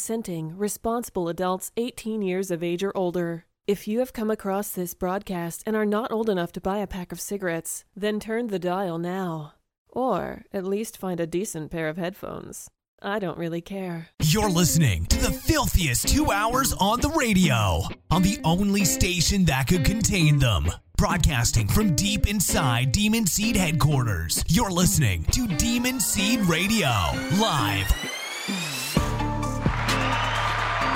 Consenting, responsible adults 18 years of age or older. If you have come across this broadcast and are not old enough to buy a pack of cigarettes, then turn the dial now. Or at least find a decent pair of headphones. I don't really care. You're listening to the filthiest two hours on the radio on the only station that could contain them. Broadcasting from deep inside Demon Seed headquarters. You're listening to Demon Seed Radio live.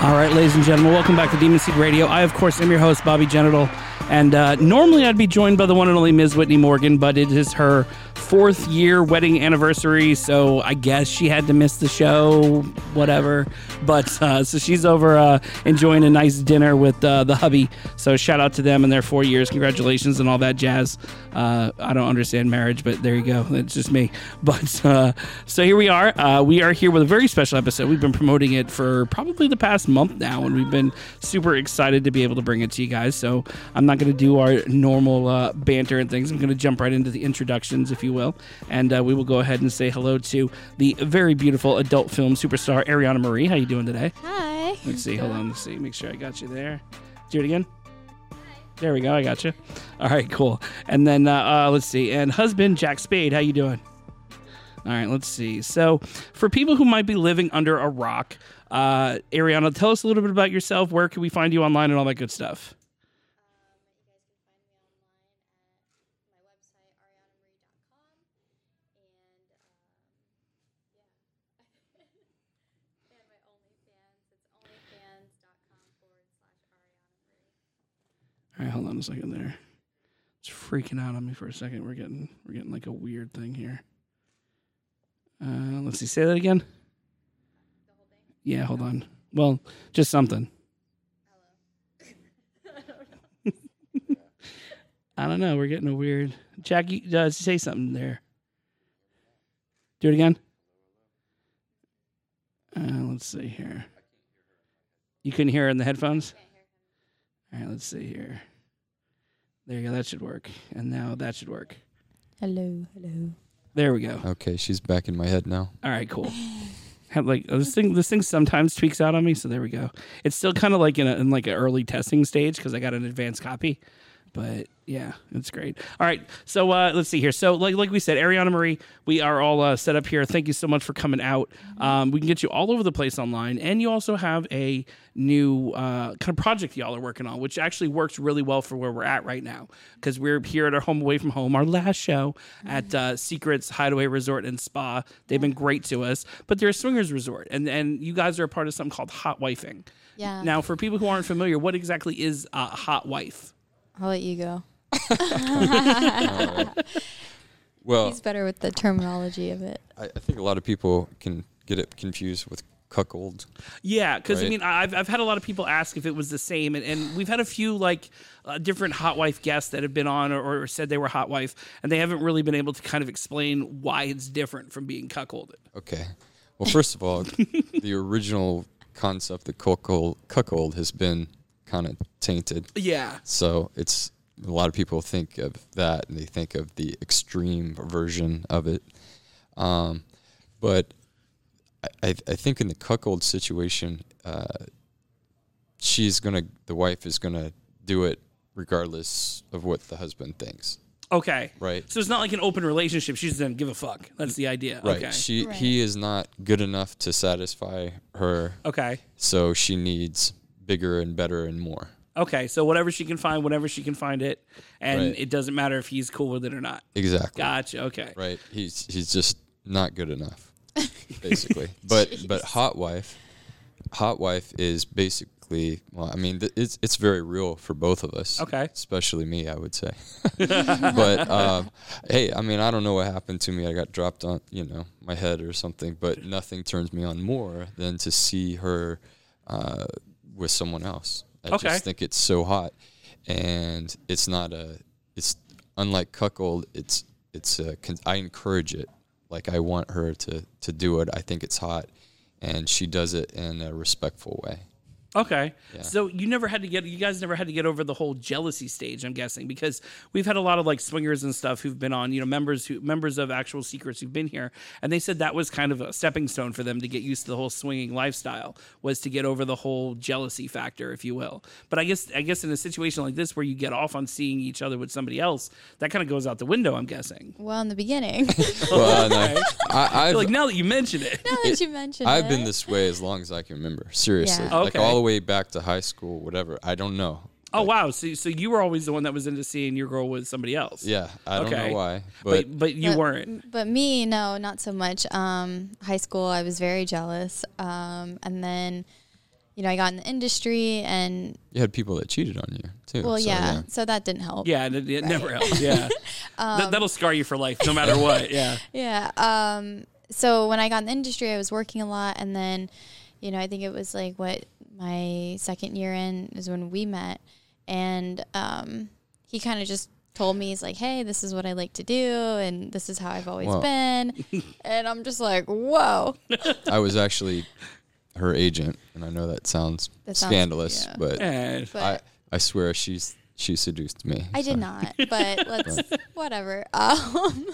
All right, ladies and gentlemen, welcome back to Demon Seed Radio. I, of course, am your host, Bobby Genital. And uh, normally I'd be joined by the one and only Ms. Whitney Morgan, but it is her fourth year wedding anniversary, so I guess she had to miss the show, whatever. But uh, so she's over uh, enjoying a nice dinner with uh, the hubby. So shout out to them and their four years. Congratulations and all that jazz. Uh, I don't understand marriage, but there you go. It's just me. But uh, so here we are. Uh, we are here with a very special episode. We've been promoting it for probably the past month now, and we've been super excited to be able to bring it to you guys. So I'm not going to do our normal banter and things. I'm going to jump right into the introductions, if you will, and uh, we will go ahead and say hello to the very beautiful adult film superstar Ariana Marie. How you doing today? Hi. Let's see. Hold on. Let's see. Make sure I got you there. Do it again. There we go. I got you. All right. Cool. And then uh, uh, let's see. And husband Jack Spade. How you doing? All right. Let's see. So for people who might be living under a rock, uh, Ariana, tell us a little bit about yourself. Where can we find you online and all that good stuff? All right, hold on a second there. It's freaking out on me for a second. We're getting we're getting like a weird thing here. Uh, let's see. Say that again. Yeah, hold on. Well, just something. I don't know. We're getting a weird. Jackie, uh, say something there. Do it again. Uh, let's see here. You couldn't hear it in the headphones. All right, let's see here. There you go. That should work. And now that should work. Hello. Hello. There we go. Okay, she's back in my head now. All right, cool. Have like oh, this thing. This thing sometimes tweaks out on me, so there we go. It's still kind of like in, a, in like an early testing stage because I got an advanced copy. But yeah, it's great. All right, so uh, let's see here. So like like we said, Ariana Marie, we are all uh, set up here. Thank you so much for coming out. Um, we can get you all over the place online, and you also have a new uh, kind of project y'all are working on, which actually works really well for where we're at right now because we're here at our home away from home, our last show at uh, Secrets Hideaway Resort and Spa. They've been great to us, but they're a swingers resort, and and you guys are a part of something called Hot Wifing. Yeah. Now, for people who aren't familiar, what exactly is a hot wife? I'll let you go. Well, He's better with the terminology of it. I, I think a lot of people can get it confused with cuckold. Yeah, because I mean, I've, I've had a lot of people ask if it was the same, and, and we've had a few like uh, different hot wife guests that have been on or, or said they were hot wife, and they haven't really been able to kind of explain why it's different from being cuckolded. Okay. Well, first of all, the original concept of cuckold, cuckold has been kind of tainted. Yeah, So it's a lot of people think of that and they think of the extreme version of it. Um, but I, I I think in the cuckold situation, uh, she's gonna, the wife is gonna do it regardless of what the husband thinks, okay. right? So it's not like an open relationship. She doesn't give a fuck. That's the idea. Right. Okay. She Right. he is not good enough to satisfy her, okay. so she needs bigger and better and more. Okay. So whatever she can find, whenever she can find it, and Right. it doesn't matter if he's cool with it or not. Exactly. Gotcha. Okay. Right. He's he's just not good enough, basically. but but hot wife, hot wife is basically well, I mean, th- it's it's very real for both of us. Okay. Especially me, I would say. but um, hey, I mean, I don't know what happened to me. I got dropped on, you know, my head or something. But nothing turns me on more than to see her uh, with someone else. I Okay. just think it's so hot, and it's not a. It's unlike cuckold. It's it's a. I encourage it. Like I want her to to do it. I think it's hot, and she does it in a respectful way. Okay. Yeah. So you never had to get you guys never had to get over the whole jealousy stage, I'm guessing, because we've had a lot of like swingers and stuff who've been on, you know, members who members of actual secrets who've been here, and they said that was kind of a stepping stone for them to get used to the whole swinging lifestyle was to get over the whole jealousy factor, if you will. But I guess I guess in a situation like this where you get off on seeing each other with somebody else, that kind of goes out the window, I'm guessing. Well, in the beginning, Well, no, I, I've, like now that you mention it. now that you mentioned it. I've been this way as long as I can remember. Seriously, Yeah. like all the way back to high school, whatever. I don't know. Oh wow! So so you were always the one that was into seeing your girl with somebody else. Yeah, I don't Okay. know why, but, But but you But- weren't. But me, no, not so much. Um, high school, I was very jealous. Um, and then, you know, I got in the industry, and you had people that cheated on you too. well, so, yeah, so that didn't help. Yeah, and it, it never helps. Yeah, Um, that, that'll scar you for life, no matter what. Yeah. Yeah. Um, so when I got in the industry, I was working a lot, and then, you know, I think it was like what my second year in is when we met, and um, he kind of just told me he's like, "Hey, this is what I like to do, and this is how I've always Wow. been," and I'm just like, "Whoa." I was actually her agent, and I know that sounds That sounds- scandalous, yeah. but And But I I swear she's she seduced me. I so. did not, but let's whatever. Um,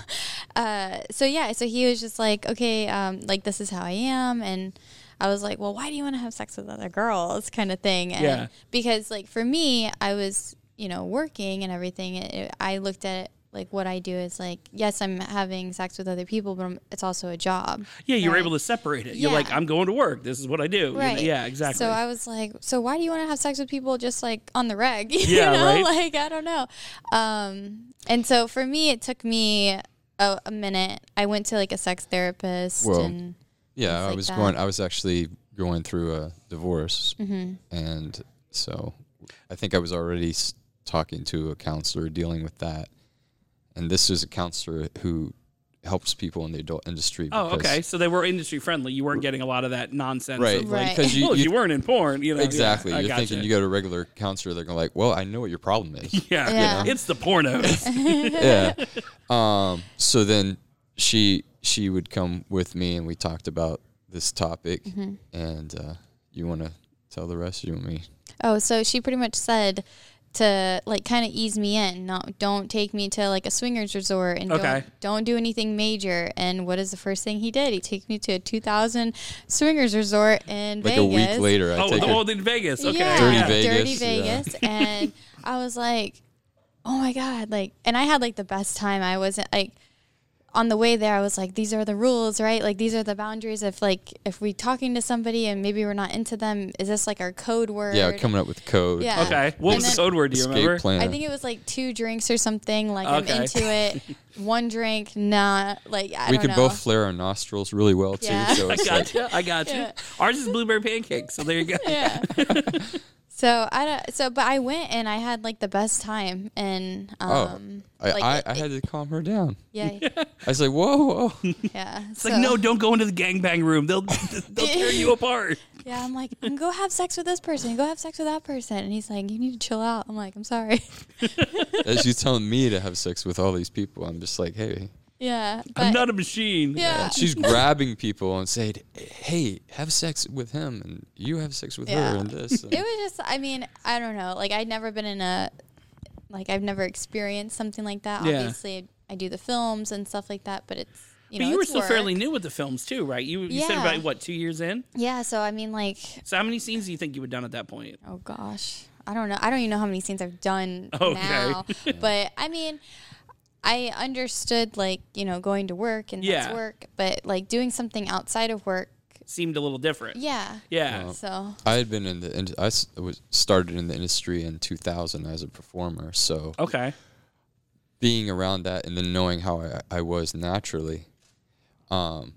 uh, so yeah, so he was just like, okay, um, like this is how I am, and I was like, well, why do you want to have sex with other girls, kind of thing, and Yeah. because like for me, I was you know working and everything. It, I looked at it like what I do is like, yes, I'm having sex with other people, but I'm, it's also a job. yeah, you're Right. able to separate it. Yeah. You're like, I'm going to work. This is what I do. You know, Right. yeah, exactly. So I was like, so why do you want to have sex with people just like on the reg? you Yeah, know, right. like I don't know. Um, and so for me, it took me a, a minute. I went to like a sex therapist, Well, and Yeah, I like was that. going. I was actually going through a divorce, Mm-hmm. and so I think I was already talking to a counselor dealing with that. And this is a counselor who helps people in the adult industry. oh, okay. So they were industry friendly. You weren't getting a lot of that nonsense. Right, Of like, Right. because you, well, you- you weren't in porn, you know. exactly. I You're gotcha. thinking you go to a regular counselor, they're going to like, "Well, I know what your problem is." Yeah, Yeah. it's the pornos. yeah. Um, so then she she would come with me and we talked about this topic. Mm-hmm. And uh, you want to tell the rest? Or you want me? oh, so she pretty much said to like kind of ease me in. Not don't take me to like a swingers resort and Okay. don't don't do anything major. And what is the first thing he did? He took me to a 2000 swingers resort in Like Vegas. a week later, I oh, take the old in Vegas. Okay. Yeah, Dirty yeah. Vegas, Dirty yeah. Vegas. and I was like, oh my God. Like, and I had like the best time. I wasn't like, on the way there, I was like, these are the rules, right? Like, these are the boundaries. If like, if we talking to somebody and maybe we're not into them, is this like our code word? Yeah, coming up with code. Yeah. Okay. What And was the code word? Do you remember? plan. I think it was like two drinks or something. Like Okay. I'm into it. One drink, not like I we don't could know. both flare our nostrils really well too. Yeah. So I got like, you. I got you. Ours is blueberry pancakes. So there you go. yeah. so I don't. So, but I went and I had like the best time, and um, I, like, I, it- I had to calm her down. yeah, I was like, whoa, whoa. yeah. It's like, no, don't go into the gangbang room. They'll they'll tear you apart. Yeah, I'm like, go have sex with this person, go have sex with that person, and he's like, you need to chill out. I'm like, I'm sorry. As she's telling me to have sex with all these people, I'm just like, hey. Yeah, I'm not a machine. yeah, And she's grabbing people and saying, hey, have sex with him, and you have sex with Yeah. her, and this. And it was just. I mean, I don't know. Like, I'd never been in a, like, I've never experienced something like that. Yeah. Obviously, I do the films and stuff like that, but it's you But know, you were it's still work. fairly new with the films too, right? You you said about what two years in. Yeah, so I mean, like, So how many scenes do you think you had done at that point? Oh gosh, I don't know. I don't even know how many scenes I've done Okay. now. but I mean, I understood like you know going to work and Yeah. that's work, but like doing something outside of work, Seemed a little different. yeah. Yeah. So I had been in the, ind- I s- was started in the industry in 2000 as a performer. So Okay. being around that and then knowing how I, I was naturally, um,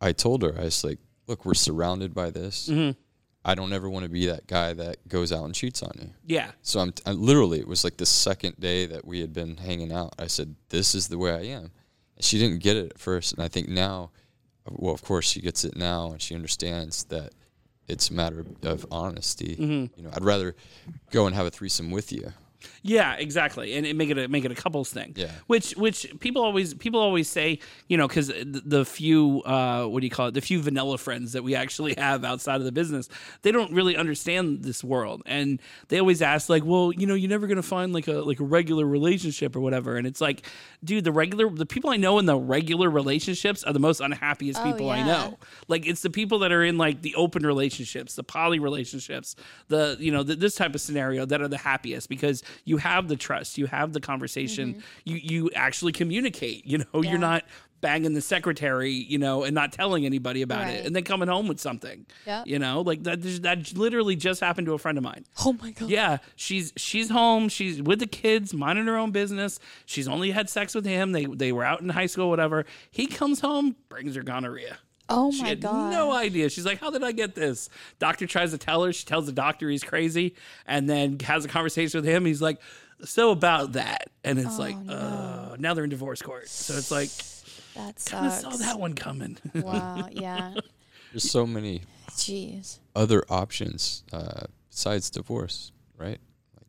I told her, I was like, look, we're surrounded by this. Mm-hmm. I don't ever want to be that guy that goes out and cheats on you. Yeah. So I'm I, literally, it was like the second day that we had been hanging out. I said, this is the way I am. And she didn't get it at first. And I think now, well, of course, she gets it now and she understands that it's a matter of, of honesty. Mm-hmm. You know, I'd rather go and have a threesome with you Yeah, exactly, and it make it a, make it a couples thing. Yeah. which which people always people always say, you know, because the, the few uh, what do you call it, the few vanilla friends that we actually have outside of the business, they don't really understand this world, and they always ask like, well, you know, you're never gonna find like a like a regular relationship or whatever, and it's like, dude, the regular the people I know in the regular relationships are the most unhappiest Oh, people I know. Like it's the people that are in like the open relationships, the poly relationships, the you know the, this type of scenario that are the happiest because you have the trust, you have the conversation, you you actually communicate. You know, Mm-hmm. Yeah. you're not banging the secretary, you know, and not telling anybody about it, and then coming home with something. Yeah, You know, like that. That literally just happened to a friend of mine. Oh my god. Yeah, she's she's home. She's with the kids, minding her own business. She's only had sex with him. They they were out in high school, whatever. He comes home, brings her gonorrhea. Oh She my had god. no idea. She's like, "How did I get this?" Doctor tries to tell her. She tells the doctor he's crazy, and then has a conversation with him. He's like, "So about that," and it's like, "Uh." Now they're in divorce court. So it's like, that kind of sucks. saw that one coming. Wow. Yeah. There's so many Jeez. other options uh, besides divorce, right?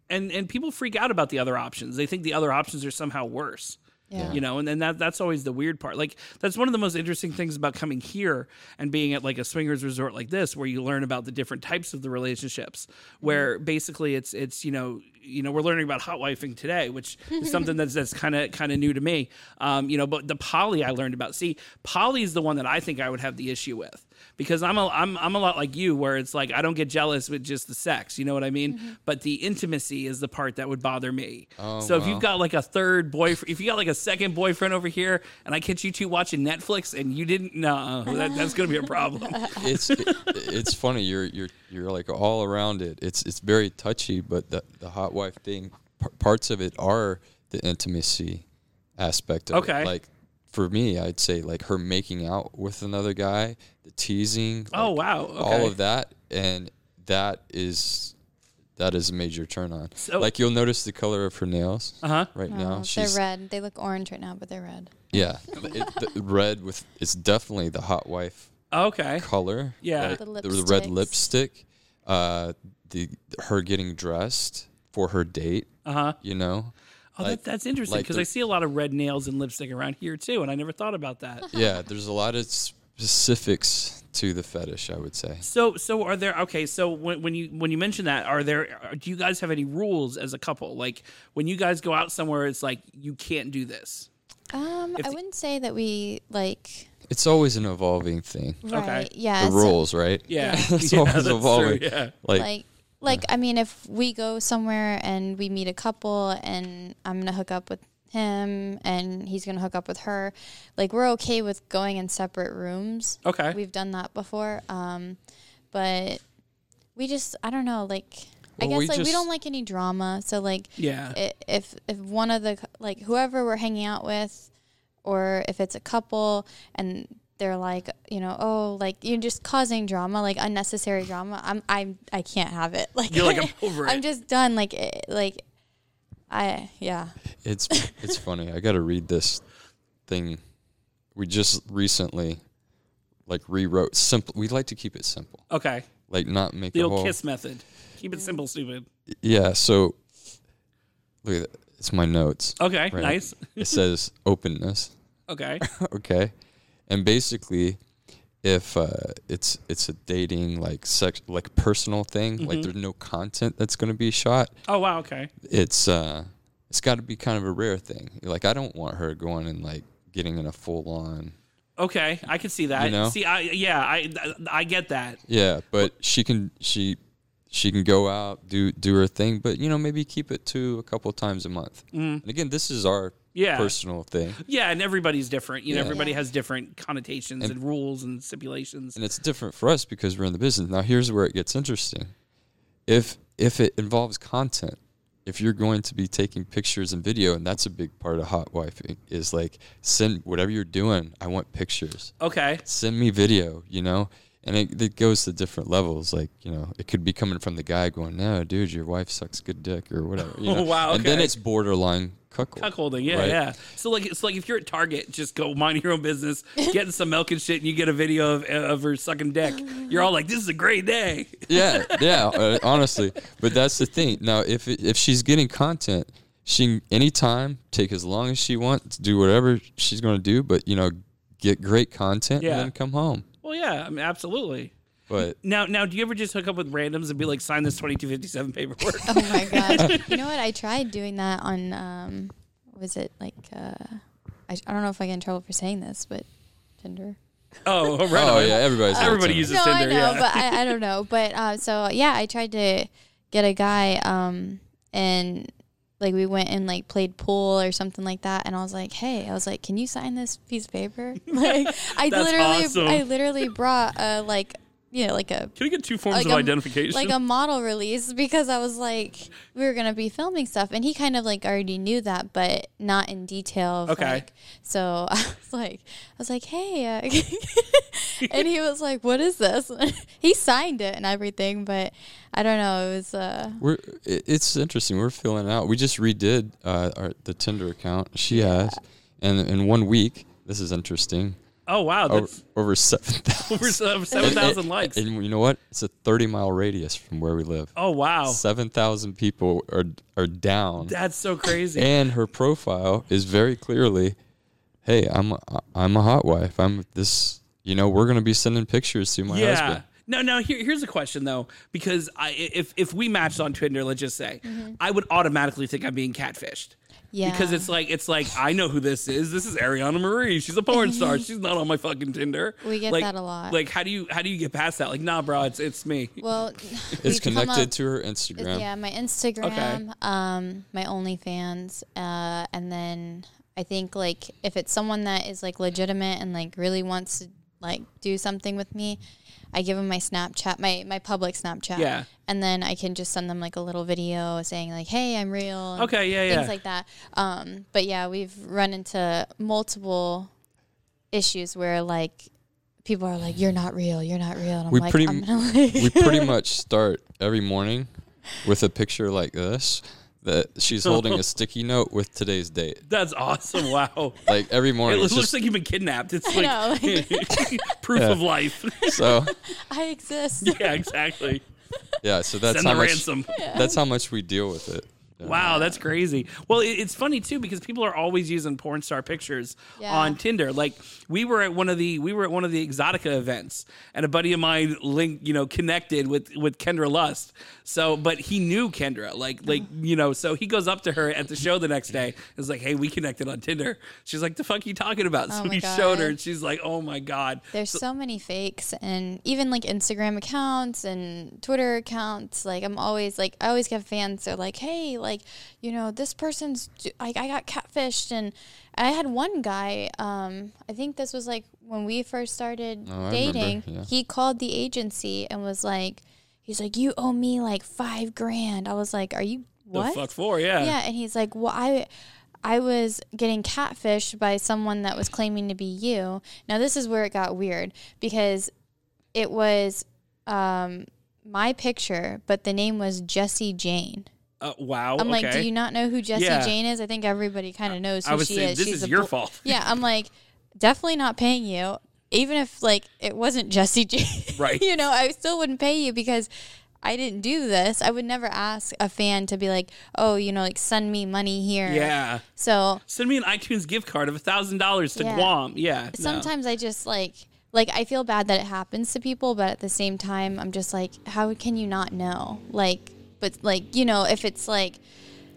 and and people freak out about the other options. They think the other options are somehow worse. Yeah. you know and then that that's always the weird part like that's one of the most interesting things about coming here and being at like a swingers resort like this where you learn about the different types of the relationships where mm-hmm. basically it's it's you know you know we're learning about hot wifing today which is something that's that's kind of kind of new to me. Um you know but the poly i learned about. See poly is the one that i think i would have the issue with because i'm a i'm, I'm a lot like you where it's like i don't get jealous with just the sex you know what i mean? But the intimacy is the part that would bother me. So if you've got like a third boyfriend if you got like a second boyfriend over here and i catch you two watching netflix and you didn't no that, that's gonna be a problem. It's it, it's funny. You're you're you're like all around it. It's it's very touchy, but the the hot wife thing, p- parts of it are the intimacy aspect of Okay. it. Like for me, I'd say like her making out with another guy, the teasing. Oh, wow. Okay. All of that, and that is that is a major turn on. So- like you'll notice the color of her nails uh-huh right Oh, now. they're She's red. They look orange right now, but they're red. yeah, it, the red with it's definitely the hot wife okay color. Yeah. right? The the, red lipstick. Uh, the her getting dressed for her date. uh-huh You know. oh Like- that, that's interesting because the- i see a lot of red nails and lipstick around here too and i never thought about that yeah, there's a lot of specifics to the fetish. I would say. So, so are there? Okay, so when, when you when you mention that, are there? are- Do you guys have any rules as a couple? Like when you guys go out somewhere, it's like you can't do this. Um, If I wouldn't say that we like. It's always an evolving thing. Right. Yeah. the so, rules, right? Yeah, it's Yeah, always that's true, evolving. yeah. Like, like like I mean, if we go somewhere and we meet a couple, and I'm gonna hook up with him, and he's gonna hook up with her, like we're okay with going in separate rooms. Okay. We've done that before. Um, but we just I don't know like. I guess we like we don't like any drama, so like Yeah. if if one of the like whoever we're hanging out with or if it's a couple and they're like you know oh like you're just causing drama like unnecessary drama i'm i'm i can't have it like You're like, I'm over i'm just done like it, like i yeah it's it's funny. I got to read this thing. We just recently like rewrote simple. We like to keep it simple, Okay. like not make The a old whole. kiss method. Keep it simple, stupid. Yeah. So look at that. It's my notes. Okay. Right. Nice. It says openness. Okay. okay, and basically, if uh, it's it's a dating like sex like personal thing, Mm-hmm. like there's no content that's going to be shot. Oh wow. Okay. It's uh, it's got to be kind of a rare thing. Like I don't want her going and like getting in a full on. Okay. I can see that. You know? See, I yeah, I I get that. Yeah, but she can she she can go out do do her thing, but you know maybe keep it to a couple times a month. And again, this is our. Yeah. personal thing, Yeah, and everybody's different. You know, Yeah. everybody has different connotations and, And- rules and stipulations. and it's different for us because we're in the business. Now, here's where it gets interesting. If if it involves content, if you're going to be taking pictures and video, and that's a big part of hot wife is like send whatever you're doing. I want pictures. Okay. send me video, you know? And it, it goes to different levels. Like, you know, it could be coming from the guy going, no, dude, your wife sucks good dick or whatever. You know? Wow, And then it's borderline cuckold. Cuckolding, yeah, right? yeah. So like, it's like if you're at Target, just go mind your own business, getting some milk and shit, and you get a video of, of her sucking dick. You're all like, "This is a great day." yeah, yeah. Uh, honestly, but that's the thing. Now, if it, if she's getting content, she can anytime take as long as she wants, to do whatever she's going to do. But you know, get great content Yeah. and then come home. Well, yeah, I mean, absolutely. But Now, now, do you ever just hook up with randoms and be like, "Sign this 2257 paperwork"? Oh my god! you know what? I tried doing that on. Um, was it like? Uh, I, I don't know if I get in trouble for saying this, but Tinder. oh, right. oh on. yeah, everybody's got Everybody Tinder. uses no, I know, yeah. but I, I don't know. But uh, so yeah, I tried to get a guy, um, and like we went and like played pool or something like that, and I was like, hey, I was like, can you sign this piece of paper? Like, I literally, awesome. I literally brought a like you know like a Can I get two forms like of a- identification? like a model release because I was like, we were gonna be filming stuff, and he kind of like already knew that, but not in detail. Okay. Like, so I was like, I was like, hey, uh, and he was like, what is this? he signed it and everything, but I don't know. It was uh, We're it's interesting. We're filling out. We just redid uh, our the Tinder account. She has, and in one week, this is interesting. Oh wow, Over, that's over seven thousand. over seven thousand likes. And you know what? It's a thirty mile radius from where we live. Oh wow, Seven thousand people are are down, that's so crazy. and her profile is very clearly, "Hey, I'm a, I'm a hot wife. I'm this. You know, we're gonna be sending pictures to my yeah. husband." No, no. Here, here's a question though, because I, if if we matched on Tinder, let's just say, mm-hmm. I would automatically think I'm being catfished. Yeah, Because it's like it's like I know who this is. This is Ariana Marie. She's a porn star. She's not on my fucking Tinder. We get Like- that a lot. Like how do you how do you get past that? Like nah, bro, it's it's me. well, It's connected up- to her Instagram. Yeah, my Instagram, um, my OnlyFans, uh, and then I think like if it's someone that is like legitimate and like really wants to like do something with me, I give them my Snapchat, my my public Snapchat. Yeah. And then I can just send them like a little video saying like, "Hey, I'm real." Okay, yeah, yeah. Things yeah. like that. Um, but yeah, we've run into multiple issues where like people are like, "You're not real. You're not real." And I'm We like, pretty I'm m- gonna like we pretty much start every morning with a picture like this that she's holding a sticky note with today's date. That's awesome. Wow. Like every It morning. looks, it's looks just, like you've been kidnapped. It's I know, like proof of life. so I exist. yeah, exactly. yeah, so that's Send how the much ransom. that's how much we deal with it. Yeah. Wow, that's crazy. Well, it, it's funny too because people are always using porn star pictures Yeah. on Tinder. Like we were at one of the we were at one of the Exotica events, and a buddy of mine linked, you know, connected with with Kendra Lust. So, but he knew Kendra, like like you know, so he goes up to her at the show the next day. Is like, hey, we connected on Tinder. She's like, the fuck you talking about? So Oh my he showed her, and she's like, oh my god. There's so many fakes and even like Instagram accounts and Twitter accounts. Like I'm always like I always get fans. They're like, hey, like you know this person's like I got catfished and I had one guy. Um, I think this was like when we first started Oh, I remember, dating. yeah. He called the agency and was like, he's like, you owe me like five grand. I was like, are you what? The fuck for? Yeah. Yeah, and he's like, "Well, I I was getting catfished by someone that was claiming to be you." Now, this is where it got weird because it was um my picture, but the name was Jesse Jane. Uh, wow. I'm okay. like, "Do you not know who Jesse Yeah. Jane is?" I think everybody kind of knows who I was she saying is. this She's is your fault. Yeah, I'm like, definitely not paying you. Even if like it wasn't Jessie J, Right. you know, I still wouldn't pay you because I didn't do this. I would never ask a fan to be like, oh, you know, like send me money here. Yeah. So Send me an iTunes gift card of a thousand dollars to Yeah. Guam. Yeah. no. sometimes I just like, like I feel bad that it happens to people, but at the same time, I'm just like, how can you not know? Like, but like, you know, if it's like,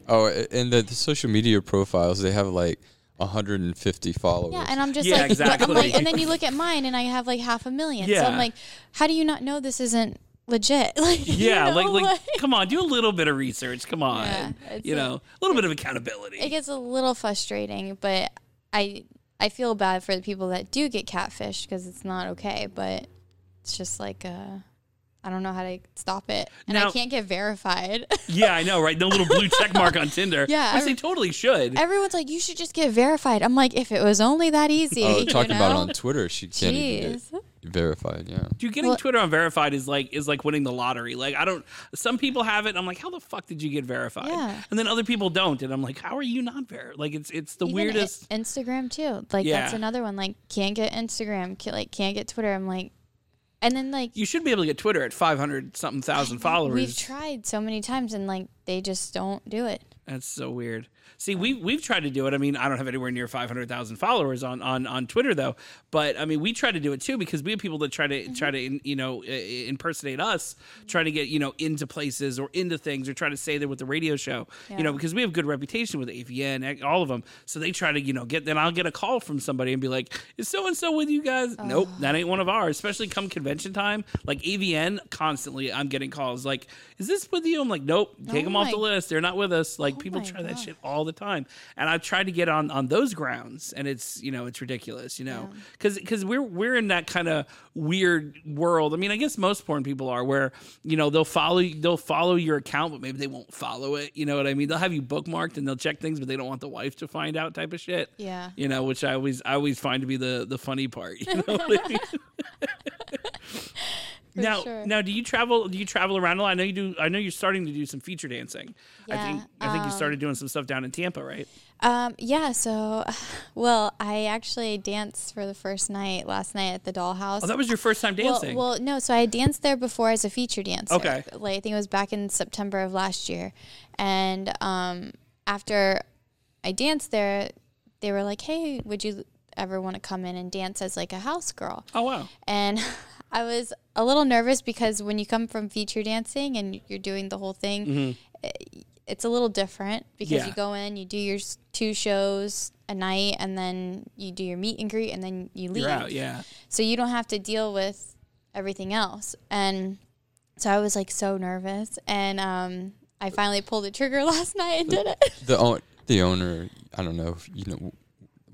Oh, and the, the social media profiles they have like 150 followers. yeah, and I'm just Yeah, like, but I'm exactly. like, and then you look at mine, and I have like half a million. So Yeah. I'm like, how do you not know this isn't legit? Like, you Yeah, like know, like come on, do a little bit of research. Come on. Yeah, you a- know, a little bit of accountability. it gets a little frustrating, but I I feel bad for the people that do get catfished because it's not okay. But it's just like uh, I don't know how to stop it, and Now- I can't get verified. yeah, I know, right? The little blue check mark on Tinder. Yeah, Which I- they totally should. Everyone's like, you should just get verified. I'm like, if it was only that easy. Oh, you talking about it on Twitter, she can't even get verified. Yeah. Dude, getting Well- Twitter unverified is like is like winning the lottery. Like I don't. Some people have it. And I'm like, how the fuck did you get verified? Yeah. And then other people don't, and I'm like, how are you not verified? Like it's it's the Even weirdest. I- Instagram too. Like Yeah. that's another one. Like can't get Instagram. Can't, like can't get Twitter. I'm like, and then like you should be able to get Twitter at 500 something thousand followers. we've tried so many times and like they just don't do it. That's so weird. See, we we've tried to do it. I mean, I don't have anywhere near five hundred thousand followers on, on on Twitter though. But I mean, we try to do it too because we have people that try to try to you know impersonate us, trying to get you know into places or into things or try to say that with the radio show. You know, because we have good reputation with AVN, all of them. So they try to you know get. Then I'll get a call from somebody and be like, "Is so and so with you guys?" Nope, that ain't one of ours. Especially come convention time, like AVN, constantly I'm getting calls like, "Is this with you?" I'm like, "Nope, take Oh them off the list. They're not with us." Like Oh people try that shit all the time. And i've tried to get on on those grounds and it's you know it's ridiculous you know? Because because we're we're in that kind of weird world. I mean i guess most porn people are where you know they'll follow they'll follow your account but maybe they won't follow it you know what i mean? They'll have you bookmarked and they'll check things but they don't want the wife to find out type of shit. Yeah. you know which i always i always find to be the the funny part you know what I mean? now sure. now do you travel do you travel around a lot i know you do i know you're starting to do some feature dancing i think i think you um, started doing some stuff down in tampa right Um, yeah, so, well, I actually danced for the first night last night at the Dollhouse. Oh, that was your first time well, dancing. well, no, so I danced there before as a feature dancer. Okay. Like, I think it was back in September of last year. And um, after I danced there, they were like, hey, would you ever want to come in and dance as like a house girl? oh wow. And I was a little nervous because when you come from feature dancing and you're doing the whole thing, eh, it's a little different because Mm-hmm. Yeah. you go in, you do your two shows a night, and then you do your meet and greet, and then you leave. You're out, yeah. So you don't have to deal with everything else. And so I was like so nervous, and um, I finally pulled the trigger last night and did it. The the owner. I don't know if you know.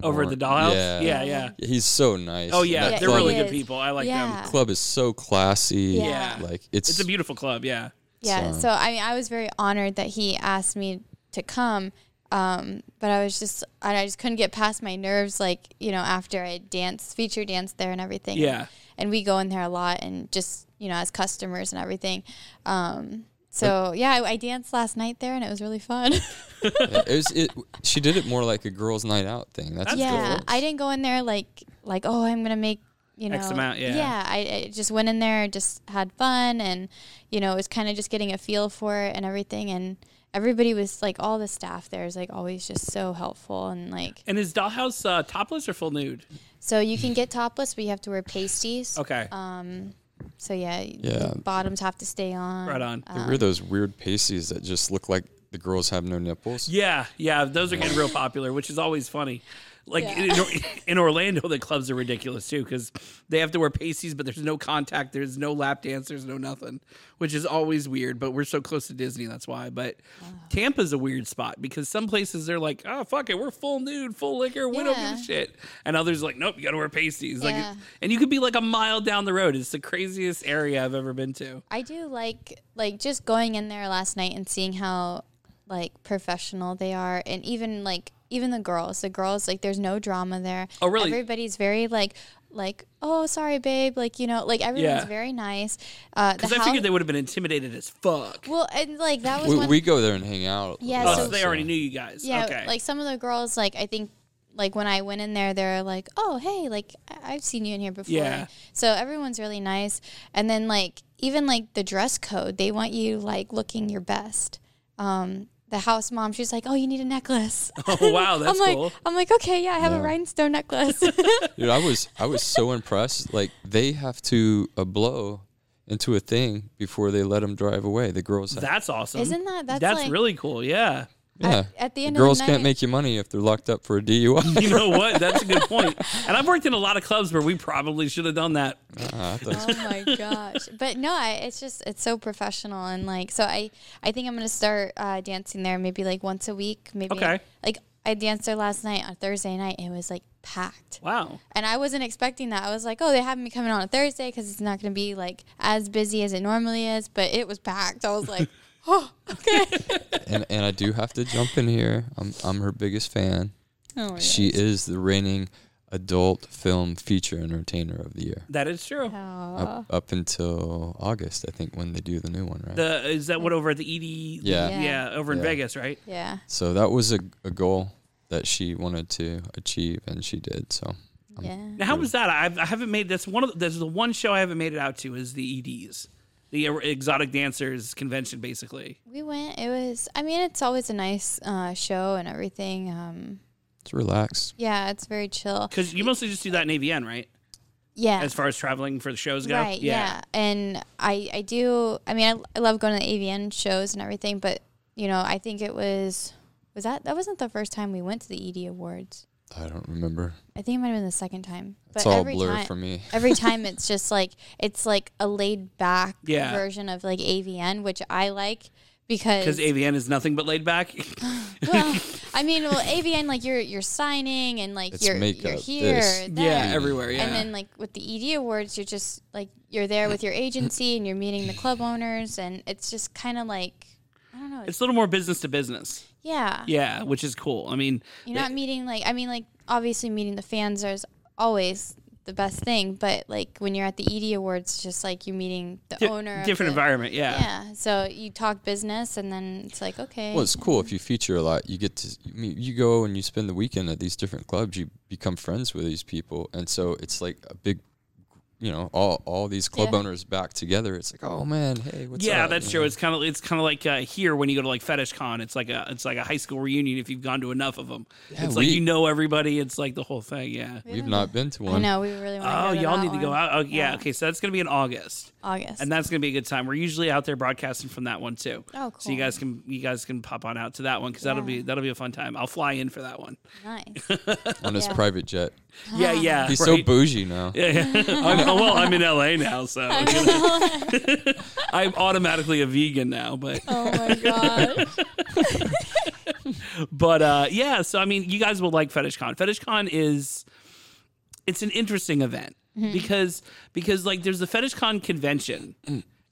Over at the Warren- dollhouse? Yeah. Yeah, yeah. He's so nice. Oh yeah, Yeah, they're club, really he good people. I like Yeah. them. club is so classy. Yeah. Like it's, It's a beautiful club, yeah. Yeah. So- So I mean, I was very honored that he asked me to come. Um, but I was just, I I just couldn't get past my nerves. Like, you know, after I danced, feature danced there and everything. Yeah. And we go in there a lot and just, you know, as customers and everything. Um, so yeah, I, I danced last night there and it was really fun. Yeah, it was it. She did it more like a girls' night out thing. That's That's the cool. yeah. difference. I didn't go in there like, like, oh, I'm going to make, you know, X amount, yeah. Yeah. I, I just went in there, just had fun and, you know, it was kind of just getting a feel for it and everything. And, everybody was like all the staff there is like always just so helpful and like And is Dollhouse uh, topless or full nude? so you can get topless but you have to wear pasties Okay. um so yeah, Yeah. the bottoms have to stay on Right on. They wear um, those weird pasties that just look like the girls have no nipples. yeah, yeah, those are getting real popular, which is always funny. Like Yeah. in, in Orlando, the clubs are ridiculous too because they have to wear pasties, but there's no contact, there's no lap dance, there's no nothing, which is always weird. But we're so close to Disney, that's why. But Tampa's a weird spot because some places they're like, oh fuck it, we're full nude, full liquor, we don't give Yeah. a shit, and others are like, nope, you gotta wear pasties. Like, Yeah. and you could be like a mile down the road. It's the craziest area I've ever been to. I do like like just going in there last night and seeing how like professional they are and even like even the girls the girls like there's no drama there Oh, really? everybody's very like like oh sorry babe like you know like everyone's Yeah. very nice uh Because I house- figured they would have been intimidated as fuck. well and like that was We, one we go there and hang out. Yeah, Oh, lot, so they already knew you guys. Yeah, okay. like some of the girls, like I think, like when I went in there, they're like, "Oh, hey, like I- I've seen you in here before." Yeah. So everyone's really nice, and then like even like the dress code, they want you like looking your best. Um, the house mom, she's like, "Oh, you need a necklace." oh wow, that's I'm like, cool. I'm like, okay, yeah, I have a rhinestone necklace. Dude, I was I was so impressed. Like they have to uh, blow into a thing before they let them drive away. The girls, have, That's awesome. Isn't that- that's like- really cool? Yeah. Yeah. at the The end girls of the night, can't make you money if they're locked up for a DUI. You know what? That's a good point. And I've worked in a lot of clubs where we probably should have done that. I thought- oh my gosh but no I, it's just it's so professional and like so i i think i'm gonna start uh, dancing there maybe like once a week maybe Okay. like i danced there last night on thursday night it was like packed Wow. and i wasn't expecting that i was like oh they have me coming on a thursday because it's not gonna be like as busy as it normally is but it was packed i was like oh okay and and I do have to jump in here. I'm I'm her biggest fan. oh my She gosh. is the reigning adult film feature entertainer of the year. That is true. Up, up until August, I think, when they do the new one, right? The is that what over at the ED? Yeah. Yeah. yeah, over in Yeah. Vegas, right? Yeah. so that was a, a goal that she wanted to achieve, and she did. So Yeah. Now, how was that? I've, I haven't made that's one of the, that's the one show I haven't made it out to is the EDs, the exotic dancers convention, basically. We went. It was. I mean, it's always a nice uh, show and everything. Um, it's relaxed. yeah, it's very chill. Because you mostly just do that in AVN, right? Yeah. As far as traveling for the shows go, Right. Yeah. And I I do. I mean, I, I love going to the AVN shows and everything, but you know, I think it was was that that wasn't the first time we went to the ED Awards. I don't remember. I think it might have been the second time. It's all every blur time, for me. every time it's just like it's like a laid back Yeah. version of like AVN, which I like because Because AVN is nothing but laid back. well, I mean, well, AVN like you're you're signing and like It's you're you're makeup, here, this. there. yeah, everywhere. Yeah. And then like with the ED awards, you're just like you're there with your agency and you're meeting the club owners, and it's just kind of like I don't know. It's, it's a little more business to business. Yeah, Yeah, which is cool. I mean, you're not meeting like I mean like obviously meeting the fans is always the best thing, but like when you're at the ED awards, just like you're meeting the di- owner, different the- environment. Yeah. Yeah, so you talk business, and then it's like okay, Well, it's cool if you feature a lot. You get to you meet- you go and you spend the weekend at these different clubs. You become friends with these people, and so it's like a big, you know, all all these club Yeah. owners back together. It's like, oh man, hey, what's up? yeah, up? that's You true. know? It's kind of it's kind of like uh, here when you go to like Fetish Con. It's like a it's like a high school reunion if you've gone to enough of them. Yeah, it's like you know everybody. It's like the whole thing. Yeah. We've not been to I one. know we really want. Oh, to go to y'all that need to go out. Oh, yeah. Okay, so that's gonna be in August, August. and that's gonna be a good time. We're usually out there broadcasting from that one too. Oh, cool. So you guys can you guys can pop on out to that one because that'll be that'll be a fun time. I'll fly in for that one. nice. on his Yeah. private jet. Yeah, yeah. He's so bougie now. Yeah, yeah. I'm, oh, well, I'm in LA now, so I'm automatically a vegan now. But oh my god. but uh, yeah, so I mean, you guys will like FetishCon. FetishCon is it's an interesting event because because like there's the FetishCon convention.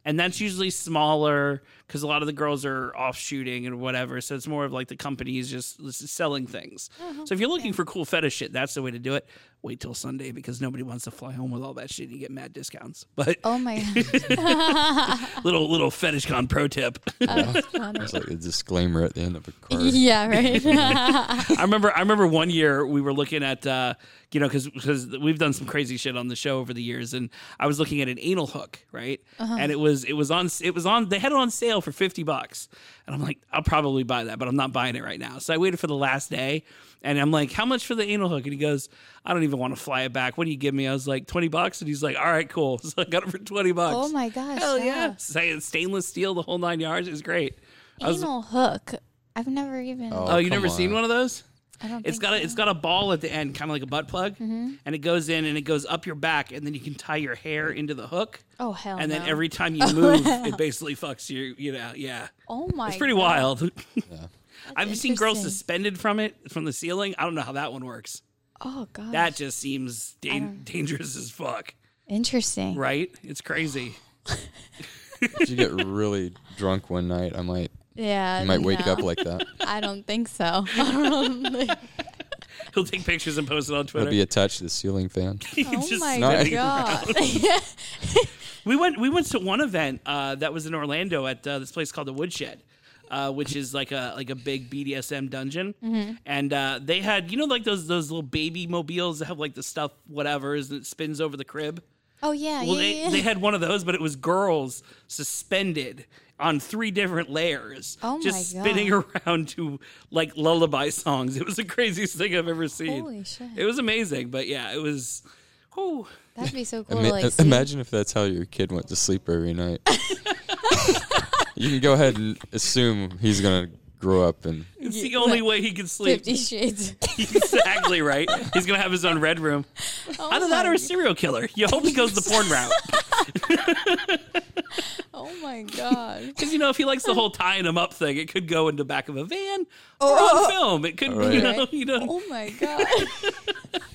And that's usually smaller because a lot of the girls are off shooting and whatever. So it's more of like the companies just, just selling things. So if you're looking for cool fetish shit, that's the way to do it. Wait till Sunday because nobody wants to fly home with all that shit. You get mad discounts. But Oh my god. little fetish con pro tip. It's like a disclaimer at the end of a card. yeah, right. I remember I remember one year we were looking at uh, you know because because we've done some crazy shit on the show over the years and I was looking at an anal hook right and it was it was on it was on they had it on sale for 50 bucks. And I'm like I'll probably buy that but I'm not buying it right now. So I waited for the last day and I'm like how much for the anal hook? And he goes I don't even want to fly it back. What do you give me? I was like 20 bucks? And he's like all right cool. So I got it for 20 bucks. Oh my gosh. hell yeah. Say- stainless steel the whole nine yards it was great. I was- Anal hook. I've never even. Oh, oh you come never seen one of those? I don't. It's think got a it's got a ball at the end, kind of like a butt plug, Mm-hmm. and it goes in and it goes up your back, and then you can tie your hair into the hook, Oh hell and then every time you move, it basically fucks you. You know, yeah, Oh my. it's pretty God. wild. I've seen girls suspended from it from the ceiling. I don't know how that one works. Oh god. That just seems dan- dangerous as fuck, Interesting. right? It's crazy. If you get really drunk one night, I might Yeah. you might wake no. up like that. I don't think so. oh He'll take pictures and post it on Twitter. It'll Twitter. be attached to the ceiling fan. Just my god. We went we went to one event uh, that was in Orlando at uh, this place called the Woodshed. Uh, which is like a like a big BDSM dungeon, Mm-hmm. and uh, they had you know like those those little baby mobiles that have like the stuff whatever's that spins over the crib. oh yeah. Well, yeah. they yeah. they had one of those, but it was girls suspended on three different layers, Oh my just God. spinning around to like lullaby songs. It was the craziest thing I've ever seen. Holy shit. It was amazing, but yeah, it was. Whew. That'd be so cool. Ima- to, like, imagine if that's how your kid went to sleep every night. you can go ahead and assume he's gonna grow up and It's the only way he can sleep. Fifty Shades. exactly right. He's gonna have his own red room. Oh Either that or a serial killer. You hope he goes the porn route. Oh my god. Because you know, if he likes the whole tying him up thing, it could go in the back of a van or on film. It could, Right. you know, you know. Oh my god.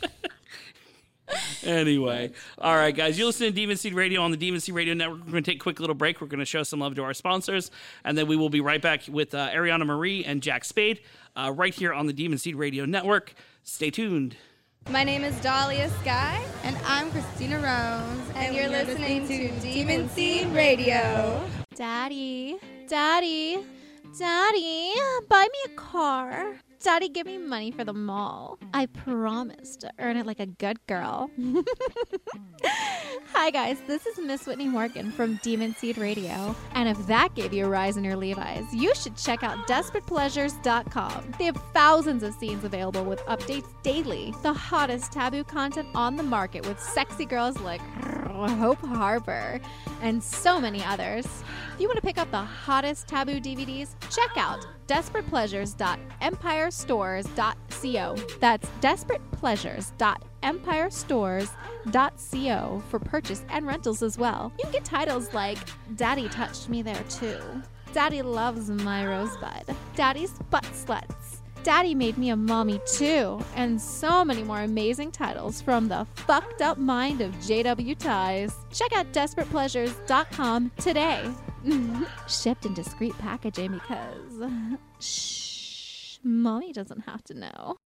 Anyway, all right, guys, you're listening to Demon Seed Radio on the Demon Seed Radio Network. We're going to take a quick little break. We're going to show some love to our sponsors, and then we will be right back with uh, Ariana Marie and Jack Spade uh, right here on the Demon Seed Radio Network. Stay tuned. My name is Dahlia Sky, And I'm Christina Rose. and, you're, listening, to Demon Seed Radio. Daddy, Daddy, Daddy, buy me a car. Daddy, give me money for the mall. I promise to earn it like a good girl. Hi, guys. This is Miss Whitney Morgan from Demon Seed Radio. And if that gave you a rise in your Levi's, you should check out DesperatePleasures.com. They have thousands of scenes available with updates daily, the hottest taboo content on the market with sexy girls like Hope Harbor, and so many others. If you want to pick up the hottest taboo DVDs, check out DesperatePleasures.EmpireStores.co. That's DesperatePleasures.EmpireStores.co for purchase and rentals as well. You can get titles like Daddy Touched Me There Too, Daddy Loves My Rosebud, Daddy's Butt Sluts, Daddy Made Me a Mommy Too, and so many more amazing titles from the fucked up mind of JW Ties. Check out DesperatePleasures.com today. Shipped in discreet packaging because. Shh. Mommy doesn't have to know.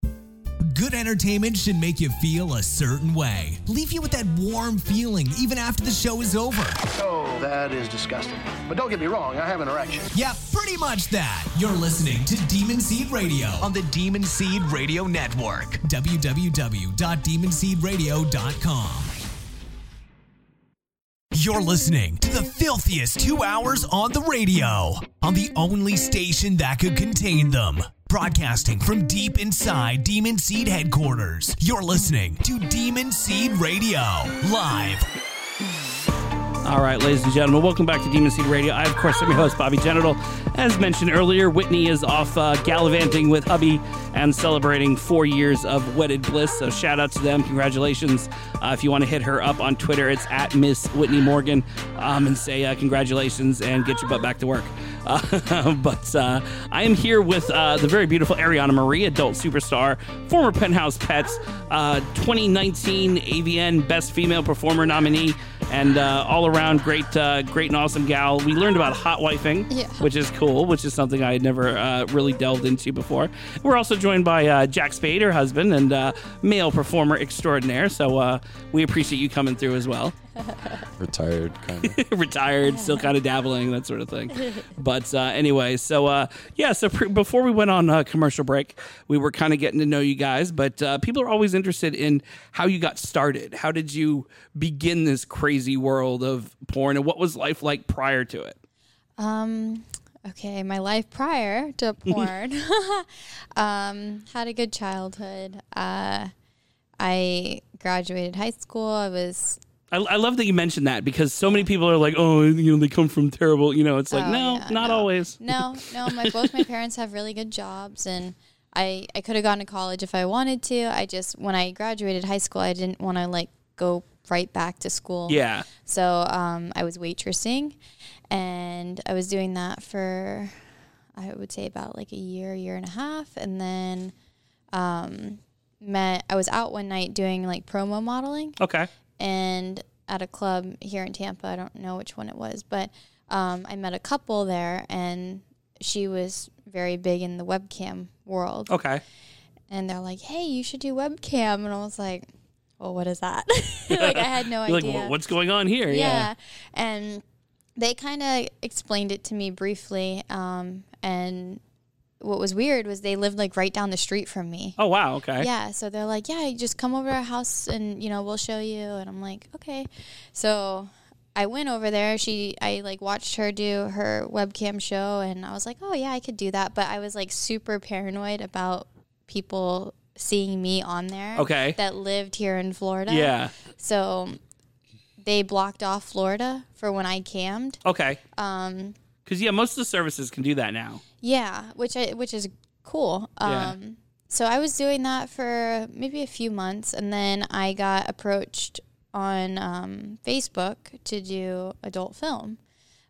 Good entertainment should make you feel a certain way. Leave you with that warm feeling even after the show is over. Oh, that is disgusting. But don't get me wrong, I have an erection. Yeah, pretty much that. You're listening to Demon Seed Radio on the Demon Seed Radio Network. www.demonseedradio.com. You're listening to the filthiest two hours on the radio on the only station that could contain them. Broadcasting from deep inside Demon Seed headquarters. You're listening to Demon Seed Radio live. All right, ladies and gentlemen, welcome back to Demon Seed Radio. I, of course, am your host, Bobby Genital. As mentioned earlier, Whitney is off uh, gallivanting with hubby and celebrating four years of wedded bliss. So shout out to them. Congratulations. Uh, if you want to hit her up on Twitter, it's at Miss Whitney Morgan um, and say uh, congratulations and get your butt back to work. Uh, but uh, I am here with uh, the very beautiful Ariana Marie, adult superstar, former Penthouse Pets, uh, 2019 AVN Best Female Performer nominee, and uh, all around great, uh, great and awesome gal. We learned about hot wifing, Yeah. which is cool, which is something I had never uh, really delved into before. We're also joined by uh, Jack Spade, her husband, and uh, male performer extraordinaire. So uh, we appreciate you coming through as well. Retired, kind of. retired, still kind of dabbling, that sort of thing. But uh, anyway, so uh, yeah, so pre- before we went on uh, commercial break, we were kind of getting to know you guys, but uh, people are always interested in how you got started. How did you begin this crazy world of porn, and what was life like prior to it? Um, okay, my life prior to porn. um, had a good childhood. Uh, I graduated high school. I was I, I love that you mentioned that because so many people are like, oh, you know, they come from terrible, you know, it's like, Oh, no, yeah, not no. always. no, no. My both my parents have really good jobs, and I I could have gone to college if I wanted to. I just when I graduated high school, I didn't want to like go right back to school. Yeah. So um, I was waitressing, and I was doing that for I would say about like a year, year and a half, and then um, met. I was out one night doing like promo modeling, Okay. And at a club here in Tampa. I don't know which one it was, but um, I met a couple there, and she was very big in the webcam world. Okay. And they're like, "Hey, you should do webcam," and I was like, "Well, what is that?" like I had no You're like, idea. "Wha- what's going on here? yeah. And they kind of explained it to me briefly. Um, and what was weird was they lived like right down the street from me. Oh, wow. Okay. Yeah, so they're like, "Yeah, just come over to our house and you know we'll show you." And I'm like, "Okay." So I went over there. She, I like watched her do her webcam show, and I was like, "Oh yeah, I could do that." But I was like super paranoid about people seeing me on there. Okay. That lived here in Florida. Yeah. So they blocked off Florida for when I cammed. Okay. Um, Because, yeah, most of the services can do that now. yeah, which I which is cool. Yeah. Um, so I was doing that for maybe a few months, and then I got approached on um, Facebook to do adult film.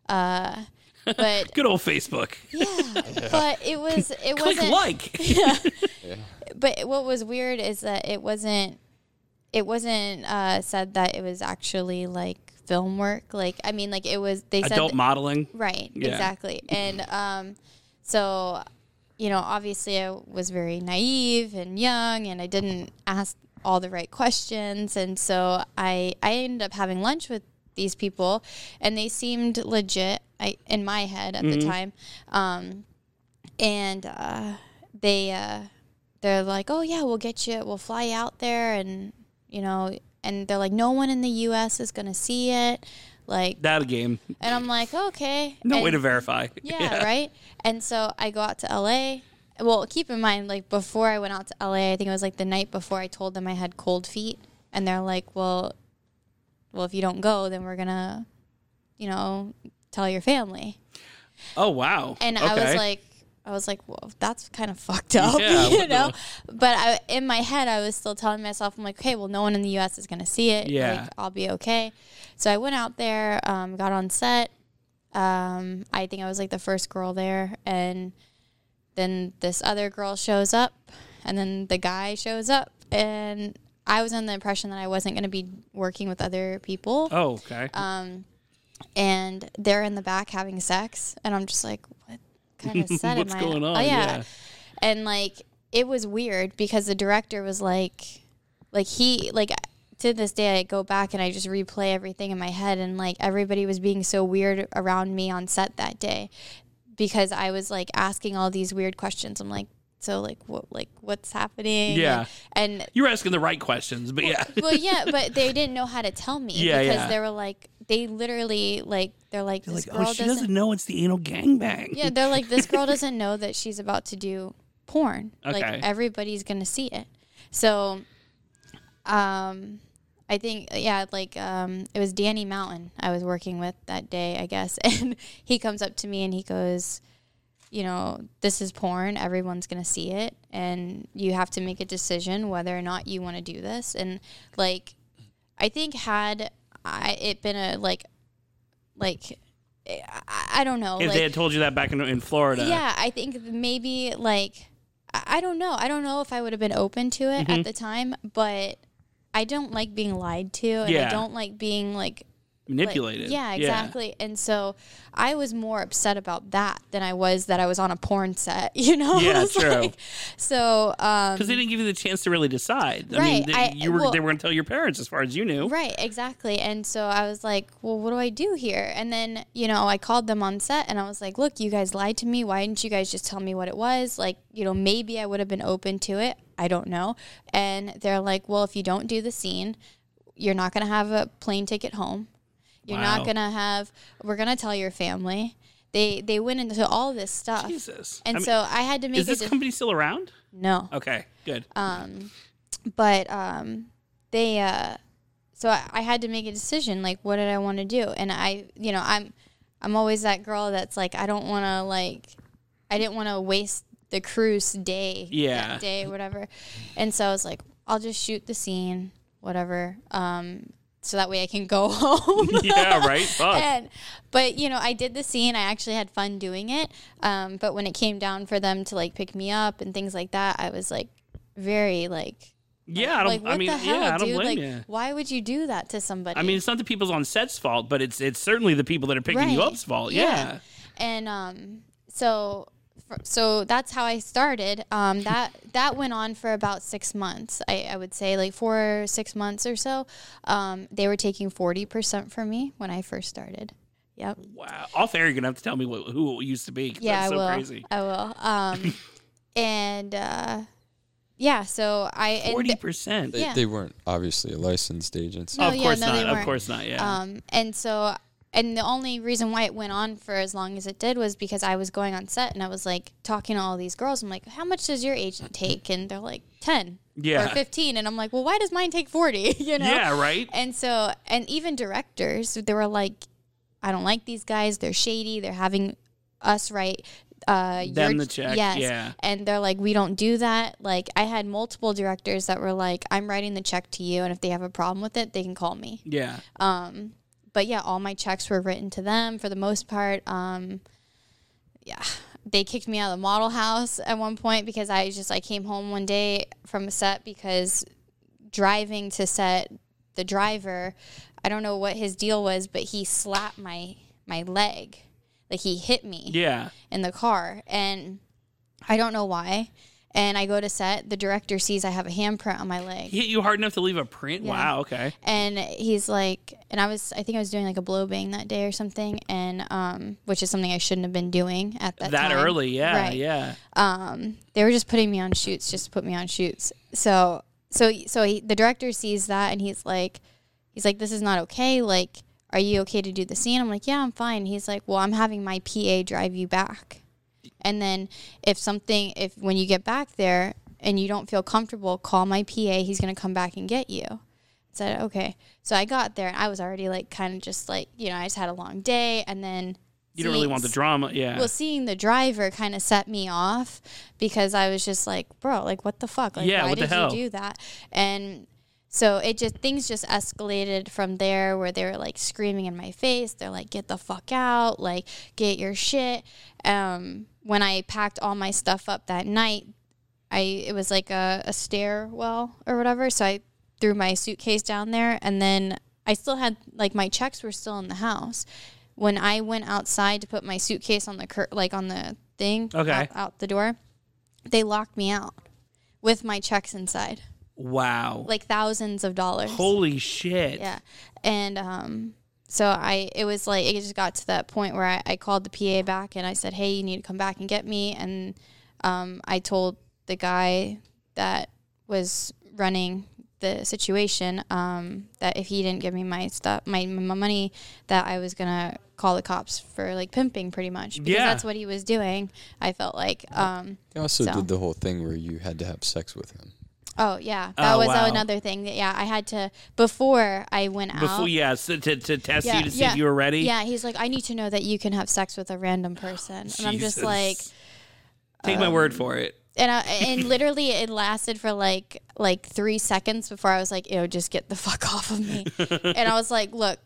Uh, but Good old Facebook. yeah, but it was it Click wasn't like. yeah. But what was weird is that it wasn't it wasn't uh, said that it was actually like film work. Like I mean, like it was they said Adult that- modeling. Right, Yeah. exactly. And um, so, you know, obviously I was very naive and young, and I didn't ask all the right questions. And so I I ended up having lunch with these people, and they seemed legit. I in my head at the time, um, and uh, they uh, they're like, oh yeah, we'll get you, we'll fly you out there, and you know, and they're like, no one in the U.S. is gonna see it, like, That game. and I'm like, okay, No and, way to verify. yeah, right. And so I go out to LA. Well, keep in mind, like before I went out to LA, I think it was like the night before I told them I had cold feet, and they're like, "Well, well, if you don't go, then we're gonna, you know, tell your family." Oh wow. And I was like, I was like, well, that's kind of fucked up, Yeah, you the- know. But I, in my head, I was still telling myself, I'm like, okay, well, no one in the U.S. is gonna see it. Yeah. like, I'll be okay. So I went out there, um, got on set. Um, I think I was like the first girl there, and then this other girl shows up, and then the guy shows up, and I was under the impression that I wasn't going to be working with other people. Oh, okay. Um, and they're in the back having sex, and I'm just like, kind of set What's am I? going on? Oh yeah. Yeah. and like it was weird because the director was like, like he like to this day I go back and I just replay everything in my head, and like everybody was being so weird around me on set that day because I was like asking all these weird questions. I'm like. So like what like what's happening? Yeah. And, and you were asking the right questions, but yeah. well, yeah, but they didn't know how to tell me Yeah, because yeah. they were like, they literally like, they're like, They're this like, girl oh, she doesn't. doesn't know it's the anal gangbang. Yeah, they're like, this girl doesn't know that she's about to do porn. Okay. Like everybody's gonna see it. So, um, I think yeah, like um, it was Danny Mountain I was working with that day, I guess, and he comes up to me and he goes, you know, this is porn. Everyone's going to see it. And you have to make a decision whether or not you want to do this. And like, I think had I, it been a like, like, I, I don't know. if like, they had told you that back in, in Florida. yeah, I think maybe like, I, I don't know. I don't know if I would have been open to it Mm-hmm. at the time, but I don't like being lied to. And Yeah. I don't like being like, like- Manipulated. yeah, exactly. And so I was more upset about that than I was that I was on a porn set, you know? Yeah, was true. like- so, um, Because they didn't give you the chance to really decide. I Right, mean, they, I- you were well- they were going to tell your parents as far as you knew. Right, exactly. And so I was like, well, what do I do here? And then, you know, I called them on set and I was like, look, you guys lied to me. Why didn't you guys just tell me what it was? Like, you know, maybe I would have been open to it. I don't know. And they're like, well, if you don't do the scene, you're not going to have a plane ticket home. You're Wow. not going to have, we're going to tell your family. They, they went into all this stuff. Jesus. And I mean, so I had to make is this de- company still around? no Okay, good. um, but um, they uh, so I, I had to make a decision like what did I want to do and I you know I'm I'm always that girl that's like I don't want to like I didn't want to waste the cruise day Yeah. day whatever and so I was like I'll just shoot the scene whatever um, so that way I can go home yeah, right. Fuck. and but you know i did the scene i actually had fun doing it um, but when it came down for them to like pick me up and things like that i was like very like yeah, I don't. like what I mean, the hell yeah, I don't dude blame like you. why would you do that to somebody I mean, it's not the people's on set's fault, but it's it's certainly the people that are picking you up's fault. Yeah. Yeah. and um so so that's how I started. Um, that that went on for about six months. I, I would say like four six months or so. Um, they were taking forty percent from me when I first started. Yep. Wow. Off air, you're gonna have to tell me what, who it used to be. Yeah, that's so I will. crazy. I will. Um, and uh, yeah, so I forty percent. They, Yeah. they weren't obviously a licensed agent. No, of yeah, course no, not. they Of course not. Yeah. Um, and so, and the only reason why it went on for as long as it did was because I was going on set and I was like talking to all these girls. I'm like, how much does your agent take? And they're like, 10 Yeah. or 15. And I'm like, well, why does mine take 40? you know? yeah. Right. And so, and even directors, they were like, I don't like these guys. They're shady. They're having us write uh, Them the check, Yes. yeah. And they're like, we don't do that. Like, I had multiple directors that were like, I'm writing the check to you, and if they have a problem with it, they can call me. Yeah. Um, but yeah, all my checks were written to them for the most part. Um, yeah, they kicked me out of the model house at one point because I just I came home one day from a set because driving to set the driver, I don't know what his deal was, but he slapped my my leg, like he hit me Yeah. in the car and I don't know why. And I go to set. The director sees I have a handprint on my leg. He hit you hard enough to leave a print? Yeah. Wow, okay. and he's like and i was i think i was doing like a blow bang that day or something and um which is something i shouldn't have been doing at that That, time. early, yeah, Right. yeah. um they were just putting me on shoots just to put me on shoots so so so he, the director sees that and he's like he's like this is not okay like are you okay to do the scene i'm like yeah i'm fine he's like well i'm having my pa drive you back and then if something if when you get back there and you don't feel comfortable call my pa he's going to come back and get you said okay so i got there and i was already like kind of just like you know i just had a long day and then You don't really want the drama, yeah. well, seeing the driver kind of set me off because I was just like, bro, like what the fuck? Like Yeah, why did you do that? And so it just things just escalated from there where they were like screaming in my face. They're like, get the fuck out, like get your shit. Um, when I packed all my stuff up that night, I it was like a, a stairwell or whatever. So I threw my suitcase down there and then I still had like my checks were still in the house. When I went outside to put my suitcase on the cur- like on the thing Okay. out, out the door, they locked me out with my checks inside, wow. like thousands of dollars. Holy shit. Yeah. And um so I it was like it just got to that point where I, I called the PA back and I said, Hey, you need to come back and get me and um I told the guy that was running the situation um that if he didn't give me my stuff my, my money that I was gonna call the cops for like pimping pretty much because Yeah. that's what he was doing I felt like um You also So. did the whole thing where you had to have sex with him. Oh yeah that Oh, was wow. another thing that yeah I had to before I went out Before, yeah, so to, to test Yeah, you to see if you were ready. Yeah, he's like, I need to know that you can have sex with a random person, and I'm just like, Take my word um, for it. and I, and literally it lasted for like like three seconds before I was like, ew, just get the fuck off of me, and I was like, look.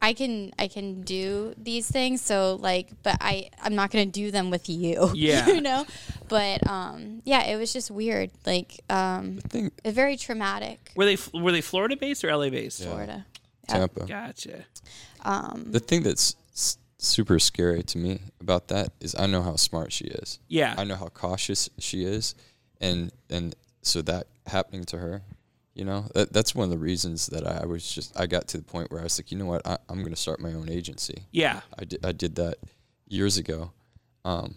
I can I can do these things so like but I I'm not going to do them with you Yeah. you know but um yeah it was just weird like um think very traumatic Were they were they Florida based or LA based? Florida Tampa. Gotcha. um The thing that's s- super scary to me about that is I know how smart she is. Yeah. I know how cautious she is, and and so that happening to her, you know, that, that's one of the reasons that I was just I got to the point where I was like, you know what, I, I'm going to start my own agency. Yeah. I did I did that years ago. Um, be,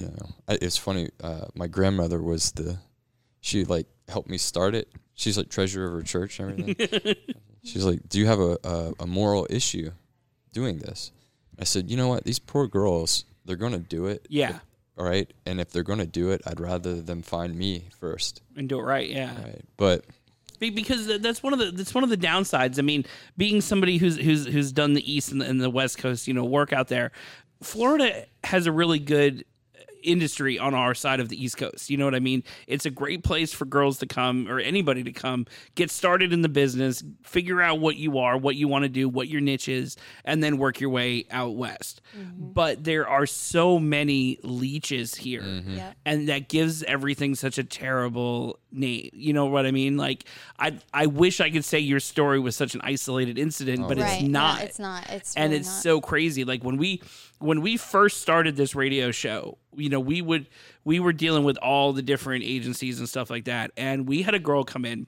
you know, I, it's funny. Uh, my grandmother was the she like helped me start it. She's like treasurer of her church and everything. She's like, "Do you have a, a, a moral issue doing this?" I said, "You know what? These poor girls, they're going to do it. Yeah. All right. And if they're going to do it, I'd rather them find me first. And do it right. Yeah. Right. But because that's one of the that's one of the downsides. I mean, being somebody who's who's who's done the East and the, and the West Coast, you know, work out there. Florida has a really good industry on our side of the East Coast. You know what I mean? It's a great place for girls to come or anybody to come, get started in the business, figure out what you are, what you want to do, what your niche is, and then work your way out west. Mm-hmm. But there are so many leeches here, mm-hmm. Yep. and that gives everything such a terrible name. You know what I mean? Like I I wish I could say your story was such an isolated incident, oh, but right it's not yeah, it's not it's and really it's not. so crazy like when we when we first started this radio show you know we would we were dealing with all the different agencies and stuff like that. And we had a girl come in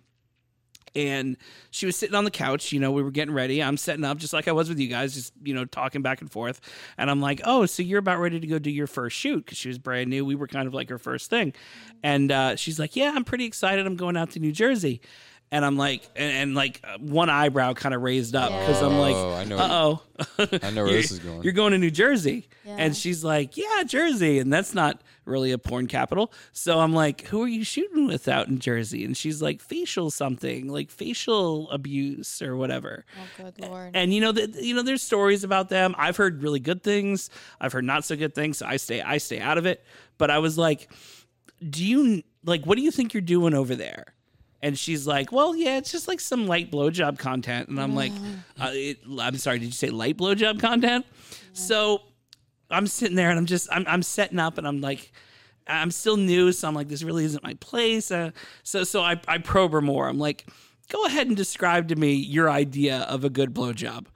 and she was sitting on the couch you know we were getting ready. I'm setting up just like i was with you guys just you know talking back and forth. And i'm like oh so you're about ready to go do your first shoot? Because she was brand new. We were kind of like her first thing. And uh, she's like yeah i'm pretty excited. I'm going out to new jersey and i'm like and, and like uh, one eyebrow kind of raised up because i'm like Oh, I know. uh-oh I know where this is going. you're going to New Jersey. Yeah. And she's like, yeah, Jersey. And that's not really a porn capital. So I'm like, who are you shooting with out in Jersey? And she's like, facial something, like facial abuse or whatever. oh good lord And you know, the, you know, there's stories about them. I've heard really good things. I've heard not so good things. So I stay, I stay out of it. But I was like, do you like, what do you think you're doing over there? And she's like, "Well, yeah, it's just like some light blowjob content." And I'm like, uh, it, "I'm sorry, did you say light blowjob content?" So I'm sitting there and I'm just I'm I'm setting up and I'm like I'm still new, so I'm like this really isn't my place. Uh, so so I I probe her more. I'm like, "Go ahead and describe to me your idea of a good blowjob."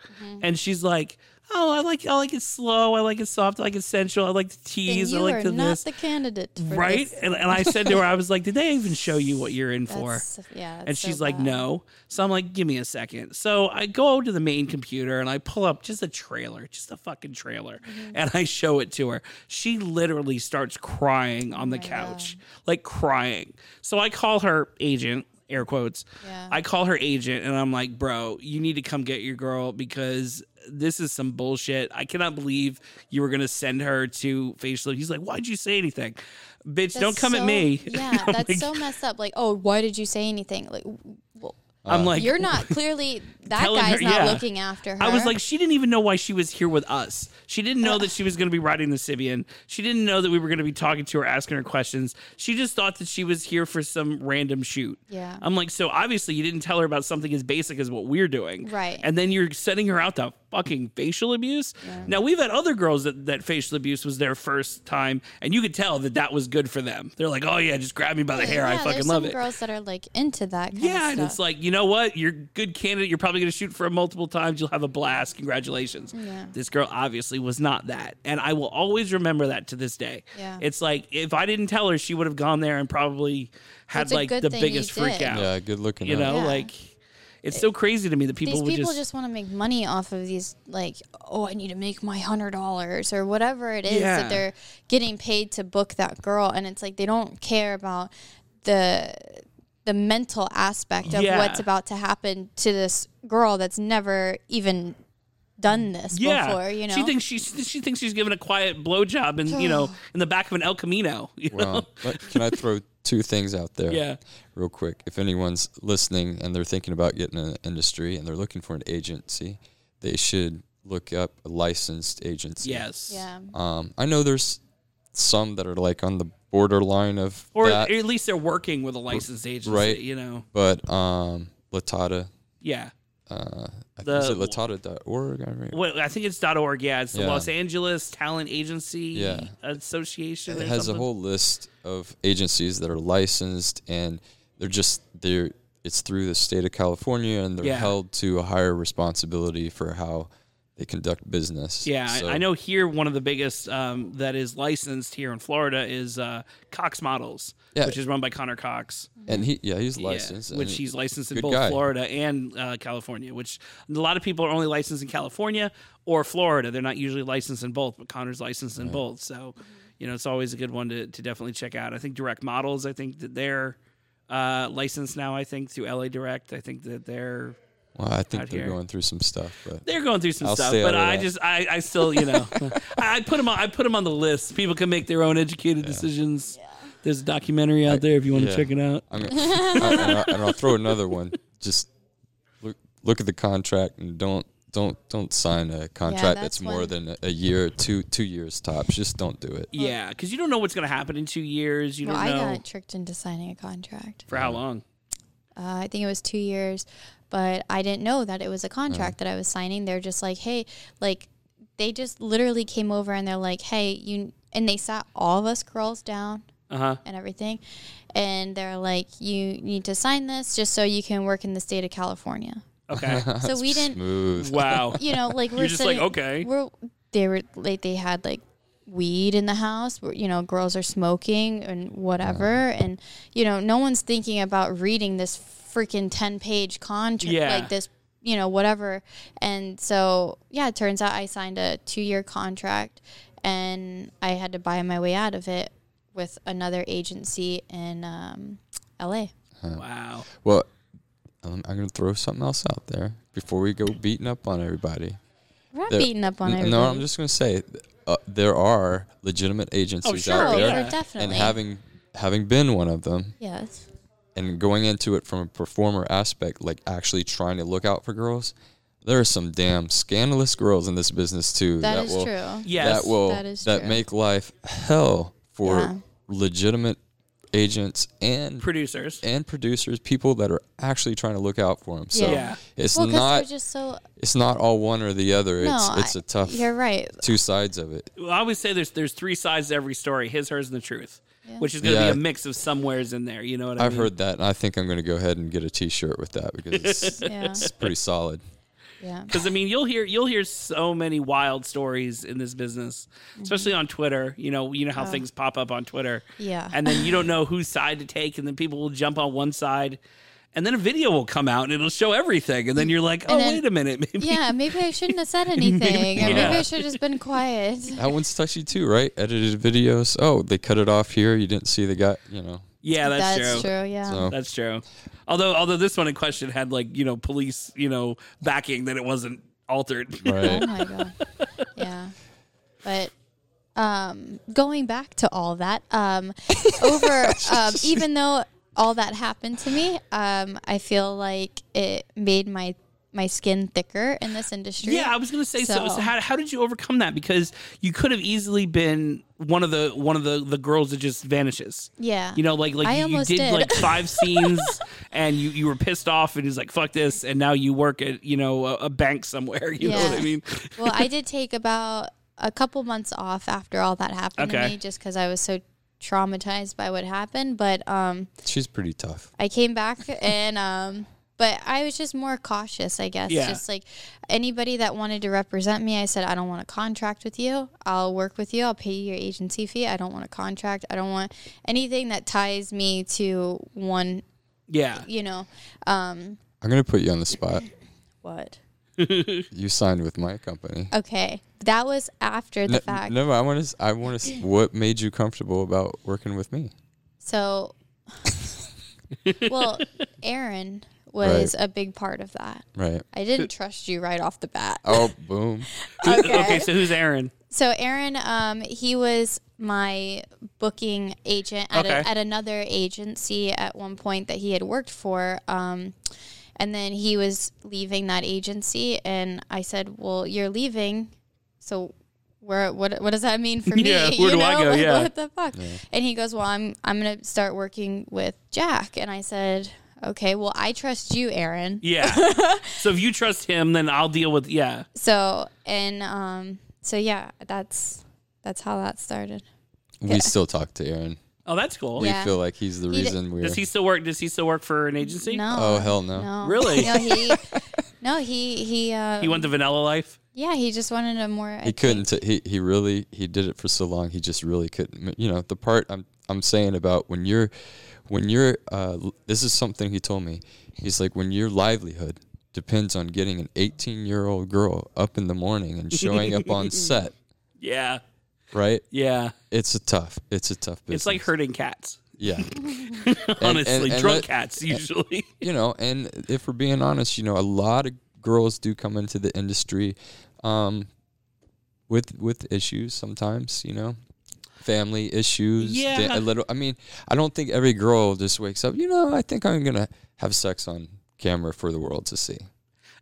And she's like, Oh, I like I like it slow. I like it soft. I like it sensual. I like the tease. I you like are the not this. the candidate for right? this. And, and I said to her, I was like, "Did they even show you what you're in for?" Yeah, and it's so she's like, bad. "No." So I'm like, "Give me a second. So I go to the main computer and I pull up just a trailer, just a fucking trailer, Mm-hmm. and I show it to her. She literally starts crying on Oh the couch, like crying. So I call her agent. Air quotes. Yeah. I call her agent and I'm like, bro, you need to come get your girl because this is some bullshit. I cannot believe you were gonna send her to facial. He's like, why'd you say anything? Bitch, don't That's come at me. Yeah, that's like- so messed up. Like, oh, why did you say anything? Like, well, I'm uh, like, you're not clearly that guy's her- not yeah. looking after her. I was like, she didn't even know why she was here with us. She didn't know that she was going to be riding the Sybian. She didn't know that we were going to be talking to her, asking her questions. She just thought that she was here for some random shoot. Yeah. I'm like, so obviously you didn't tell her about something as basic as what we're doing. Right. And then you're sending her out to fucking facial abuse. Now we've had other girls that, that facial abuse was their first time, and you could tell that that was good for them. They're like, oh yeah, just grab me by the hair. yeah, I fucking there's love some it. girls that are like into that. Kind Yeah, of and it's like, you know what? You're a good candidate. You're probably going to shoot for it multiple times. You'll have a blast. Congratulations. Yeah. This girl obviously was not that. And I will always remember that to this day. Yeah. It's like, if I didn't tell her, she would have gone there and probably had It's like the biggest freak did. out. Yeah, good looking. You out. know, Yeah. like, it's eh, so crazy to me that people these people just. just, want to make money off of these like oh i need to make my hundred dollars or whatever it is Yeah. that they're getting paid to book that girl and it's like they don't care about the the mental aspect of Yeah. what's about to happen to this girl that's never even done this yeah, before you know she thinks she's she thinks she's given a quiet blowjob and you know in the back of an El Camino. You know? Well, but can I throw two things out there? Yeah. Real quick. If anyone's listening and they're thinking about getting in the industry and they're looking for an agency, they should look up a licensed agency. Yes. yeah Um, I know there's some that are like on the borderline of Or that, at least they're working with a licensed agency. right. You know. but um, Latata, Yeah. Uh, I The- think is it latata.org? I Well, I think it's dot .org. Yeah, it's the Yeah. Los Angeles Talent Agency Yeah. Association. it has something. a whole list of agencies that are licensed and they're just they're it's through the state of California and they're Yeah. held to a higher responsibility for how they conduct business. Yeah, So- I, know here one of the biggest um, that is licensed here in Florida is uh, Cox Models, Yeah. which is run by Connor Cox. And he yeah, he's Yeah, licensed. which he's licensed in both guy. Florida and uh, California. Which a lot of people are only licensed in California or Florida. They're not usually licensed in both, but Connor's licensed in both. So, you know, it's always a good one to, to definitely check out. I think Direct Models. I think that they're uh, licensed now. I think through LA Direct. I think that they're Well, I think they're here. going through some stuff, but they're going through some I'll stuff, but I that. just I, I still you know I I put them on I put them on the list. People can make their own educated decisions. There's a documentary out there if you want to yeah. check it out. I'm gonna, I, and, I'll, and I'll throw another one. Just look look at the contract and don't don't don't sign a contract that's that's, more than a, a year, two two years tops. Just don't do it. Yeah, because you don't know what's going to happen in two years. You well, don't I know got tricked into signing a contract. for how long. Uh, I think it was two years, but I didn't know that it was a contract that I was signing. They're just like, hey, like they just literally came over and they're like, hey, you, and they sat all of us girls down Uh huh. and everything, and they're like, you need to sign this just so you can work in the state of California. Okay. So we didn't, Smooth. wow. you know, like we're You're just like okay. we're they were like they had like weed in the house where you know girls are smoking and whatever and you know no one's thinking about reading this freaking 10 page contract Yeah. like this you know whatever and so yeah it turns out i signed a two year contract and i had to buy my way out of it with another agency in um, la Wow. Well, um, I'm gonna throw something else out there before we go beating up on everybody. we're not There- beating up on N- everybody No, I'm just gonna say uh, there are legitimate agencies sure, out oh, there, yeah. for definitely and having having been one of them, yes and going into it from a performer aspect, like actually trying to look out for girls, there are some damn scandalous girls in this business too. that is will, true Yes. That will That is that true. make life hell for Yeah. legitimate agents and Producers. and producers, people that are actually trying to look out for them. So Yeah. Yeah. it's well not just so it's not all one or the other. no It's it's I- a tough you're right two sides of it. Well, I always say there's there's three sides to every story: his, hers, and the truth. Which is going to Yeah. be a mix of somewheres in there. You know what I mean? I've mean? heard that, and I think I'm going to go ahead and get a T-shirt with that because it's, Yeah. it's pretty solid. Yeah. Because I mean, you'll hear you'll hear so many wild stories in this business, mm-hmm. especially on Twitter. You know, you know how Oh. things pop up on Twitter. Yeah. And then you don't know whose side to take, and then people will jump on one side, and then a video will come out and it'll show everything, and then you're like, oh then- wait a minute, maybe. Yeah, maybe I shouldn't have said anything. Or maybe Yeah. I should have just been quiet. That one's touchy too, right? Edited videos. Oh, they cut it off here. You didn't see the guy. You know. Yeah, that's, That's true. true, yeah. So- That's true. Although although this one in question had like you know police you know backing that it wasn't altered. Right. Oh my god. Yeah. But um going back to all that, um over um even though all that happened to me, um I feel like it made my my skin thicker in this industry. Yeah, I was gonna say so. so. So- how, how did you overcome that? Because you could have easily been one of the one of the, the girls that just vanishes. Yeah. You know, like like I you, you did, did. like five scenes and you, you were pissed off and he's like, fuck this and now you work at, you know, a, a bank somewhere. You know what I mean? well, I did take about a couple months off after all that happened Okay. to me just cuz I was so traumatized by what happened, but um She's pretty tough. I came back and um but I was just more cautious, I guess. Yeah. Just like anybody that wanted to represent me, I said I don't want a contract with you. I'll work with you. I'll pay you your agency fee. I don't want a contract. I don't want anything that ties me to one, Yeah. you know. Um I'm gonna put you on the spot. what? You signed with my company. Okay. That was after the No, fact. no, I want to. I want to. What made you comfortable about working with me? So well, Aaron was a big part of that. Right. I didn't trust you right off the bat. Oh, boom. Okay. okay, so who's Aaron? So Aaron, um, he was my booking agent at, Okay. a, at another agency at one point that he had worked for. Um, and then he was leaving that agency, and I said, "Well, you're leaving, so where? What? What does that mean for me? Yeah, where you do know? I go? Like, Yeah. What the fuck?" And he goes, "Well, I'm I'm gonna start working with Jack." And I said, "Okay, well, I trust you, Aaron." Yeah. so if you trust him, then I'll deal with yeah. So and um, so yeah, that's that's how that started. We still talk to Aaron. Oh, that's cool. We Yeah. feel like he's the He d- reason we're. Does he still work? Does he still work for an agency? No. Oh, hell no. No. Really? No, he. No, he he. Uh, He went the vanilla life. Yeah, he just wanted a more. He think- couldn't. T- he he really he did it for so long. He just really couldn't. You know the part I'm I'm saying about when you're when you're. Uh, l- this is something he told me. He's like when your livelihood depends on getting an 18 year old girl up in the morning and showing up on set. Yeah. Right. Yeah. It's a tough. It's a tough business. It's like herding cats. Yeah. Honestly, and drunk let- cats usually. you know, and if we're being honest, you know, a lot of girls do come into the industry um, with with issues sometimes, you know, family issues. Yeah. a little. I mean, I don't think every girl just wakes up. You know, I think I'm gonna have sex on camera for the world to see.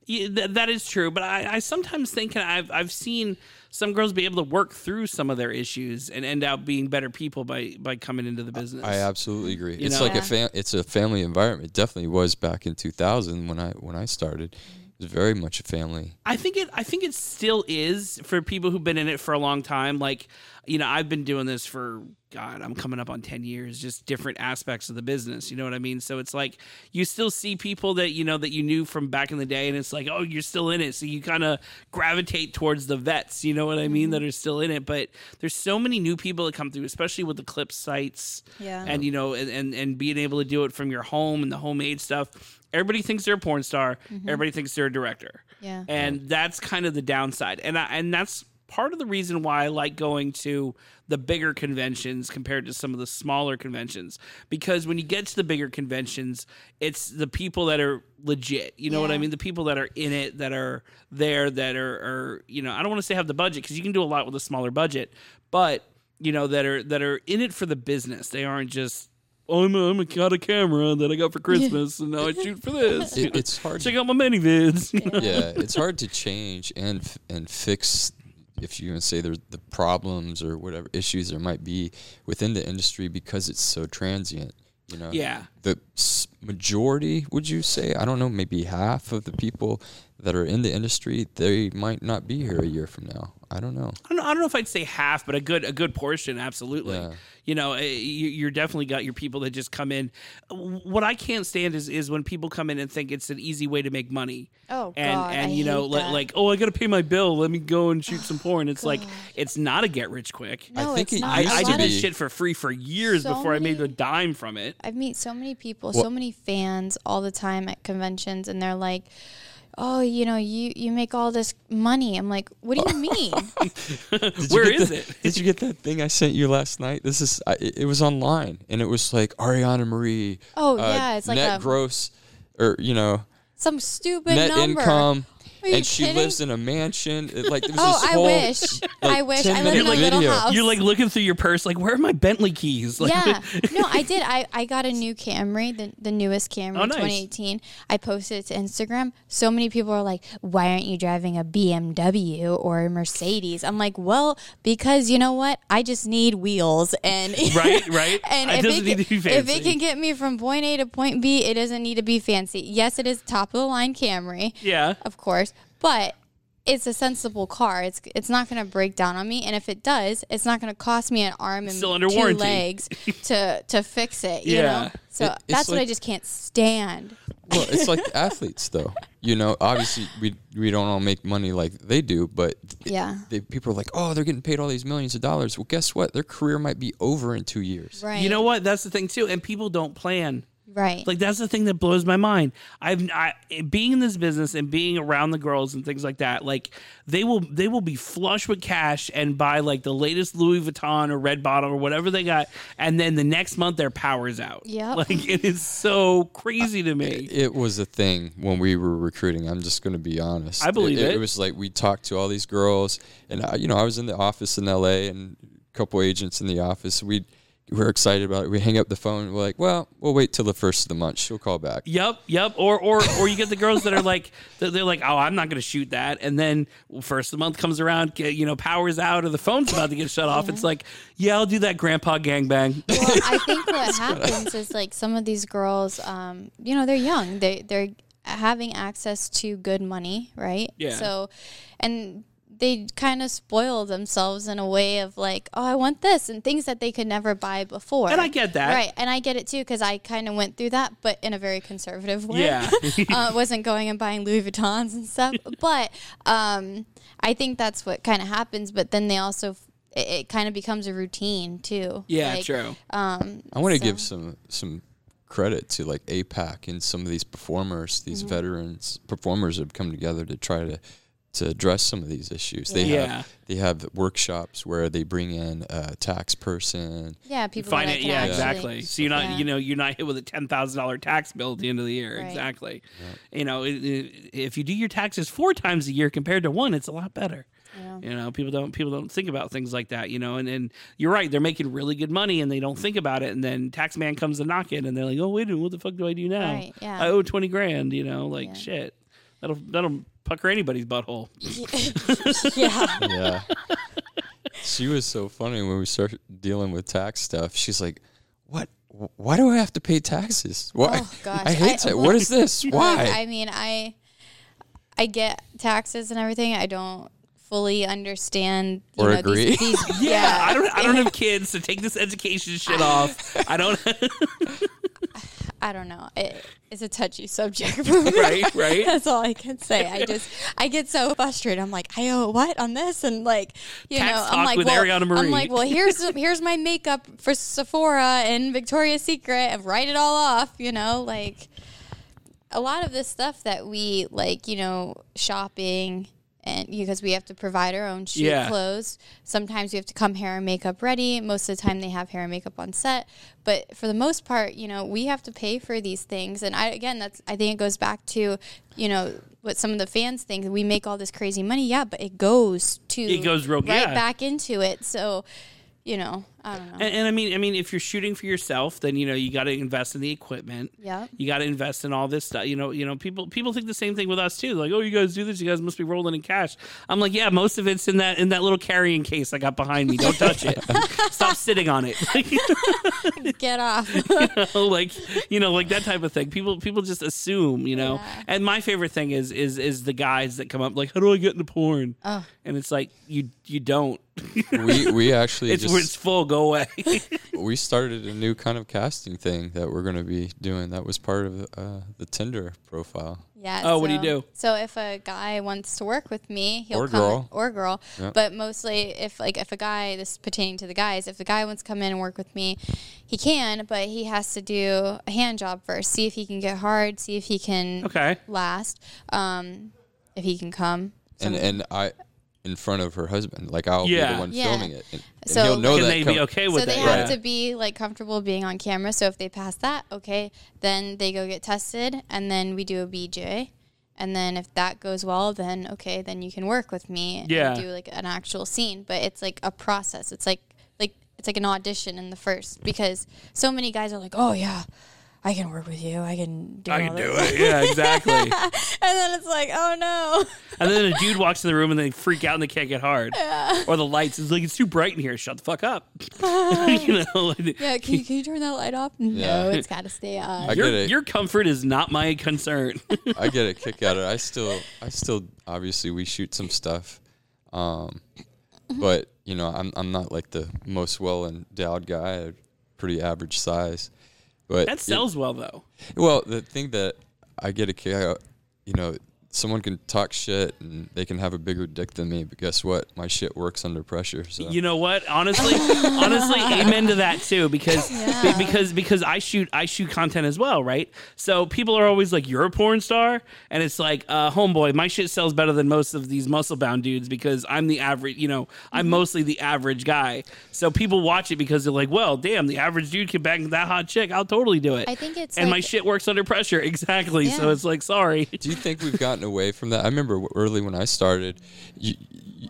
Yeah, th- that is true, but I, I sometimes think and I've I've seen some girls be able to work through some of their issues and end up being better people by by coming into the business. I absolutely agree. You it's know? like Yeah. a fam- it's a family environment. It definitely was back in 2000 when I when I started. It was very much a family. I think it. I think it still is for people who've been in it for a long time. Like, you know, I've been doing this for God. I'm coming up on ten years. Just different aspects of the business. You know what I mean? So it's like you still see people that you know that you knew from back in the day, and it's like, oh, you're still in it. So you kind of gravitate towards the vets. You know what I mean? Mm-hmm. That are still in it. But there's so many new people that come through, especially with the clip sites. Yeah. And you know, and and, and being able to do it from your home and the homemade stuff. Everybody thinks they're a porn star. Mm-hmm. Everybody thinks they're a director. Yeah. and that's kind of the downside. And I, and that's part of the reason why I like going to the bigger conventions compared to some of the smaller conventions. Because when you get to the bigger conventions it's the people that are legit. You know what I mean? The people that are in it that are there that are, are you know I don't want to say have the budget because you can do a lot with a smaller budget but you know that are that are in it for the business. They aren't just I'm a, I'm a, got a camera that I got for Christmas and now I shoot for this It, it's hard. check out my many vids yeah, it's hard to change and and fix if you even say there's the problems or whatever issues there might be within the industry because it's so transient. You know, Yeah. The majority, would you say? I don't know, maybe half of the people that are in the industry, they might not be here a year from now. I don't know. I don't, know, I don't know if I'd say half, but a good a good portion, absolutely. Yeah. You know, eh, you, you're definitely got your people that just come in. What I can't stand is is when people come in and think it's an easy way to make money. Oh, and God, and I you know, hate like, that. like oh, I got to pay my bill. Let me go and shoot some porn. It's like it's not a get rich quick. No, I think it's it not. I, used I A to did this shit for free for years So before I made a dime from it. I meet so many people, Well- so many fans all the time at conventions, and they're like, "Oh, you know, you you make all this money." I'm like, "What do you mean?" Did you Where get is the- it? Did you get that thing I sent you last night? This is I, it it was online and it was like Ariana Marie. Oh, uh, yeah, it's like net a- gross, or you know, Some stupid net number. income, Are you and she kidding? lives in a mansion. It, like there was Oh, this I whole, wish. I like, wish. 10 I live in a minute little video. house. You're like looking through your purse, like where are my Bentley keys? Like, yeah. No, I did. I, I got a new Camry, the, the newest Camry, Oh, nice. 2018. I posted it to Instagram. So many people are like, why aren't you driving a BMW or a Mercedes? I'm like, well, because you know what? I just need wheels. And Right, right. and It if doesn't it, need to be If it can get me from point A to point B, it doesn't need to be fancy. Yes, it is top of the line Camry yeah. of course, but it's a sensible car. It's it's not going to break down on me, and if it does, it's not going to cost me an arm and Still under two warranty. legs to to fix it. You Yeah. know, so It- it's that's what I just can't stand. Well, it's like athletes, though. You know, obviously we we don't all make money like they do, but it- Yeah. they, people are like, oh, they're getting paid all these millions of dollars. Well, guess what? Their career might be over in two years. Right. You know what? That's the thing too, and people don't plan. Right. Like that's the thing that blows my mind. I've I, being in this business and being around the girls and things like that. Like they will they will be flush with cash and buy like the latest Louis Vuitton or Red Bottle or whatever they got, and then the next month their power's out. Yeah. Like it is so crazy to me. It was a thing when we were recruiting. I'm just going to be honest. I believe it, it. It was like we talked to all these girls, and I, you know, I was in the office in L.A. and a couple agents in the office. We we were excited about it. We hang up the phone. We're like, well, we'll wait till the first of the month. She'll call back. Yep, yep. Or or or you get the girls that are like they're they're like, oh, I'm not going to shoot that, and then first of the month comes around, you know, power's out or the phone's about to get shut off. It's like, yeah, I'll do that, Grandpa gangbang. well, I think what happens is like some of these girls, um, you know, they're young. They they're having access to good money, right? Yeah. So, and they kind of spoil themselves in a way of like, oh, I want this and things that they could never buy before. And I get that. right? And I get it too because I kind of went through that, but in a very conservative way. Yeah. uh, wasn't going and buying Louis Vuittons and stuff. But um, I think that's what kind of happens. But then they also. It, it kind of becomes a routine too. Yeah, Like, true. um, I want to so- give some some credit to like APAC and some of these performers, these Mm-hmm. veterans performers have come together to try to to address some of these issues. They Yeah. have they have workshops where they bring in a tax person. Yeah, people Find it, yeah, actually- exactly. So you're not, yeah. you know, you're not hit with a ten thousand dollar tax bill at the end of the year. Right. Exactly. You know, it, it, if you do your taxes four times a year compared to one, it's a lot better. Yeah. You know, people don't people don't think about things like that. You know, and, and you're right, they're making really good money and they don't think about it. And then tax man comes to knock it, and they're like, oh wait a minute, what the fuck do I do now? Right, yeah. I owe twenty grand. You know, like Yeah. shit. That'll that'll pucker anybody's butthole. yeah. Yeah. she was so funny when we started dealing with tax stuff. She's like, "What? Why do I have to pay taxes? Why? Oh I hate it. What is this? Why? Like, I mean, I I get taxes and everything. I don't fully understand you Or know, agree. These, these, Yeah, yeah, I don't I don't have kids to take this education shit off. I don't I don't know. It, it's a touchy subject for me. right, right. That's all I can say. I just I get so frustrated. I'm like, I owe what on this, and like, you Tax know, I'm like, with well. I'm like, well, here's here's my makeup for Sephora and Victoria's Secret, and write it all off. You know, like a lot of this stuff that we like, you know, shopping. And because we have to provide our own shoot Yeah. clothes, sometimes we have to come hair and makeup ready. Most of the time, they have hair and makeup on set. But for the most part, you know, we have to pay for these things. And I again, that's I think it goes back to, you know, what some of the fans think. We make all this crazy money, yeah, but it goes to It goes real- right yeah. back into it. So, you know, I don't know. And, and I mean, I mean, if you're shooting for yourself, then you know you got to invest in the equipment. Yep. You got to invest in all this stuff. You know, you know, people people think the same thing with us too. Like, oh, you guys do this. You guys must be rolling in cash. I'm like, yeah, most of it's in that in that little carrying case I got behind me. Don't touch it. Stop sitting on it. Get off. you know, like you know, like that type of thing. People people just assume, you know. And my favorite thing is is is the guys that come up like, how do I get into porn? Oh. And it's like you you don't. we we actually it's just it's full. Go away. we started a new kind of casting thing that we're going to be doing. That was part of uh, the Tinder profile. Yeah. Oh, what do you do? So if a guy wants to work with me, he'll Or come girl. or girl. Yeah. But mostly, if like if a guy, this is pertaining to the guys, if the guy wants to come in and work with me, he can, but he has to do a hand job first. See if he can get hard. See if he can Okay. last. Um, if he can come. And and I in front of her husband, like I'll be the one Yeah. filming it, and, and So- he'll know Can that. they be okay with so they have yeah. to be like comfortable being on camera. So if they pass that, okay, then they go get tested, and then we do a BJ, and then if that goes well, then okay, then you can work with me Yeah. and do like an actual scene. But it's like a process. It's like like it's like an audition in the first because so many guys are like, oh yeah. I can work with you. I can do it. I all can do it. Yeah, exactly. and then it's like, oh no. and then a dude walks in the room and they freak out and they can't get hard. Or the lights is like it's too bright in here. Shut the fuck up. you know. Yeah, can you, can you turn that light off? Yeah. No, it's got to stay on. I Your, get it. your comfort is not my concern. I get a kick out of it. I still, I still, obviously, we shoot some stuff, um, but you know, I'm I'm not like the most well endowed guy. I'm pretty average size, but that it- sells well though. well, the thing that I get a kick out, you know, someone can talk shit and they can have a bigger dick than me, but guess what? My shit works under pressure. So You know what? Honestly, honestly, amen to that too. Because be- because because I shoot I shoot content as well, right? So people are always like, "You're a porn star," and it's like, uh, "Homeboy, my shit sells better than most of these muscle bound dudes because I'm the average. You know, I'm mostly the average guy. So people watch it because they're like, "Well, damn, the average dude can bang that hot chick. I'll totally do it." I think it's and my shit works under pressure exactly. So it's like, sorry. Do you think we've gotten away from that? I remember early when I started, you,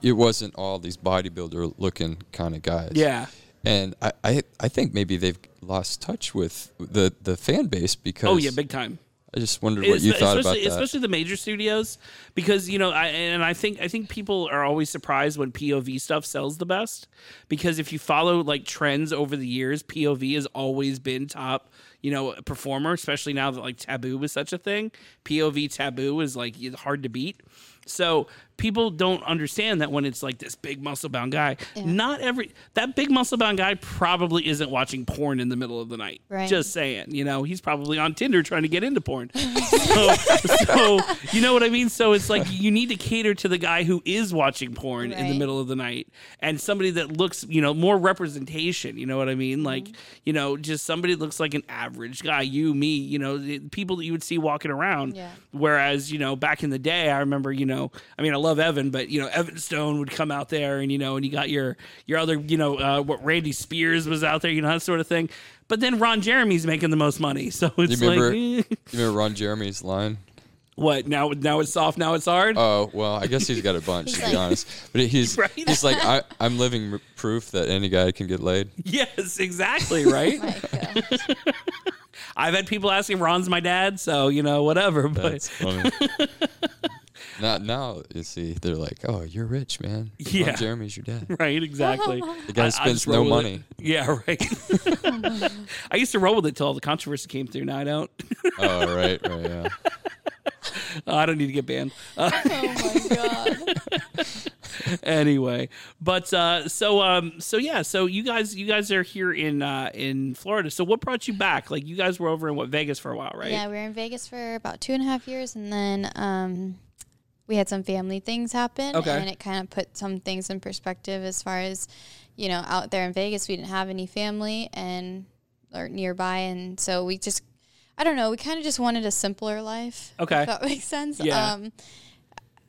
it wasn't all these bodybuilder looking kind of guys. Yeah. And I, I, I think maybe they've lost touch with the, the fan base because Oh yeah, big time. I just wondered what you thought about especially, that. especially the major studios, because you know, I, and I think I think people are always surprised when POV stuff sells the best, because if you follow like trends over the years, POV has always been top, you know, performer. Especially now that like Taboo is such a thing, POV Taboo is like hard to beat. So people don't understand that when it's like this big muscle bound guy, not every that big muscle bound guy probably isn't watching porn in the middle of the night. Right. Just saying, you know, he's probably on Tinder trying to get into porn. so, so you know what I mean. So it's like you need to cater to the guy who is watching porn in the middle of the night, and somebody that looks, you know, more representation. You know what I mean? Mm-hmm. Like, you know, just somebody that looks like an average guy. You, me, you know, the people that you would see walking around. Yeah. Whereas, you know, back in the day, I remember, you know, I mean, I love Evan, but you know, Evan Stone would come out there, and you know, and you got your your other, you know, uh, what Randy Spears was out there, you know, that sort of thing. But then Ron Jeremy's making the most money, so it's you remember, like, eh. you remember Ron Jeremy's line? what now? Now it's soft, now it's hard. Oh well, I guess he's got a bunch He's to be honest. But he's Right? he's like I, I'm living r- proof that any guy can get laid. yes, exactly, right. My gosh. I've had people asking, "Ron's my dad," so you know, whatever. But That's funny. Now, now you see, they're like, "Oh, you're rich, man. Yeah. Ron Jeremy's your dad." right, exactly. The guy I- I spends just no money. it. Yeah, right. I used to roll with it till all the controversy came through. Now I don't. oh, right, right, yeah. Oh, I don't need to get banned. Uh, oh my god. anyway, but uh, so um, so yeah, so you guys you guys are here in uh, in Florida. So what brought you back? Like you guys were over in what Vegas for a while, right? Yeah, we were in Vegas for about two and a half years, and then um, we had some family things happen, Okay. and it kind of put some things in perspective as far as you know, out there in Vegas, we didn't have any family and or nearby, and so we just, I don't know, we kind of just wanted a simpler life. Okay. if that makes sense. Yeah. Um,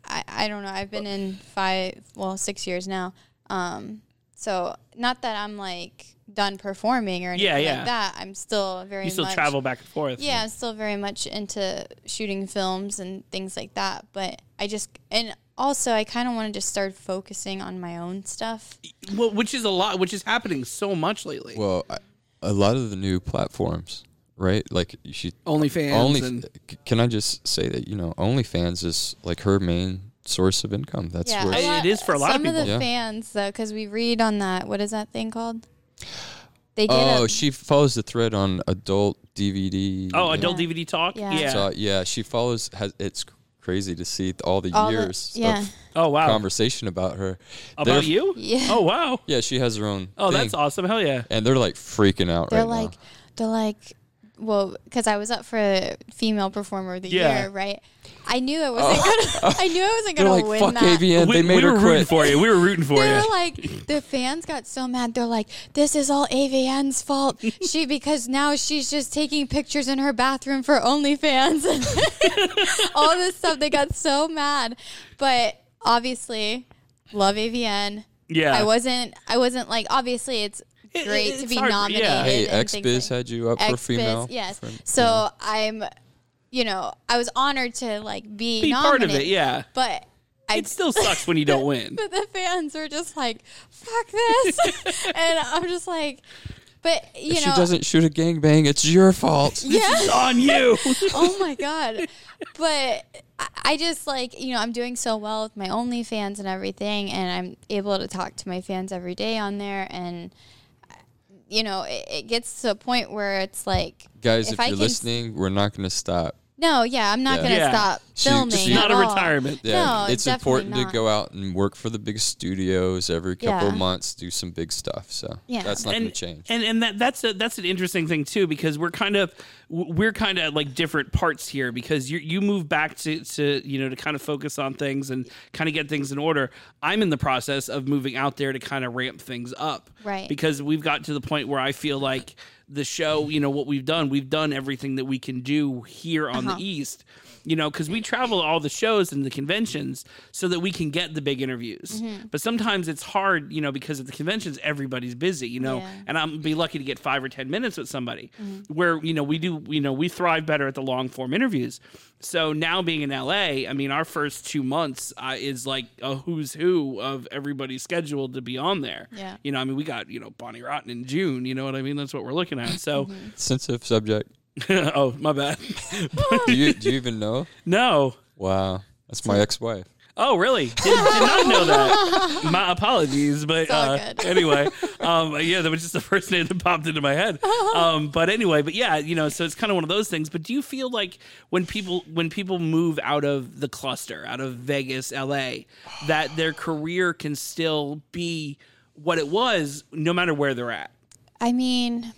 I I don't know. I've been in five, well, six years now. Um, so not that I'm like done performing or anything Yeah, yeah. like that. I'm still very You still much travel back and forth. yeah, I'm still very much into shooting films and things like that. But I just and also I kind of want to just start focusing on my own stuff. Well, which is a lot, which is happening so much lately. Well, I, a lot of the new platforms, right? Like she OnlyFans Only, and- can I just say that you know OnlyFans is like her main source of income. That's yeah, where lot- It is for a lot of some people. the Yeah. fans though, because we read on that. What is that thing called? They get Oh, a, she follows the thread on adult DVD. oh, adult Yeah. DVD talk. Yeah. Yeah. So, yeah, she follows. Has it's crazy to see all the all the- years yeah, of oh wow. conversation about her. About They're- you? yeah. Oh wow. Yeah, she has her own. Oh, thing. that's awesome. Hell yeah. And they're like freaking out they're right like, now. they're like, well, because I was up for female performer of the Yeah. year, right? I knew I wasn't oh. gonna. I knew I wasn't gonna like, win fuck that. AVN. we, they made we her were rooting quit. for you. We were rooting for they you. were like the fans got so mad they're like this is all avn's fault she because now she's just taking pictures in her bathroom for onlyfans all this stuff they got so mad but obviously love avn yeah. i wasn't i wasn't like obviously it's It- great it's to be hard- yeah. nominated Hey, and things XBiz like- had you up for female. yes for- so i'm you know i was honored to like be, Be part of it. Yeah. but I It still sucks when you don't win. but the fans were just like, "Fuck this," and I'm just like, "But you if know, she doesn't shoot a gangbang, it's your fault. yeah, It's on you. oh my god." But I- I just like you know I'm doing so well with my OnlyFans and everything, and I'm able to talk to my fans every day on there, and you know it, it gets to a point where it's like, Guys, If if, you're can listening, we're not going to stop. No, yeah, I'm not Yeah. gonna Yeah. stop She- filming. she's It's not at a all. retirement. Yeah, No, it's definitely important not. to go out and work for the big studios every couple of Yeah. months, do some big stuff. So Yeah. that's not going to change. And and that that's a that's an interesting thing too because we're kind of we're kind of like different parts here because you you move back to to you know to kind of focus on things and kind of get things in order. I'm in the process of moving out there to kind of ramp things up. Right. Because we've got to the point where I feel like the show, you know, what we've done, we've done everything that we can do here on Uh-huh. the East. You know, because we travel all the shows and the conventions so that we can get the big interviews. Mm-hmm. But sometimes it's hard, you know, because at the conventions everybody's busy, you know, Yeah. Mm-hmm. and I'm be lucky to get five or ten minutes with somebody. Where you know we do, you know, we thrive better at the long form interviews. So now being in LA, I mean, our first two months uh, is like a who's who of everybody's scheduled to be on there. Yeah. You know, I mean, we got you know Bonnie Rotten in June. You know what I mean? That's what we're looking at. So, Mm-hmm. Sensitive subject. oh my bad. do you do you even know? no. Wow, that's my ex-wife. Oh, really? Did, did not know that. My apologies, but all uh, good. anyway, um, yeah, that was just the first name that popped into my head. Um, but anyway, but yeah, you know, so it's kind of one of those things. But do you feel like when people when people move out of the cluster, out of Vegas, LA, that their career can still be what it was, no matter where they're at? I mean,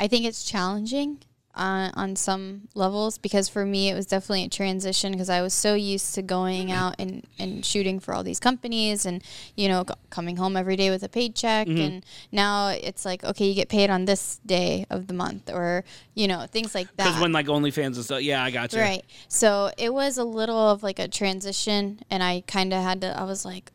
I think it's challenging on on some levels because for me it was definitely a transition because I was so used to going out and, and shooting for all these companies and you know c- coming home every day with a paycheck and now it's like okay you get paid on this day of the month or you know things like that. Because when like OnlyFans and stuff, yeah, I got you. Right. So it was a little of like a transition, and I kind of had to. I was like,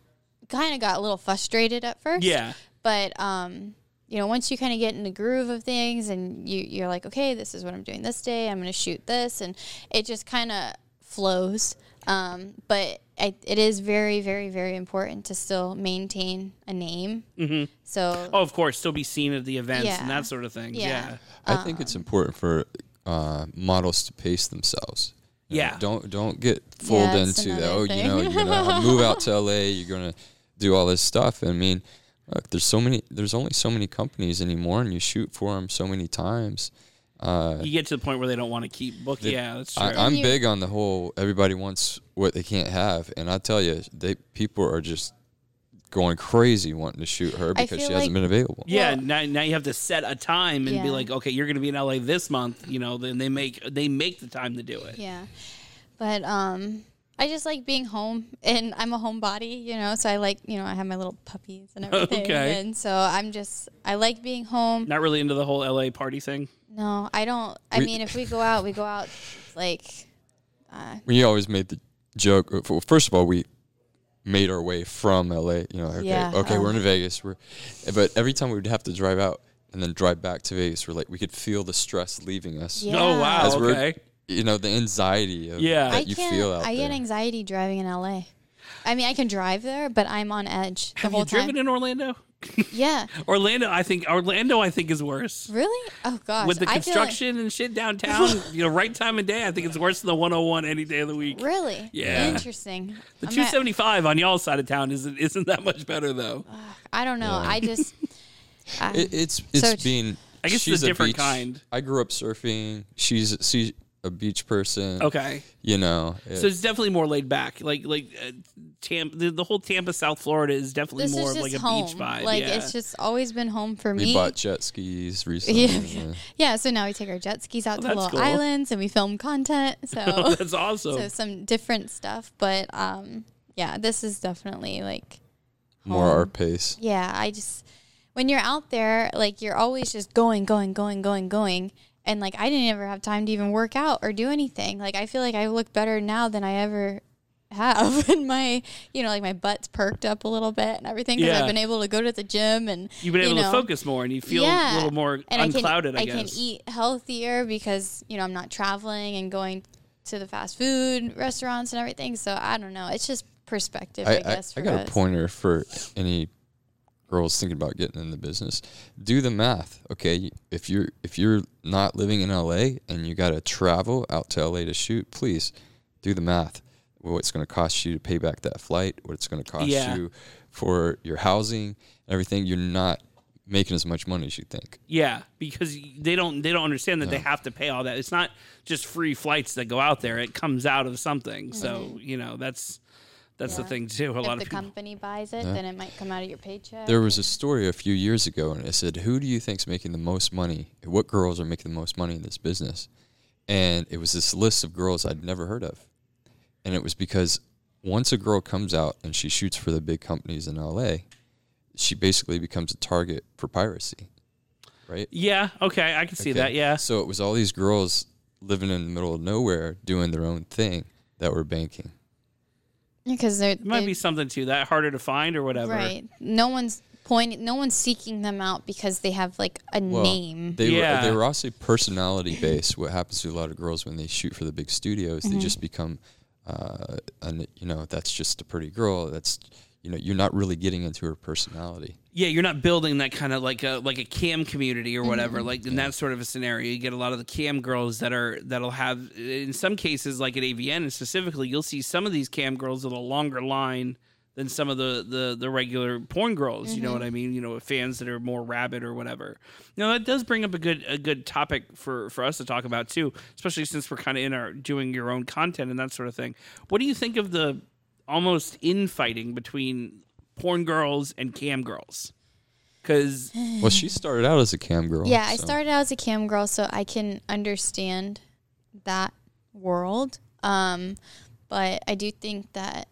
kind of got a little frustrated at first. Yeah. But um, you know, once you kind of get in the groove of things, and you you're like, okay, this is what I'm doing this day. I'm going to shoot this, and it just kind of flows. Um, but I, it is very, very, very important to still maintain a name. Mm-hmm. So Oh, of course, still be seen at the events Yeah. and that sort of thing. Yeah. yeah. I think it's important for uh, models to pace themselves. You know, Yeah. don't don't get fooled Yeah, into that. another Oh, you know, you're gonna move out to LA. You're gonna do all this stuff. I mean, look, there's so many. There's only so many companies anymore, and you shoot for them so many times. Uh, You get to the point where they don't want to keep book. Yeah, that's true. I, I'm big on the whole. Everybody wants what they can't have, and I tell you, they people are just going crazy wanting to shoot her because feel she hasn't been available. Yeah, Well- now, now you have to set a time and be like, okay, you're going to be in LA this month. You know, then they make they make the time to do it. Yeah. But um I just like being home and I'm a homebody, you know, so I like, you know, I have my little puppies and everything. Okay. And so I'm just I like being home. Not really into the whole LA party thing. No, I don't I We- mean if we go out, we go out like uh, we always made the joke. uh, First of all, we made our way from LA. You know, okay, Yeah, okay, oh. we're in Vegas. We're, but every time we would have to drive out and then drive back to Vegas, we're like, we could feel the stress leaving us. Yeah. Oh wow, As we're okay. You know the anxiety of Yeah. that I you can't. feel out I there. get anxiety driving in LA. I mean, I can drive there, but I'm on edge the Have whole you driven time. in Orlando? yeah, Orlando, I think Orlando, I think is worse. really? Oh gosh, With the I feel like- construction and shit downtown, you know, right time of day, I think it's worse than the 101 any day of the week. really? Yeah. Interesting. The I'm not- 275 on y'all side of town isn't isn't that much better though. I don't know. Yeah. I just. I, It, it's it's So- being. I guess it's a different beach- kind. I grew up surfing. She's she's a beach person. Okay. You know. So it's definitely more laid back. Like like uh, Tampa, the, the whole Tampa, South Florida is definitely this more is of just like a home. beach vibe. Like yeah. it's just always been home for we me. We bought jet skis recently. Yeah. yeah. Yeah, so now we take our jet skis out Oh, to little cool. islands and we film content. So Oh, that's awesome. so some different stuff, but um yeah, this is definitely like More home. our pace. Yeah, I just when you're out there, like you're always just going, going, going, going, going. And like I didn't ever have time to even work out or do anything. Like I feel like I look better now than I ever have and my you know like my butt's perked up a little bit and everything because Yeah. I've been able to go to the gym and You've been able you to know, focus more and you feel yeah. a little more and unclouded, I, I can, guess. can eat healthier because you know I'm not traveling and going to the fast food restaurants and everything. So I don't know. It's just perspective, I, I, I, guess. I for got us. a pointer for any girls thinking about getting in the business. Do the math, okay? If you're if you're not living in LA and you got to travel out to LA to shoot, please do the math. What it's going to cost you to pay back that flight, what it's going to cost Yeah. you for your housing, everything. You're not making as much money as you think. Yeah, because they don't they don't understand that they have to pay all that. It's not just free flights that go out there. It comes out of something. So you know that's that's the thing too. A If lot the of people. company buys it, Yeah. then it might come out of your paycheck. There was a story a few years ago, and it said, "Who do you think's making the most money? What girls are making the most money in this business?" And it was this list of girls I'd never heard of, and it was because once a girl comes out and she shoots for the big companies in LA, she basically becomes a target for piracy, right? Yeah. Okay, I can see Okay. that. Yeah. So it was all these girls living in the middle of nowhere doing their own thing that were banking. Because they're might be something to that harder to find or whatever. right. No one's pointing. No one's seeking them out because they have like a Well, name. They Yeah. were they were also personality based. What happens to a lot of girls when they shoot for the big studios? Mm-hmm. They just become, uh, an, you know, that's just a pretty girl. That's you know, you're not really getting into her personality. Yeah, you're not building that kind of like a like a cam community or whatever. Mm-hmm. Like in that sort of a scenario, you get a lot of the cam girls that are that'll have in some cases like at AVN and specifically, you'll see some of these cam girls with a longer line than some of the the, the regular porn girls. You know Mm-hmm. what I mean? You know, fans that are more rabid or whatever. Now that does bring up a good a good topic for for us to talk about too, especially since we're kind of in our doing your own content and that sort of thing. What do you think of the almost infighting between porn girls and cam girls? Because Well, she started out as a cam girl. Yeah, I so- started out as a cam girl, so I can understand that world. Um, but I do think that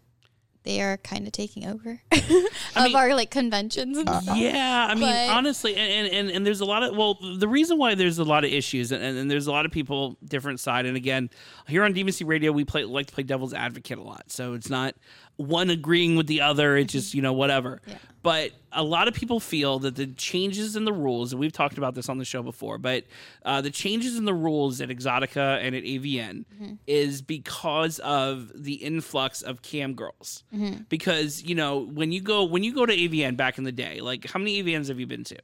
they are kind of taking over of mean- our like conventions and stuff. Yeah, I mean, But- honestly, and, and and there's a lot of well, the reason why there's a lot of issues, and, and there's a lot of people different side, and again, here on DMC Radio, we play like to play devil's advocate a lot, so it's not one agreeing with the other, it's just you know whatever. Yeah. But a lot of people feel that the changes in the rules, and we've talked about this on the show before, but uh, the changes in the rules at Exxxotica and at AVN is because of the influx of cam girls. Because you know when you go when you go to AVN back in the day, like how many AVNs have you been to?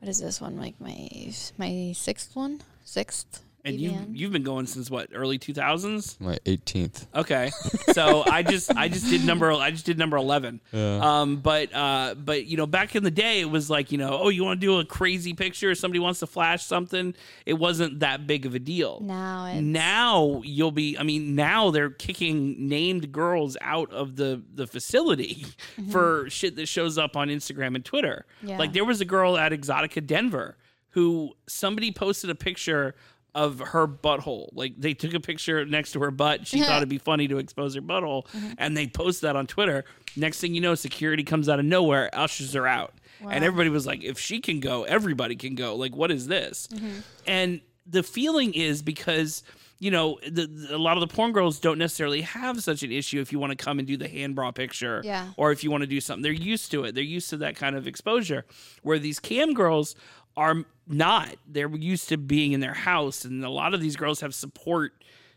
What is this one? Like my my sixth one, sixth. And you EVN. you've been going since what early two thousands? my 18th. Okay, so I just I just did number I just did number eleven. Um, but uh, but you know back in the day it was like you know oh you want to do a crazy picture somebody wants to flash something it wasn't that big of a deal. now it's Now you'll be I mean now they're kicking named girls out of the the facility for shit that shows up on Instagram and Twitter. Yeah. Like there was a girl at Exxxotica Denver who somebody posted a picture of her butthole. Like they took a picture next to her butt. She thought it'd be funny to expose her butthole, mm-hmm. and they post that on Twitter. Next thing you know, security comes out of nowhere, ushers her out, and everybody was like, "If she can go, everybody can go." Like, what is this? Mm-hmm. And the feeling is because you know the, the- a lot of the porn girls don't necessarily have such an issue if you want to come and do the hand bra picture Yeah. or if you want to do something they're used to it they're used to that kind of exposure where these cam girls are not. They're used to being in their house, and a lot of these girls have support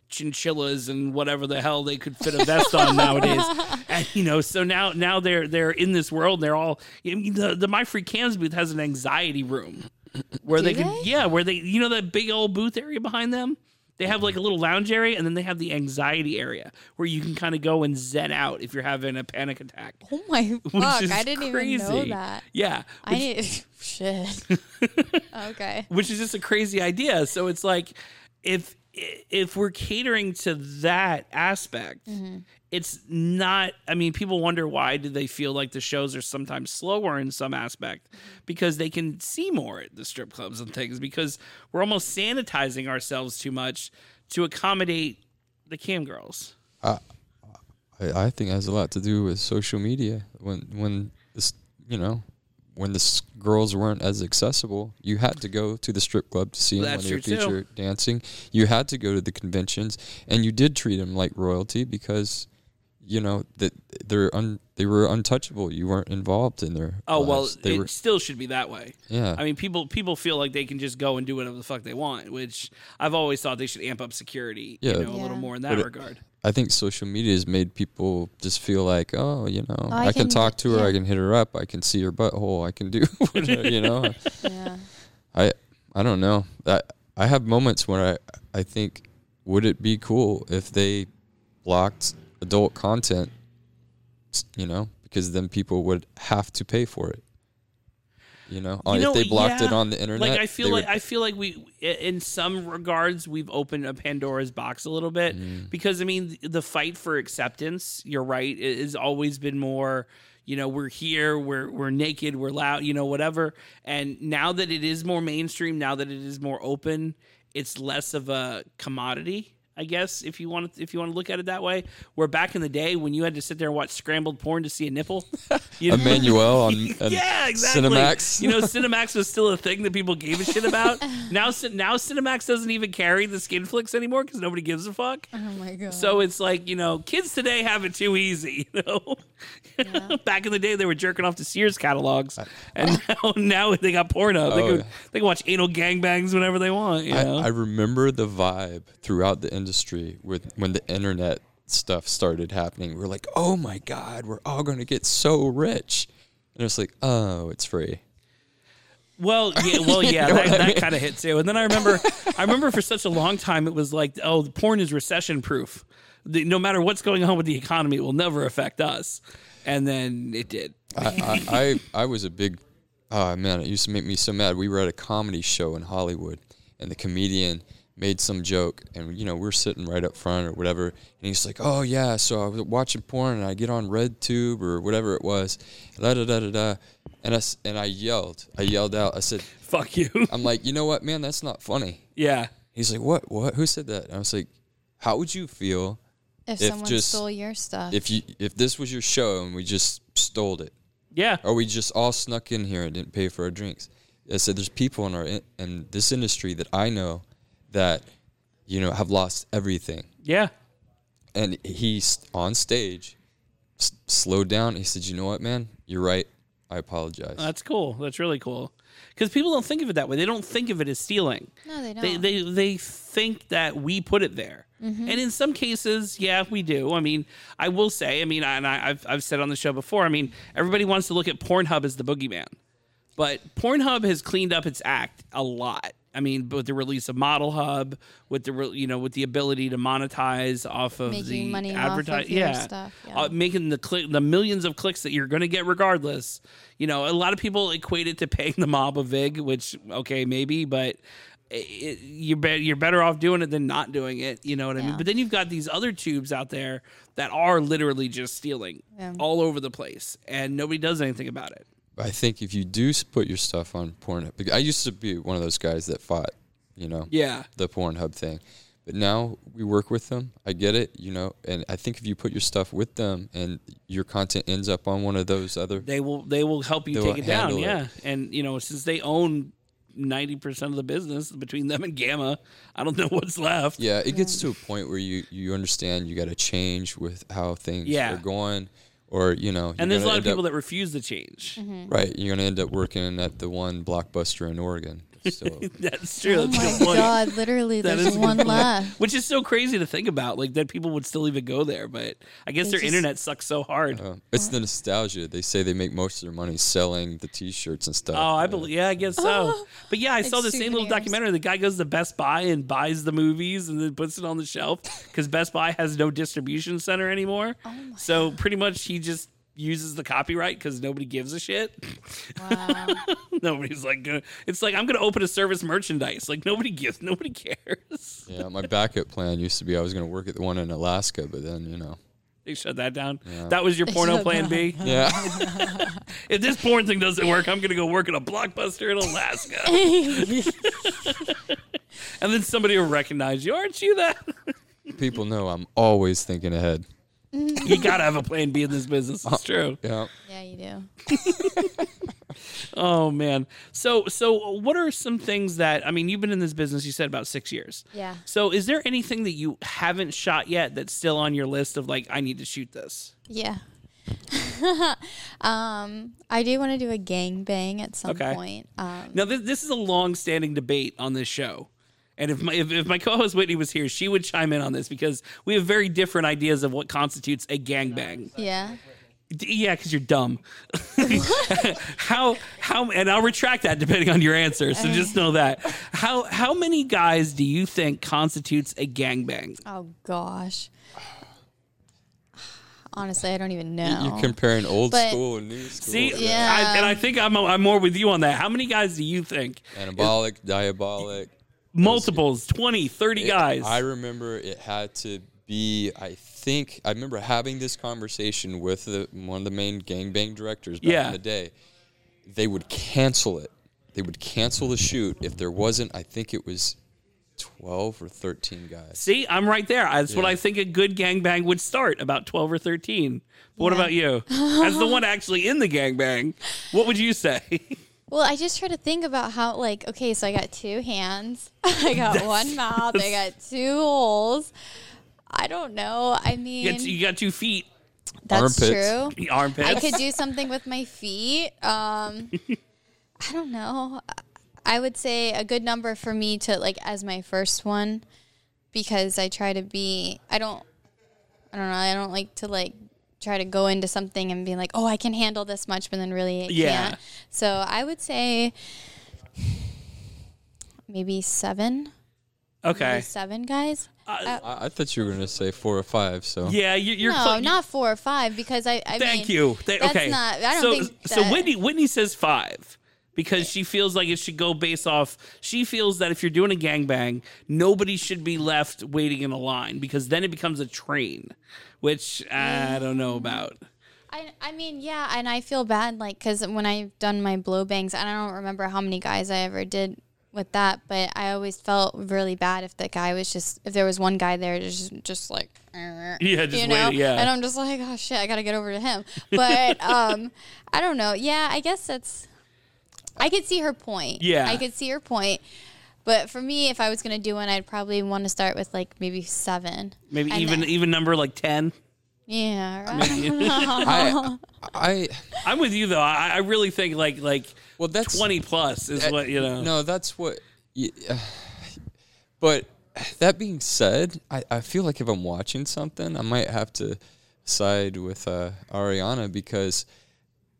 chinchillas and whatever the hell they could fit a vest on nowadays. And you know, so now now they're they're in this world. They're all I mean, the the My Free Cams booth has an anxiety room where Do they can yeah where they you know that big old booth area behind them. They have like a little lounge area, and then they have the anxiety area where you can kind of go and zen out if you're having a panic attack. Oh my Which fuck! I didn't even know crazy. that. Yeah, I need shit. okay. which is just a crazy idea. So it's like if if we're catering to that aspect, mm-hmm. It's not. I mean, people wonder why do they feel like the shows are sometimes slower in some aspect because they can see more at the strip clubs and things because we're almost sanitizing ourselves too much to accommodate the cam girls. I, I think it has a lot to do with social media. When when this you know when the girls weren't as accessible, you had to go to the strip club to see them That's when they were too. dancing. You had to go to the conventions, and you did treat them like royalty because you know that they're un, they were untouchable. You weren't involved in their. Oh well, they it were still should be that way. yeah. I mean, people people feel like they can just go and do whatever the fuck they want, which I've always thought they should amp up security, Yeah. you know, a little more in that But it- regard. I think social media has made people just feel like, oh, you know, oh, I I, can, can- talk to her, yeah. I can hit her up, I can see her butthole, I can do, whatever, you know. Yeah. I I don't know. I I have moments where I I think would it be cool if they blocked adult content, you know, because then people would have to pay for it. You know, Uh, You know, if they blocked it on the internet, Like I feel like would- I feel like we, in some regards, we've opened a Pandora's box a little bit Mm. because I mean, the fight for acceptance. You're right. It has always been more. You know, we're here. We're we're naked. We're loud. You know, whatever. And now that it is more mainstream, now that it is more open, it's less of a commodity. I guess if you want to, if you want to look at it that way, where back in the day when you had to sit there and watch scrambled porn to see a nipple, you know? Emmanuelle on, on yeah, exactly. Cinemax. You know, Cinemax was still a thing that people gave a shit about. now, now Cinemax doesn't even carry the skin flicks anymore because nobody gives a fuck. Oh my god. So it's like you know, kids today have it too easy. You know, back in the day they were jerking off to Sears catalogs, and now now they got Pornhub. They Oh, can yeah. they can watch anal gangbangs whenever they want. You I, know, I remember the vibe throughout the industry with when the internet stuff started happening. We're like, oh my god, we're all going to get so rich, and it's like, oh, it's free. Well, yeah, well, yeah, know that, I that mean? kind of hit too. And then I remember, I remember for such a long time it was like, oh, porn is recession proof. No matter what's going on with the economy, it will never affect us. And then it did. I, I, I, I was a big, oh man, it used to make me so mad. We were at a comedy show in Hollywood, and the comedian made some joke, and you know we're sitting right up front or whatever, and he's like, "Oh yeah, so I was watching porn, and I get on RedTube or whatever it was, da da da da da," and I s- and I yelled, I yelled out, I said, Fuck you. "I'm like, you know what, man, that's not funny." yeah. He's like, "What? What? Who said that?" And I was like, "How would you feel if, if someone just- stole your stuff. if you if this was your show and we just stole it?" Yeah. or we just all snuck in here and didn't pay for our drinks. I said, there's people in our in, in this industry that I know that you know have lost everything, Yeah. and he's on stage, s- slowed down. He said, you know what, man, you're right. I apologize. That's cool. That's really cool. Because people don't think of it that way. They don't think of it as stealing. no, they don't. They, they they think that we put it there, mm-hmm. and in some cases, yeah, we do. I mean, I will say, I mean, and I, I've I've said on the show before. I mean, everybody wants to look at Pornhub as the boogeyman, but Pornhub has cleaned up its act a lot. I mean, with the release of Model Hub, with the re- you know with the ability to monetize off of Making the money off of advertising, yeah, stuff, yeah. Uh, making the click the millions of clicks that you're going to get regardless. You know, a lot of people equate it to paying the mob a vig, which okay maybe, but it, you're be- you're better off doing it than not doing it. You know what I mean? But then you've got these other tubes out there that are literally just stealing Yeah. all over the place, and nobody does anything about it. I think if you do put your stuff on Pornhub, because I used to be one of those guys that fought, you know, Yeah, the Pornhub thing. But now we work with them. I get it, you know, and I think if you put your stuff with them and your content ends up on one of those other they will they will help you take it down. handle it. Yeah, and you know since they own. Ninety percent of the business between them and Gamma, I don't know what's left. Yeah, it gets to a point where you you understand you got to change with how things Yeah. are going, or you know, And there's a lot of people up- that refuse to change. Mm-hmm. right. You're gonna end up working at the one blockbuster in Oregon. So That's true. Oh That's my good point. god, literally That there's is a good one point. left. Which is so crazy to think about, like that people would still even go there. But I guess They their just- internet sucks so hard. uh, it's the nostalgia. They say they make most of their money selling the T-shirts and stuff. Oh, I Yeah. believe. Yeah, I guess so. But yeah, I Like saw the same little documentary. The guy goes to Best Buy and buys the movies and then puts it on the shelf because Best Buy has no distribution center anymore. Oh so pretty much he just uses the copyright because nobody gives a shit. Wow. Nobody's like, gonna, it's like I'm gonna open a service merchandise. Like nobody gives, nobody cares. Yeah, my backup plan used to be I was going to work at the one in Alaska, but then you know, They shut that down. Yeah. That was your porno plan B. yeah, If this porn thing doesn't work, I'm gonna go work at a blockbuster in Alaska. and then somebody will recognize you. Aren't you that? people know I'm always thinking ahead. You gotta have a plan B in this business. It's true. Yeah, yeah, you do. Oh man. So so what are some things that I mean you've been in this business you said about 6 years. Yeah. So is there anything that you haven't shot yet that's still on your list of like I need to shoot this? Yeah. um, I do want to do a gang bang at some Okay. point. Um, Now this, this is a long-standing debate on this show. And if my if, if my co-host Whitney was here, she would chime in on this because we have very different ideas of what constitutes a gangbang. yeah. Yeah, because you're dumb. how how and I'll retract that depending on your answer. So just know that. How how many guys do you think constitutes a gangbang? Oh gosh. Honestly, I don't even know. You- you're comparing old But- school and new school. See, Yeah. I, and I think I'm I'm more with you on that. How many guys do you think? anabolic, diabolic. Multiples, 20, 30 It- guys. I remember it had to be. I think I remember having this conversation with the, one of the main gangbang directors back Yeah. in the day. They would cancel it. They would cancel the shoot if there wasn't. I think it was twelve or thirteen guys. See, I'm right there. That's what I think a good gangbang would start about 12 or 13. But what Yeah. about you? As the one actually in the gangbang, what would you say? Well, I just try to think about how, like, okay, so I got two hands, I got one mouth, I got two holes. I don't know. I mean, You got, you got two feet, that's Armpits. true. the armpits. I could do something with my feet. Um, I don't know. I would say a good number for me to like as my first one because I try to be. I don't. I don't know. I don't like to like try to go into something and be like, oh, I can handle this much, but then really I Yeah. can't. So I would say maybe seven. Maybe okay. seven guys. Uh, I, I thought you were going to say four or five. So yeah, you, you're no, clo- not four or five because I. I Thank mean, you. Th- that's okay. not- I don't so, think so. that- Whitney Whitney says five because she feels like it should go based off. She feels that if you're doing a gangbang, nobody should be left waiting in a line because then it becomes a train, which I don't know about. I, I mean, yeah, and I feel bad, like, because when I've done my blow bangs, I don't remember how many guys I ever did with that, but I always felt really bad if the guy was just, if there was one guy there just, just like, Yeah, just you know, waiting, yeah. and I'm just like, oh shit, I gotta get over to him. But um, I don't know. Yeah, I guess that's, I could see her point. Yeah. I could see her point. But for me, if I was gonna do one, I'd probably want to start with like maybe seven. Maybe And even then- even number like ten. Yeah. Right? I, I, I'm with you though. I, I really think like like well, that's twenty plus is Uh, what you know. No, that's what. y- uh, but that being said, I, I feel like if I'm watching something, I might have to side with uh, Ariana because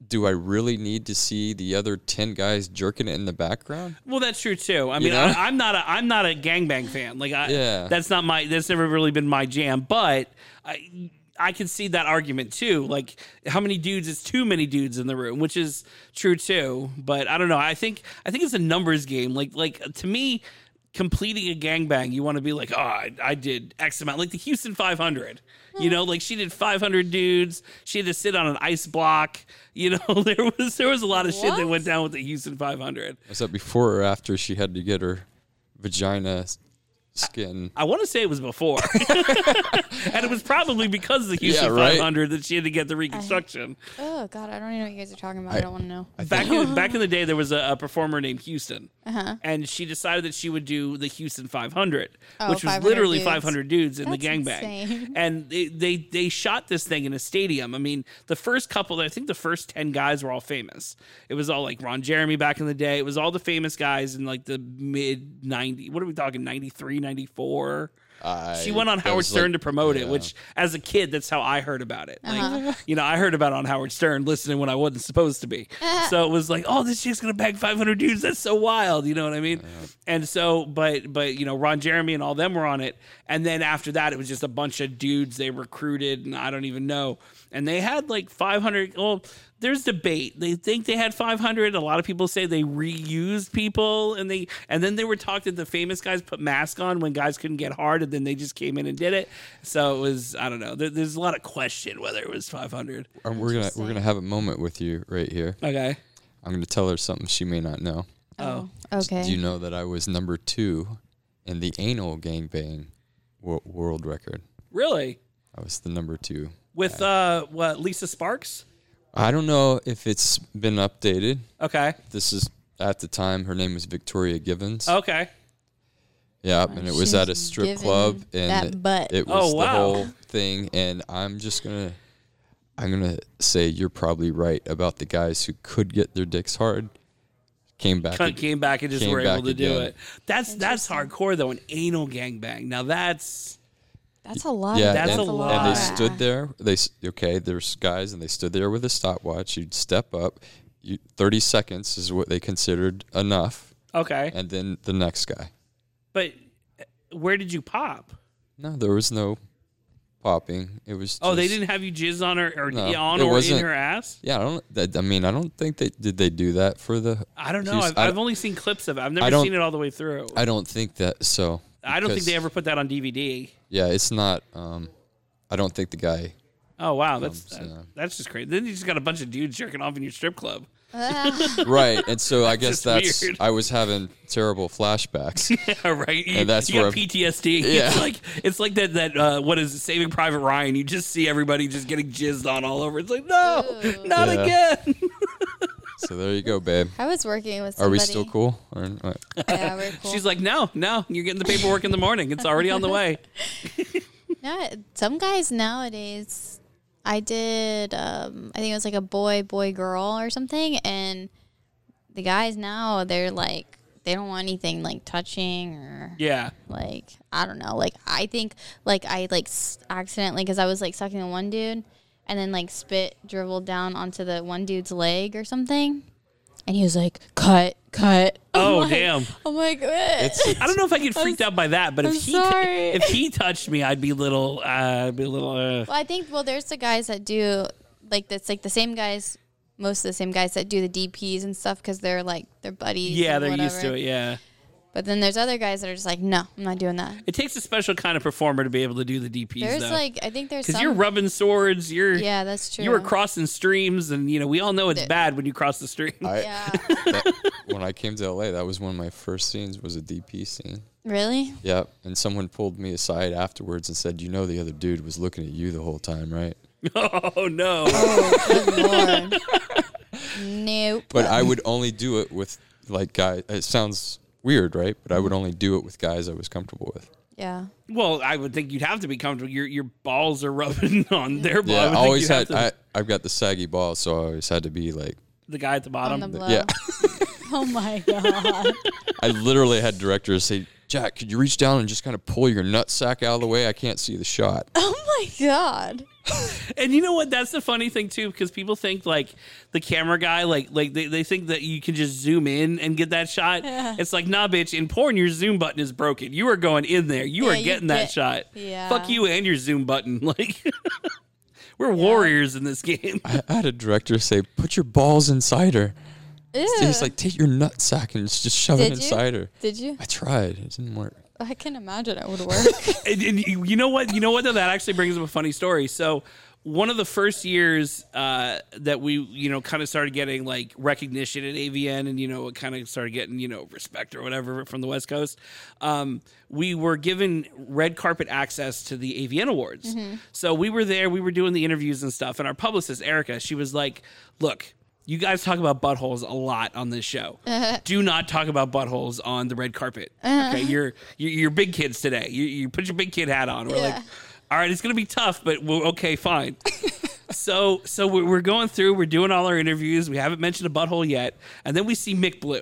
do I really need to see the other ten guys jerking it in the background? Well, that's true too. I mean, know? I, I'm not a I'm not a gangbang fan. Like, I, Yeah. that's not my that's never really been my jam. But I I can see that argument too. Like, how many dudes is too many dudes in the room, which is true too. But I don't know. I think I think it's a numbers game. Like like to me. Completing a gangbang, you want to be like, oh, I, I did X amount, like the Houston 500. You know, like she did 500 dudes. She had to sit on an ice block. You know, there was there was a lot of shit that went down with the Houston 500. Was that before or after she had to get her vagina skin. I want to say it was before, and it was probably because of the Houston Yeah, right. 500 that she had to get the reconstruction. Oh God, I don't even know what you guys are talking about. I, I- don't want to know. back in, back in the day, there was a, a performer named Houston, Uh-huh. and she decided that she would do the Houston 500, Oh, which was 500 literally dudes. 500 dudes in the That's gangbang. insane. And they, they they shot this thing in a stadium. I mean, the first couple, I think the first 10 guys were all famous. It was all like Ron Jeremy back in the day. It was all the famous guys in like the mid 90. What are we talking? 93, 94. I, She went on Howard Stern like- to promote it, which as a kid, that's how I heard about it. Like, Uh-huh. you know, I heard about it on Howard Stern listening when I wasn't supposed to be. so it was like, oh, this chick's gonna bag 500 dudes. That's so wild. You know what I mean? And so, but but you know, Ron Jeremy and all them were on it. And then after that, it was just a bunch of dudes they recruited, and I don't even know. And they had like 500. Well, there's debate. They think they had 500. A lot of people say they reused people, and they and then they were talked that the famous guys put masks on when guys couldn't get hard, and then they just came in and did it. So it was I don't know. There, there's a lot of question whether it was 500. Um, we're gonna we're gonna have a moment with you right here. Okay. I'm gonna tell her something she may not know. Oh. Okay. Do you know that I was number two in the anal gangbang wo- world record? Really? I was the number two. With uh what Lisa Sparks? I don't know if it's been updated. Okay. This is at the time her name was Victoria Givens. Okay. Yeah, and it was She's at a strip giving club, and that it, butt. it was Oh, wow. the whole thing. And I'm just gonna, I'm gonna say you're probably right about the guys who could get their dicks hard, came back. Cut- ag- came back and just came were able back to do again. it. That's that's hardcore though. An anal gangbang. Now that's That's a lot. Yeah, That's and, a lot. and they stood there. They okay. There's guys, and they stood there with a stopwatch. You'd step up. You, Thirty seconds is what they considered enough, okay. and then the next guy. But uh, where did you pop? No, there was no popping. It was. Oh, they didn't have you jizz on her or No, on or in her ass? Yeah, I don't. That, I mean, I don't think they did. They do that for the. I don't know. Houston- I've, I I've only seen clips of it. I've never seen it all the way through. I don't think that. So. I don't think they ever put that on DVD. Yeah, it's not. Um, I don't think the guy. Oh wow, that's Comes, yeah. that's just crazy. Then you just got a bunch of dudes jerking off in your strip club. right, and so I guess just that's. weird. I was having terrible flashbacks. Yeah, right. You, And that's you got where- PTSD. Yeah. It's like it's like that that uh, what is it, Saving Private Ryan? You just see everybody just getting jizzed on all over. It's like no, not Yeah. again. So there you go, babe. I was working with. Are we still cool? Or what? Yeah, we're cool. She's like, no, no, you're getting the paperwork in the morning. It's already on the way. No, some guys nowadays. I did. Um, I think it was like a boy, boy, girl, or something, and the guys now they're like they don't want anything like touching or Yeah. like I don't know. Like I think like I like s- accidentally because I was like sucking the one dude, and then like spit dribbled down onto the one dude's leg or something, and he was like, "Cut, cut." Oh I'm like- damn. I'm like, "What?" I don't know if I get freaked out by that, but if he sorry. if he touched me, I'd be a little uh, I'd be a little. Uh, Well, I think well, there's the guys that do like that's like the same guys, most of the same guys that do the DPS and stuff because they're like they're buddies. yeah, they're used to it. Yeah. But then there's other guys that are just like, no, I'm not doing that. It takes a special kind of performer to be able to do the DPs. There's though. like I think there's because some. you're rubbing swords. You're yeah, that's true. you were crossing streams, and you know we all know it's There- bad when you cross the stream. I, Yeah. that- when I came to LA, that was one of my first scenes. Was a DP scene. really? Yeah, and someone pulled me aside afterwards and said, "You know, the other dude was looking at you the whole time, right?" oh no! Oh, good lord. nope. But I would only do it with like guys. It sounds weird, right? But I would mm-hmm. only do it with guys I was comfortable with. yeah. Well, I would think you'd have to be comfortable. Your your balls are rubbing on their balls. Yeah, I, I always had. to- I, I've got the saggy balls, so I always had to be like. the guy at the On bottom. the blow. Yeah, Oh my god. I literally had directors say, "Jack, could you reach down and just kind of pull your nut sack out of the way? I can't see the shot." oh my god. And you know what? That's the funny thing too, because people think like the camera guy, like like they, they think that you can just zoom in and get that shot. It's like, nah, bitch. In porn, your zoom button is broken. You are going in there. You Yeah, are you getting that get- shot. yeah. Fuck you and your zoom button. Like we're warriors in this game. I had a director say, "Put your balls inside her." Ew. He's like, "Take your nut sack and just shove Did it you? inside her." Did you? I tried. It didn't work. I can imagine it would work. and, and you know what? You know what? Though that actually brings up a funny story. So one of the first years uh, that we, you know, kind of started getting like recognition at AVN and, you know, it kind of started getting, you know, respect or whatever from the West Coast, um, we were given red carpet access to the AVN Awards. So we were there, we were doing the interviews and stuff. And our publicist, Erica, she was like, look, you guys talk about buttholes a lot on this show. Uh-huh. Do not talk about buttholes on the red carpet. Uh-huh. Okay, you're, you're you're big kids today. You, you put your big kid hat on. We're like, all right, it's gonna be tough, but we're, okay, fine. so so we're we're going through. We're doing all our interviews. We haven't mentioned a butthole yet, and then we see Mick Blue.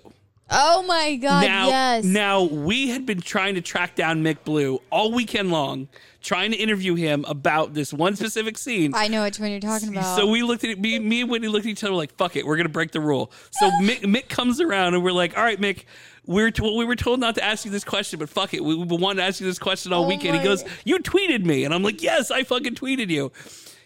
Oh my god, now, yes. now we had been trying to track down Mick Blue all weekend long, trying to interview him about this one specific scene. I know which one you're talking about. So we looked at it, me, me and Whitney looked at each other like, "Fuck it, we're gonna break the rule." So Mick, Mick comes around and we're like, "All right, Mick." We're told, we were told not to ask you this question, but fuck it. We, we wanted to ask you this question all Oh weekend. He goes, You tweeted me. And I'm like, Yes, I fucking tweeted you.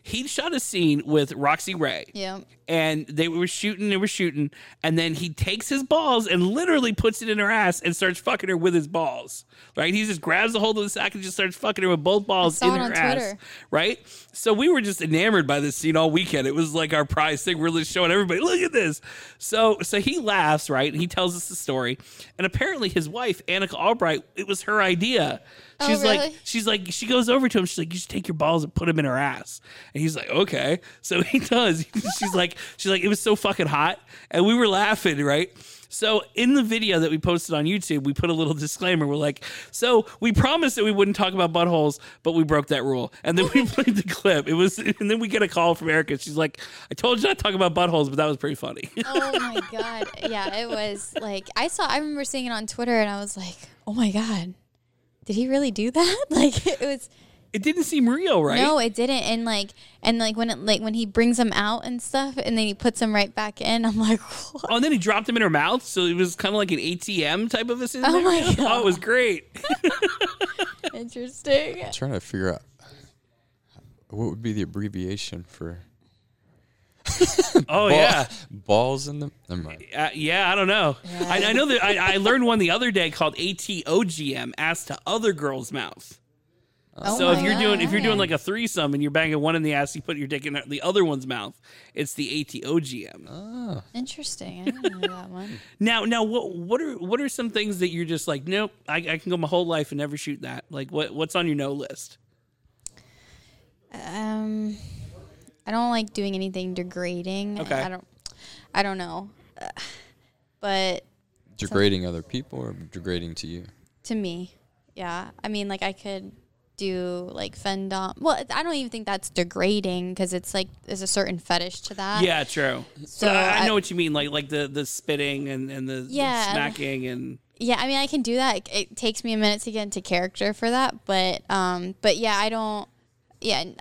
He shot a scene with Roxy Raye yeah. and they were shooting, they were shooting, and then he takes his balls and literally puts it in her ass and starts fucking her with his balls. Right? He just grabs a hold of the sack and just starts fucking her with both balls in her ass. Twitter. Right? So we were just enamored by this scene all weekend. It was like our prize thing. We're just showing everybody, look at this. So so he laughs, right? And he tells us the story. And apparently his wife, Anikka Albrite, it was her idea. Oh, She's like, she's like, she goes over to him. She's like, you should take your balls and put them in her ass. And he's like, okay. So he does. she's like, she's like, it was so fucking hot, and we were laughing, right? So in the video that we posted on YouTube, we put a little disclaimer. We're like, so we promised that we wouldn't talk about buttholes, but we broke that rule. And then we played the clip. It was, and then we get a call from Erica. She's like, I told you not to talk about buttholes, but that was pretty funny. Oh my god. Yeah, it was like I saw I remember seeing it on Twitter and I was like, "Oh my god. Did he really do that?" Like it was it didn't seem real, right? No, it didn't. And like and like when it like when he brings them out and stuff and then he puts them right back in, I'm like, what? Oh, and then he dropped them in her mouth, so it was kind of like an ATM type of a scenario. Oh my god, Oh, it was great. interesting. I'm trying to figure out what would be the abbreviation for Oh ball- yeah. balls in the. Never mind. Uh, yeah, I don't know. I, I know that I, I learned one the other day called ATOGM, ass to other girl's mouth. Oh so if you're doing if you're doing like a threesome and you're banging one in the ass, you put your dick in the other one's mouth. It's the ATOGM. Interesting. I didn't know that one. Now, now, what what are what are some things that you're just like, nope, I, I can go my whole life and never shoot that. Like, what what's on your no list? Um I don't like doing anything degrading. Okay. I don't I don't know. Uh, but Degrading other people or degrading to you? to me, yeah. I mean like I could do like femdom. Well, I don't even think that's degrading because it's like there's a certain fetish to that. yeah, true. So So I, I I- know what you mean, like like the the spitting and and the, the Yeah. smacking and Yeah, I mean, I can do that. It, it takes me a minute to get into character for that, but um, but yeah, I don't. Yeah, n-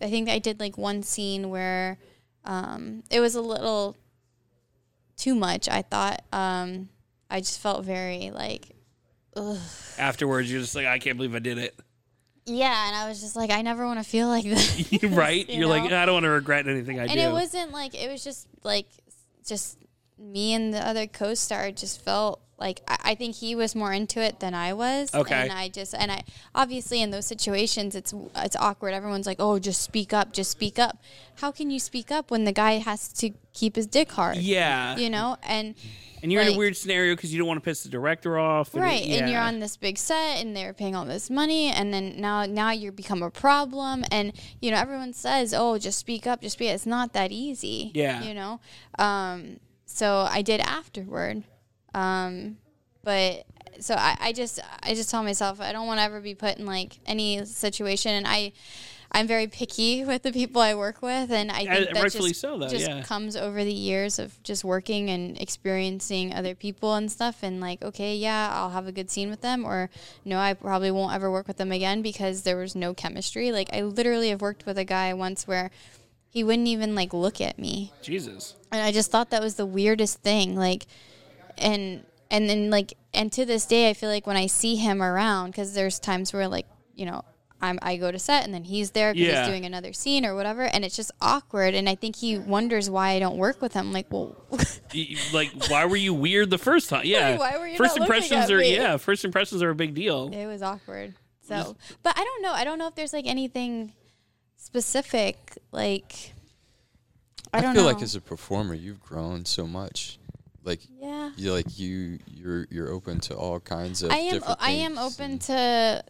I think I did like one scene where um, it was a little too much. I thought um, I just felt very like, ugh. afterwards you're just like, I can't believe I did it. yeah, and I was just like, I never want to feel like this. right? you You're like. I don't want to regret anything I did. and do. it wasn't like it was just like just me and the other co-star just felt like I, I think he was more into it than I was. Okay. And I just and I obviously in those situations it's it's awkward. Everyone's like, "Oh, just speak up, just speak up." How can you speak up when the guy has to keep his dick hard? yeah. You know, and and you're in a weird scenario because you don't want to piss the director off. and it- right and you're on this big set and they're paying all this money and then now now you become a problem and you know everyone says oh just speak up just speak it's not that easy Yeah. you know um so i did afterward um but so I, I just i just tell myself i don't want to ever be put in like any situation and i I'm very picky with the people I work with, and I think that rightfully just, so, though, just yeah. comes over the years of just working and experiencing other people and stuff. And like, okay, yeah, I'll have a good scene with them, or no, I probably won't ever work with them again because there was no chemistry. Like, I literally have worked with a guy once where he wouldn't even like look at me, Jesus. And I just thought that was the weirdest thing. Like, and and then like, and to this day, I feel like when I see him around, because there's times where like, you know. I'm, I go to set and then he's there because Yeah. he's doing another scene or whatever, and it's just awkward. And I think he wonders why I don't work with him. Like, well, like, why were you weird the first time? Yeah. Why were you First impressions are me? yeah. First impressions are a big deal. it was awkward. So, but I don't know. I don't know if there's like anything specific. Like I I, don't feel know. like as a performer, you've grown so much. Like yeah. you like you you're you're open to all kinds of. I am different I am open to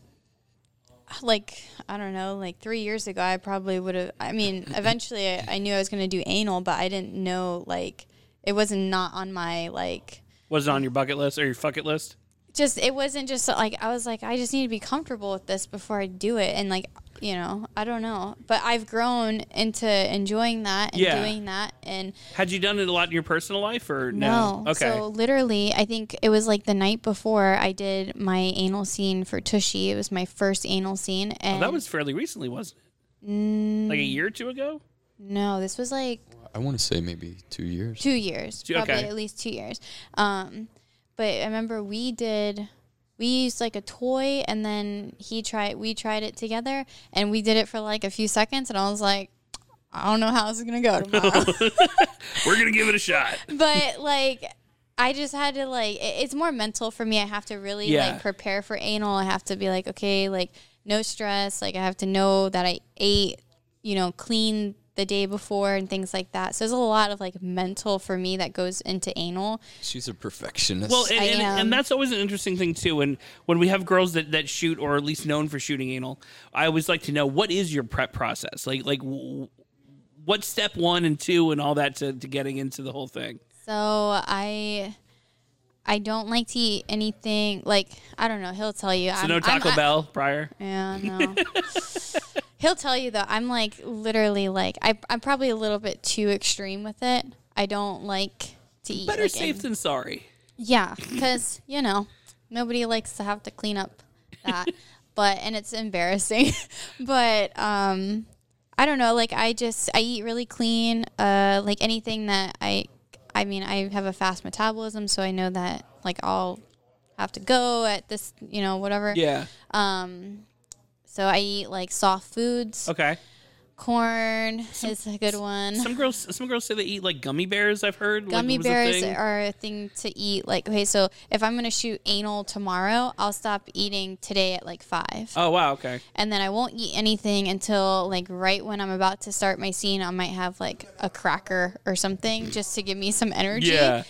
like I don't know, like 3 years ago I probably would have I mean, eventually I, I knew I was going to do anal, but I didn't know like it wasn't not on my like Was it on your bucket list or your fuck it list? just it wasn't just like I was like I just need to be comfortable with this before I do it and like you know I don't know but I've grown into enjoying that and Yeah. doing that and Had you done it a lot in your personal life or no? no Okay. so literally I think it was like the night before I did my anal scene for Tushy it was my first anal scene oh, and that was fairly recently, wasn't it? mm, Like a year or two ago? no this was like I want to say maybe two years. two years Two- probably okay. at least two years um but i remember we did we used like a toy and then he tried we tried it together and we did it for like a few seconds and i was like i don't know how this is gonna go tomorrow We're gonna give it a shot. but like I just had to like it's more mental for me. I have to really Yeah. like prepare for anal. I have to be like okay, like no stress. Like I have to know that I ate, you know, clean the day before and things like that. So there's a lot of like mental for me that goes into anal. She's a perfectionist. Well, and, I and, am. and that's always an interesting thing too. And when we have girls that, that shoot or at least known for shooting anal, I always like to know what is your prep process. Like like w- what step one and two and all that to, to getting into the whole thing. So I I don't like to eat anything like I don't know. He'll tell you. So I'm, no Taco I'm, I- Bell prior. Yeah, no. He'll tell you though. I'm like literally like I, I'm probably a little bit too extreme with it. I don't like to eat. Better like, safe in- than sorry. yeah, because you know nobody likes to have to clean up that, but and it's embarrassing. but um, I don't know. Like I just I eat really clean. Uh, like anything that I, I mean I have a fast metabolism, so I know that like I'll have to go at this, you know, whatever. Yeah. Um, so I eat like soft foods. Okay. Corn is a good one. Some girls some girls say they eat like gummy bears. I've heard Like, Gummy a bears are a thing to eat. Like, okay, so if I'm gonna shoot anal tomorrow, I'll stop eating today at like five, Oh wow. Okay. and then I won't eat anything until like right when I'm about to start my scene. I might have like a cracker or something just to give me some energy. Yeah.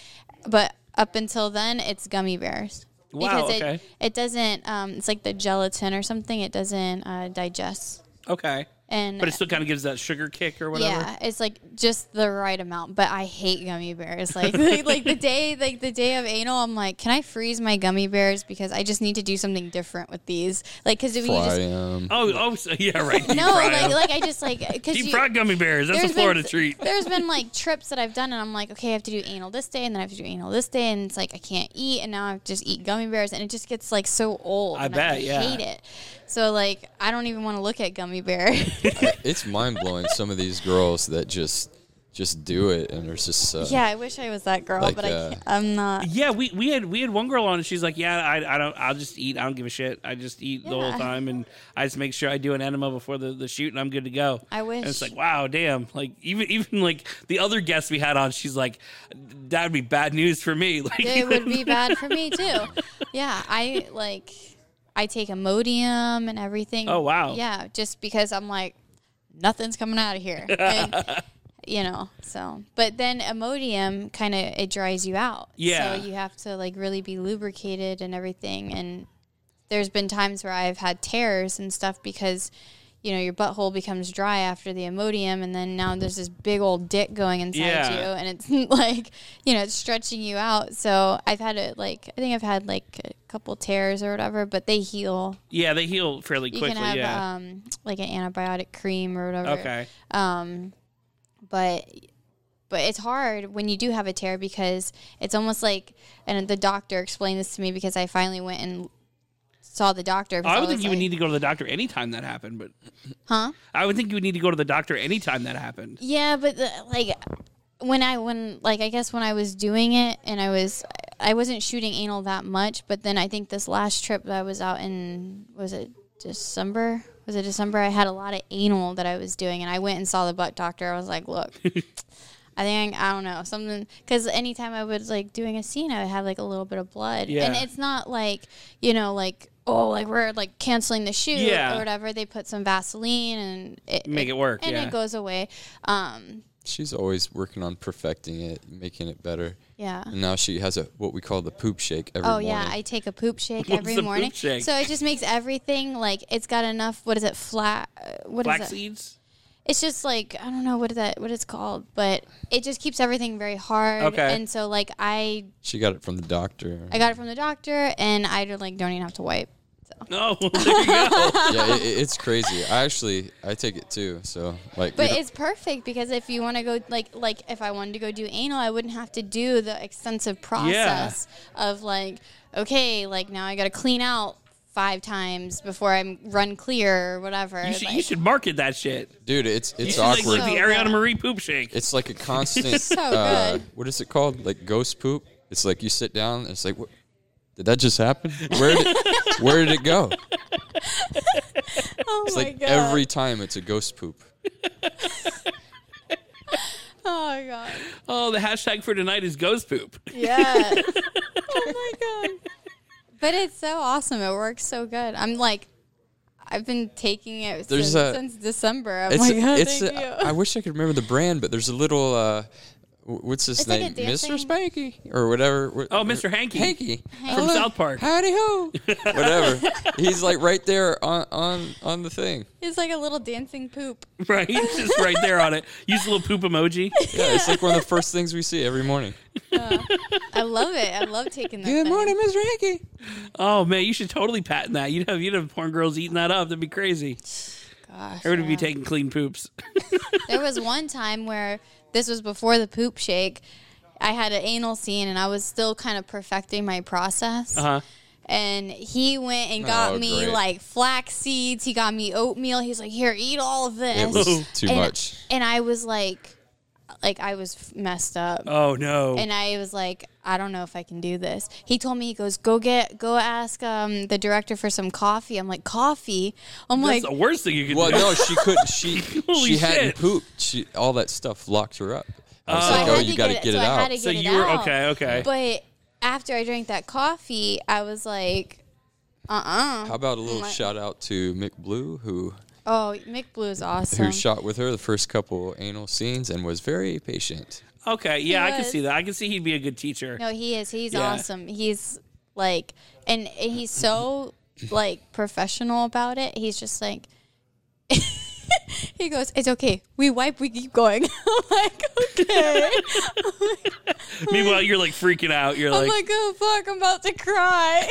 But up until then, it's gummy bears. Wow, Because okay. it, it doesn't, um, it's like the gelatin or something, it doesn't uh, digest. Okay. And But it still kind of gives that sugar kick or whatever. Yeah, it's like just the right amount. But I hate gummy bears. Like, like, like the day, like the day of anal, I'm like, can I freeze my gummy bears because I just need to do something different with these. Like, because if you Fry just 'em. Oh, oh, so, yeah, right. No, fry like, 'em. like I just like because deep you. fried gummy bears. That's a Florida been, treat. There's been like trips that I've done, and I'm like, okay, I have to do anal this day, and then I have to do anal this day, and it's like I can't eat, and now I just eat gummy bears, and it just gets like so old. I and bet, I yeah. hate it. So like, I don't even want to look at gummy bear. it's mind blowing. Some of these girls that just just do it, and there's just uh, yeah, I wish I was that girl, Like, but I uh, can't, I'm not. Yeah, we, we had we had one girl on and she's like, Yeah, I, I don't I'll just eat. I don't give a shit. I just eat the whole time and I just make sure I do an enema before the, the shoot and I'm good to go. I wish. And it's like, wow, damn. Like even even like the other guests we had on, she's like, That'd be bad news for me. Like it would be bad for me too. Yeah, I like I take Imodium and everything. Oh, wow. Yeah, just because I'm like nothing's coming out of here. And, you know, so but then Imodium kind of it dries you out. Yeah. So you have to like really be lubricated and everything and there's been times where I've had tears and stuff because you know your butthole becomes dry after the Imodium and then now there's this big old dick going inside Yeah. you and it's like you know it's stretching you out so i've had it like i think i've had like a couple tears or whatever but they heal Yeah, they heal fairly quickly you can have yeah. um like an antibiotic cream or whatever okay. um but but it's hard when you do have a tear because it's almost like and the doctor explained this to me because i finally went and saw the doctor. I would think you would need to go to the doctor anytime that happened, but huh I would think you would need to go to the doctor anytime that happened. Yeah, but the, like when I when like I guess when I was doing it and I was I wasn't shooting anal that much, but then I think this last trip that I was out in was it December? Was it December? I had a lot of anal that I was doing, and I went and saw the butt doctor. I was like, look. I think I don't know something because anytime I was like doing a scene, I would have like a little bit of blood, Yeah. and it's not like you know like oh, like we're like canceling the shoot Yeah. or whatever, they put some Vaseline and it, Make it work, and yeah. it goes away. Um, She's always working on perfecting it, making it better. Yeah. And now she has a what we call the poop shake every oh morning. yeah, I take a poop shake What's every the poop morning. shake? So it just makes everything like it's got enough. What is it? Flat. Uh, what is Flax it? seeds. It's just like I don't know what is that what it's called, but it just keeps everything very hard. Okay. And so like I She got it from the doctor. I got it from the doctor, and I don't, like don't even have to wipe. No, there you go. yeah, it, it- it's crazy. I actually I take it too. So like, But it's perfect because if you want to go like like if I wanted to go do anal, I wouldn't have to do the extensive process of like okay, like now I got to clean out five times before I'm run clear or whatever. You should, like- you should market that shit. dude, it's it's should, like, awkward. like the Ariana Marie poop shake. It's like a constant. So uh, good. what is it called? Like ghost poop. It's like you sit down. And it's like, what, did that just happen? Where did where did it go? oh It's my like god! every time it's a ghost poop. oh my god! Oh, the hashtag for tonight is ghost poop. Yeah. oh my god! But it's so awesome. It works so good. I'm like, I've been taking it There's since, a- since December. I'm it's like, oh, it's. thank a- you. I wish I could remember the brand, but there's a little. Uh, wh- what's his It's like a name? dancing- Mr. Spanky or whatever. Wh- Oh, Mr. Hanky. Hanky From South Park. Howdy ho. whatever. He's like right there on on on the thing. It's like a little dancing poop. Right? he's Just right there on it. Use a little poop emoji. Yeah, it's like one of the first things we see every morning. Oh, I love it. I love taking that. Good thing. morning, Mr. Hanky. Oh man, you should totally patent that. You'd have you'd have porn girls eating that up. That'd be crazy. Gosh, Everybody would be yeah. taking clean poops. There was one time where this was before the poop shake. I had an anal scene and I was still kind of perfecting my process. Uh huh. And he went and got Oh, me great. like flax seeds. He got me oatmeal. He's like, "Here, eat all of this." It was too And- much. And I was like, like I was f- messed up. Oh no. And I was like, I don't know if I can do this. He told me, he goes, go get, go ask um, the director for some coffee. I'm like, coffee? I'm That's like, the worst thing you could Well, do. no, she couldn't. She Holy she hadn't pooped. She all that stuff locked her up. I was Oh. like, So oh, had you got to get get it- it so I had out. to So it you were out. okay. Okay. But after I drank that coffee, I was like, uh uh How about a little shout out to Mick Blue, who Oh, Mick Blue is awesome. who shot with her the first couple anal scenes and was very patient. Okay. Yeah, I can was. see that. I can see he'd be a good teacher. No, he is. He's Yeah. awesome. He's like, and he's so like professional about it. He's just like, he goes, "It's okay. We wipe. We keep going." I'm like, okay. Meanwhile, you're like freaking out. You're I'm like, like, oh fuck, I'm about to cry.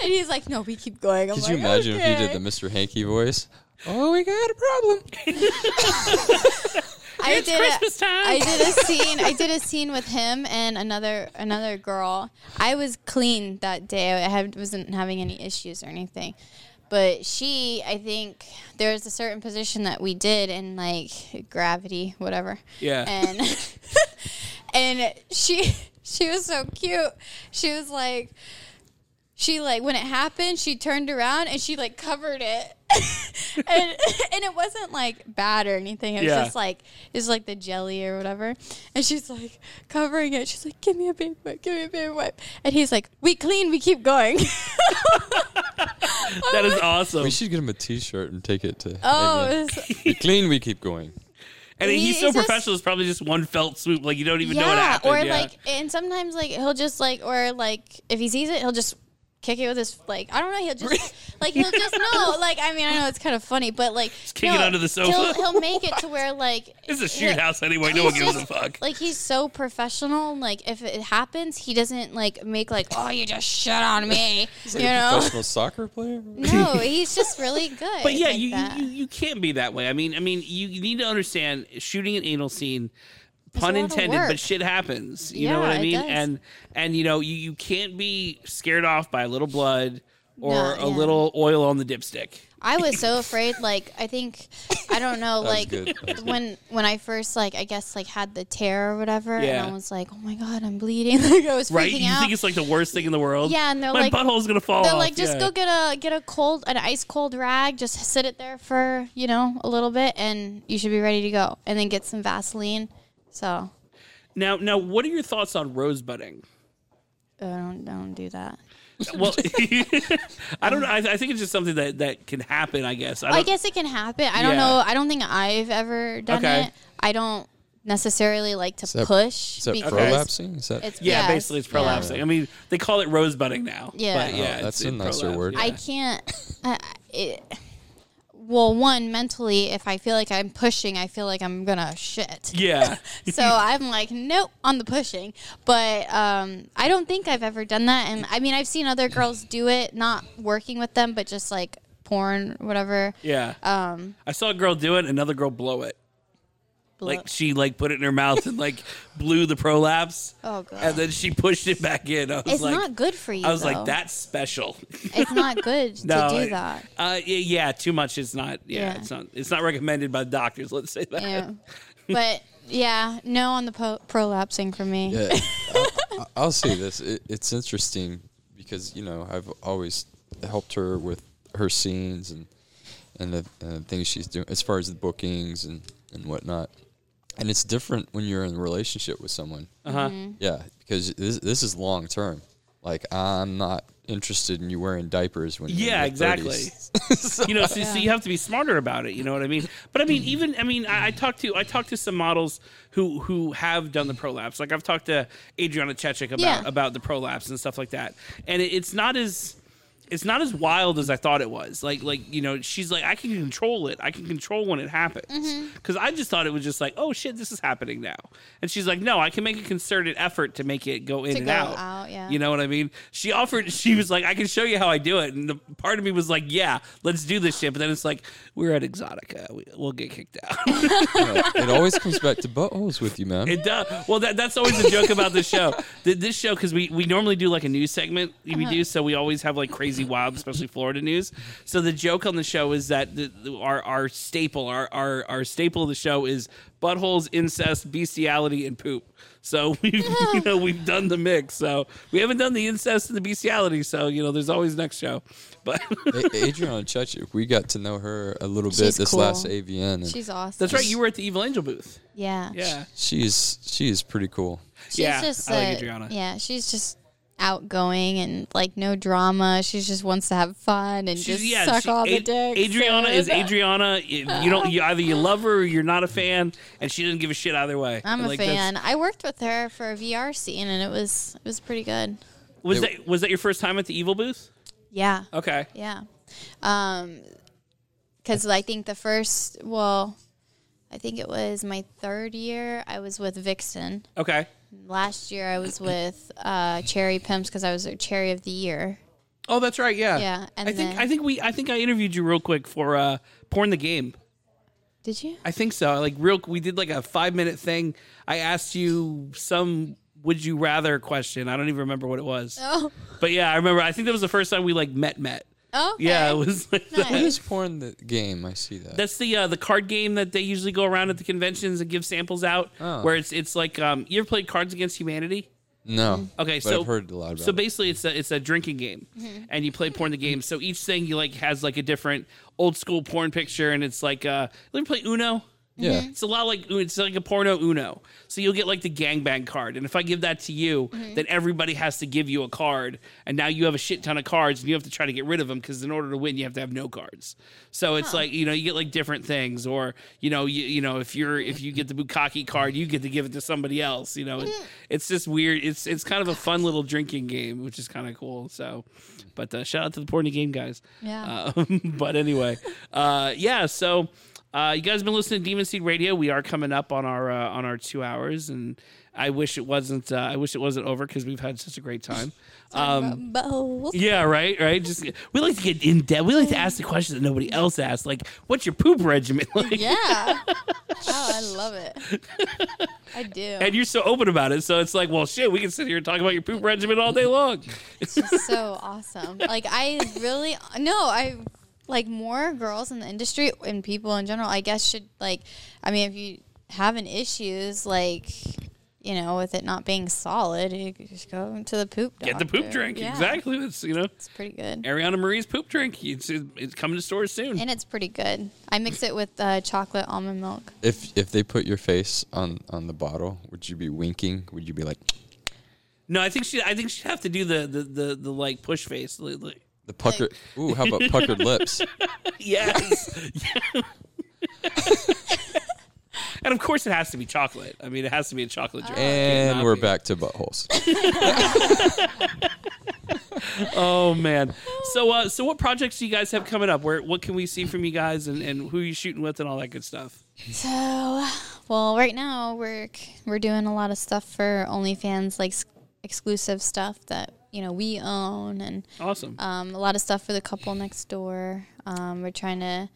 and he's like, no, we keep going. I'm Could like, you imagine if he did the Mr. Hanky voice? Oh, we got a problem. I It's did Christmas a, time. I did a scene. I did a scene with him and another another girl. I was clean that day. I had, wasn't having any issues or anything. But she, I think there was a certain position that we did in like gravity, whatever. Yeah. And and she she was so cute. She was like she like when it happened, she turned around and she like covered it. and and it wasn't like bad or anything. It was Yeah. just like it's like the jelly or whatever. And she's like covering it. She's like, "Give me a baby wipe. Give me a baby wipe." And he's like, "We clean. We keep going." that is awesome. We should get him a T-shirt and take it to. oh, it was- We clean, we keep going. and he- he's so he's just- professional. It's probably just one felt swoop. Like you don't even know what yeah. happened. Or yeah. like, and sometimes like he'll just like, or like if he sees it, he'll just kick it with his like I don't know. He'll just like he'll just no. Like I mean I know it's kind of funny, but like kick it no, under the sofa. He'll, he'll make it to where like it's a shoot house anyway. No one gives a fuck. Like he's so professional. Like if it happens, he doesn't like make like oh you just shit on me. He's you know? professional soccer player. No, he's just really good. But yeah, like you, you you can't be that way. I mean, I mean, you, you need to understand shooting an anal scene, pun a lot of intended, but shit happens. You know what I mean? And and you know, you, you can't be scared off by a little blood or No, a yeah. little oil on the dipstick. I was so afraid. Like I think I don't know. Like good. Good. when when I first like I guess like had the tear or whatever, Yeah. and I was like, oh my god, I'm bleeding. like I was freaking Right? You out. think it's like the worst thing in the world? Yeah, and they're My like- butthole's gonna fall They're off. like, just yeah. go get a get a cold an ice cold rag, just sit it there for you know a little bit, and you should be ready to go. And then get some Vaseline. So Now, now, what are your thoughts on rosebudding? I don't don't do that. Well, I don't know. I, I think it's just something that, that can happen. I guess. I, I, don't, guess it can happen. I don't Yeah. know. I don't think I've ever done Okay. it. I don't necessarily like to Is that- push Is that because prolapsing? Is that? it's Yeah, yes, basically it's yeah. prolapsing. I mean, they call it rosebudding now. Yeah. but oh, yeah, Oh, that's it's- a it nicer prolapse, word. yeah. I can't. I it, well, one mentally, if I feel like I'm pushing, I feel like I'm gonna shit. Yeah. so I'm like, nope, on the pushing. But um, I don't think I've ever done that. And I mean, I've seen other girls do it, not working with them, but just like porn, whatever. Yeah. Um, I saw a girl do it, another girl blow it. Blow- Like she like put it in her mouth and like blew the prolapse, oh god, and then she pushed it back in. I was it's like, not good for you. I was though. like, that's special. It's not good No, to do that. Uh, yeah, yeah, too much is not. Yeah, Yeah. it's not. It's not recommended by the doctors. Let's say that. Yeah. but yeah, no on the po- prolapsing for me. Yeah, I'll, I'll say this. It, it's interesting because you know I've always helped her with her scenes and and the, and the things she's doing as far as the bookings and and whatnot. And it's different when you're in a relationship with someone. Uh huh. Mm-hmm. Yeah, because this this is long term. Like I'm not interested in you wearing diapers when you're in Yeah, your exactly. 30s. you know, so, so you have to be smarter about it. You know what I mean? But I mean, even I mean, I, I talked to I talked to some models who who have done the prolapse. Like I've talked to Adriana Chechik about Yeah. about the prolapse and stuff like that. And it, it's not as it's not as wild as I thought it was. Like like you know, she's like I can control it. I can control when it happens. Mm-hmm. Because I just thought it was just like oh shit, this is happening now. And she's like no, I can make a concerted effort to make it go in To and go out. out, yeah. You know what I mean? She offered. She was like, I can show you how I do it. And the part of me was like, Yeah, let's do this shit. But then it's like, we're at Exxxotica. We, we'll get kicked out. Yeah, it always comes back to buttholes with you, man. It does. Well, that, that's always a joke about this show. This show, because we, we normally do like a news segment, we do, so we always have like crazy, wild, especially Florida news. So the joke on the show is that the, the- our our staple, our, our our staple of the show is buttholes, incest, bestiality, and poop. So we've you know we've done the mix. So we haven't done the incest and the bestiality. So you know there's always next show. But A- Adriana Chechik, we got to know her a little bit She's this cool. last AVN. And She's awesome. that's right. You were at the Evil Angel booth. yeah. Yeah. she's she is pretty cool. She's Yeah, just I like Adriana. Yeah, she's just outgoing and like no drama. She just wants to have fun and She's- just yeah, suck she- all the Ad- dicks. Adriana and- is Adriana. You you don't. You either you love her or you're not a fan, and she doesn't give a shit either way. I'm a Like, that's- fan. I worked with her for a VR scene and it was it was pretty good. Was They- that was that your first time at the Evil booth? Yeah. Okay. Yeah. Um, because I think the first, well, I think it was my third year. I was with Vixen. Okay. Last year I was with uh, Cherry Pimps because I was a Cherry of the Year. Oh, that's right. Yeah. Yeah, and I think then- I think we I think I interviewed you real quick for uh, porn the game. Did you? I think so. Like real, we did like a five minute thing. I asked you some would you rather question. I don't even remember what it was. Oh. But yeah, I remember. I think that was the first time we like met. Met. Oh. Yeah, it was. Like Nice. What is porn the game? I see that. That's the uh, the card game that they usually go around at the conventions and give samples out. Oh. Where it's it's like um, you ever played Cards Against Humanity? no. Okay, but so I've heard a lot about So it. basically, it's a it's a drinking game, Mm-hmm. and you play porn the game. So each thing you like has like a different old school porn picture, and it's like uh, let me play Uno. Yeah. It's a lot like it's like a porno Uno. So you'll get like the gangbang card, and if I give that to you, Mm-hmm. then everybody has to give you a card, and now you have a shit ton of cards, and you have to try to get rid of them because in order to win, you have to have no cards. So it's like you know you get like different things, or you know you you know if you're if you get the bukkake card, you get to give it to somebody else. You know, it, it's just weird. It's it's kind of a fun little drinking game, which is kind of cool. So, but uh, shout out to the porny game guys. Yeah. Uh, but anyway, uh, yeah. So uh, you guys have been listening to Demon Seed Radio. We are coming up on our uh, on our two hours, and I wish it wasn't. Uh, I wish it wasn't over because we've had such a great time. Um, yeah, right, right. Just we like to get in depth. We like to ask the questions that nobody else asks, like what's your poop regimen like? Yeah. oh, I love it. I do. And you're so open about it, so it's like, well, shit, we can sit here and talk about your poop regimen all day long. It's just so awesome. Like I really no, I like more girls in the industry and people in general. I guess should like. I mean, if you having issues like. You know, with it not being solid, you could just go to the poop. Get the poop drink, Yeah. exactly. That's you know, It's pretty good, Ariana Marie's poop drink. It's, it's coming to stores soon. and it's pretty good. I mix it with uh, chocolate almond milk. If if they put your face on on the bottle, would you be winking? Would you be like, No, I think she. I think she'd have to do the the the, the like push face. li- li- The pucker. Ooh, how about puckered lips? Yes. and of course, it has to be chocolate. I mean, it has to be a chocolate drink. And we're be. back to buttholes. Oh man. So uh, so what projects do you guys have coming up? Where what can we see from you guys, and, and who are you shooting with, and all that good stuff? So, well, right now we're we're doing a lot of stuff for OnlyFans, like exclusive stuff that you know we own, and Awesome. um, a lot of stuff for the couple next door. Um, we're trying to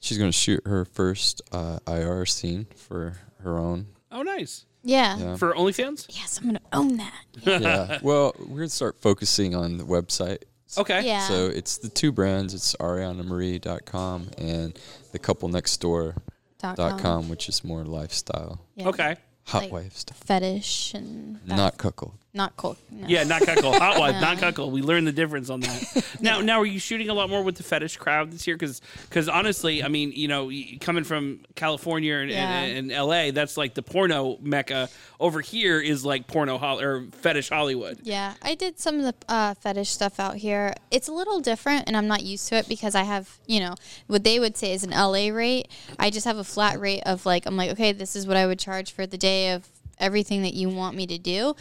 She's gonna shoot her first uh, IR scene for her own. Oh, nice. yeah. Yeah. For OnlyFans. Yes, I'm gonna own that. yeah. Well, we're gonna start focusing on the website. Okay. Yeah. So it's the two brands. It's arianamarie.com and the couple next door Dot dot com. com, which is more lifestyle, Yeah. Okay. hot Like- wife stuff, Fetish and not cuckold. Not cool. No. Yeah, not cuckold. Hot wife, No. not cuckold. We learned the difference on that. Now, now, are you shooting a lot more with the fetish crowd this year? Because, because honestly, I mean, you know, coming from California and, Yeah. and, and L.A., that's like the porno mecca. Over here is like porno hol- or fetish Hollywood. Yeah, I did some of the uh, fetish stuff out here. It's a little different, and I'm not used to it because I have, you know, what they would say is an LA rate. I just have a flat rate of like, I'm like, okay, this is what I would charge for the day of everything that you want me to do.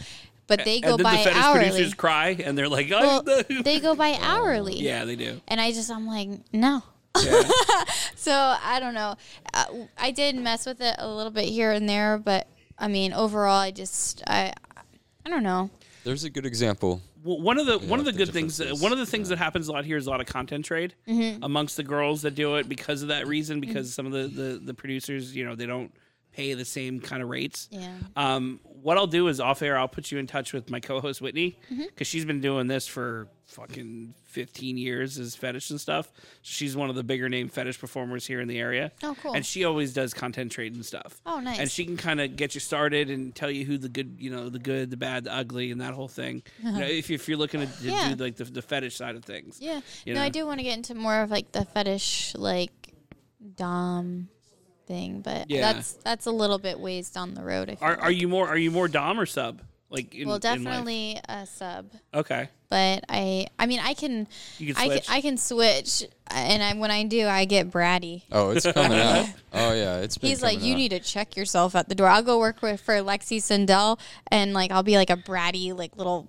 But they go and then by the fetish hourly. producers cry and they're like, Well, oh, they go by hourly. yeah, they do. And I just, I'm like, no. so I don't know. Uh, I did mess with it a little bit here and there, but I mean, overall, I just, I, I don't know. There's a good example. Well, one of the one of the the good things, uh, differences, one of the things that happens a lot here is a lot of content trade Mm-hmm. amongst the girls that do it because of that reason. Because some of the, the the producers, you know, they don't pay the same kind of rates. Yeah. Um, what I'll do is off air, I'll put you in touch with my co-host Whitney Mm-hmm. because she's been doing this for fucking 15 years as fetish and stuff. So she's one of the bigger name fetish performers here in the area. Oh, cool. And she always does content trade and stuff. Oh, nice. And she can kind of get you started and tell you who the good, you know, the good, the bad, the ugly, and that whole thing. You know, if, if you're looking to, to Yeah. do like the, the fetish side of things. Yeah. You no, know? I do want to get into more of like the fetish, like dom thing, but Yeah. that's that's a little bit ways down the road. I feel Are, are you more are you more dom or sub? Like in, well, in definitely a sub, Okay. but I I mean I can You can I can I can switch, and I, when I do, I get bratty. Oh, it's coming out. Oh yeah, it's. Been He's like, coming you out. need to check yourself at the door. I'll go work with for Lexi Sindel, and like I'll be like a bratty like little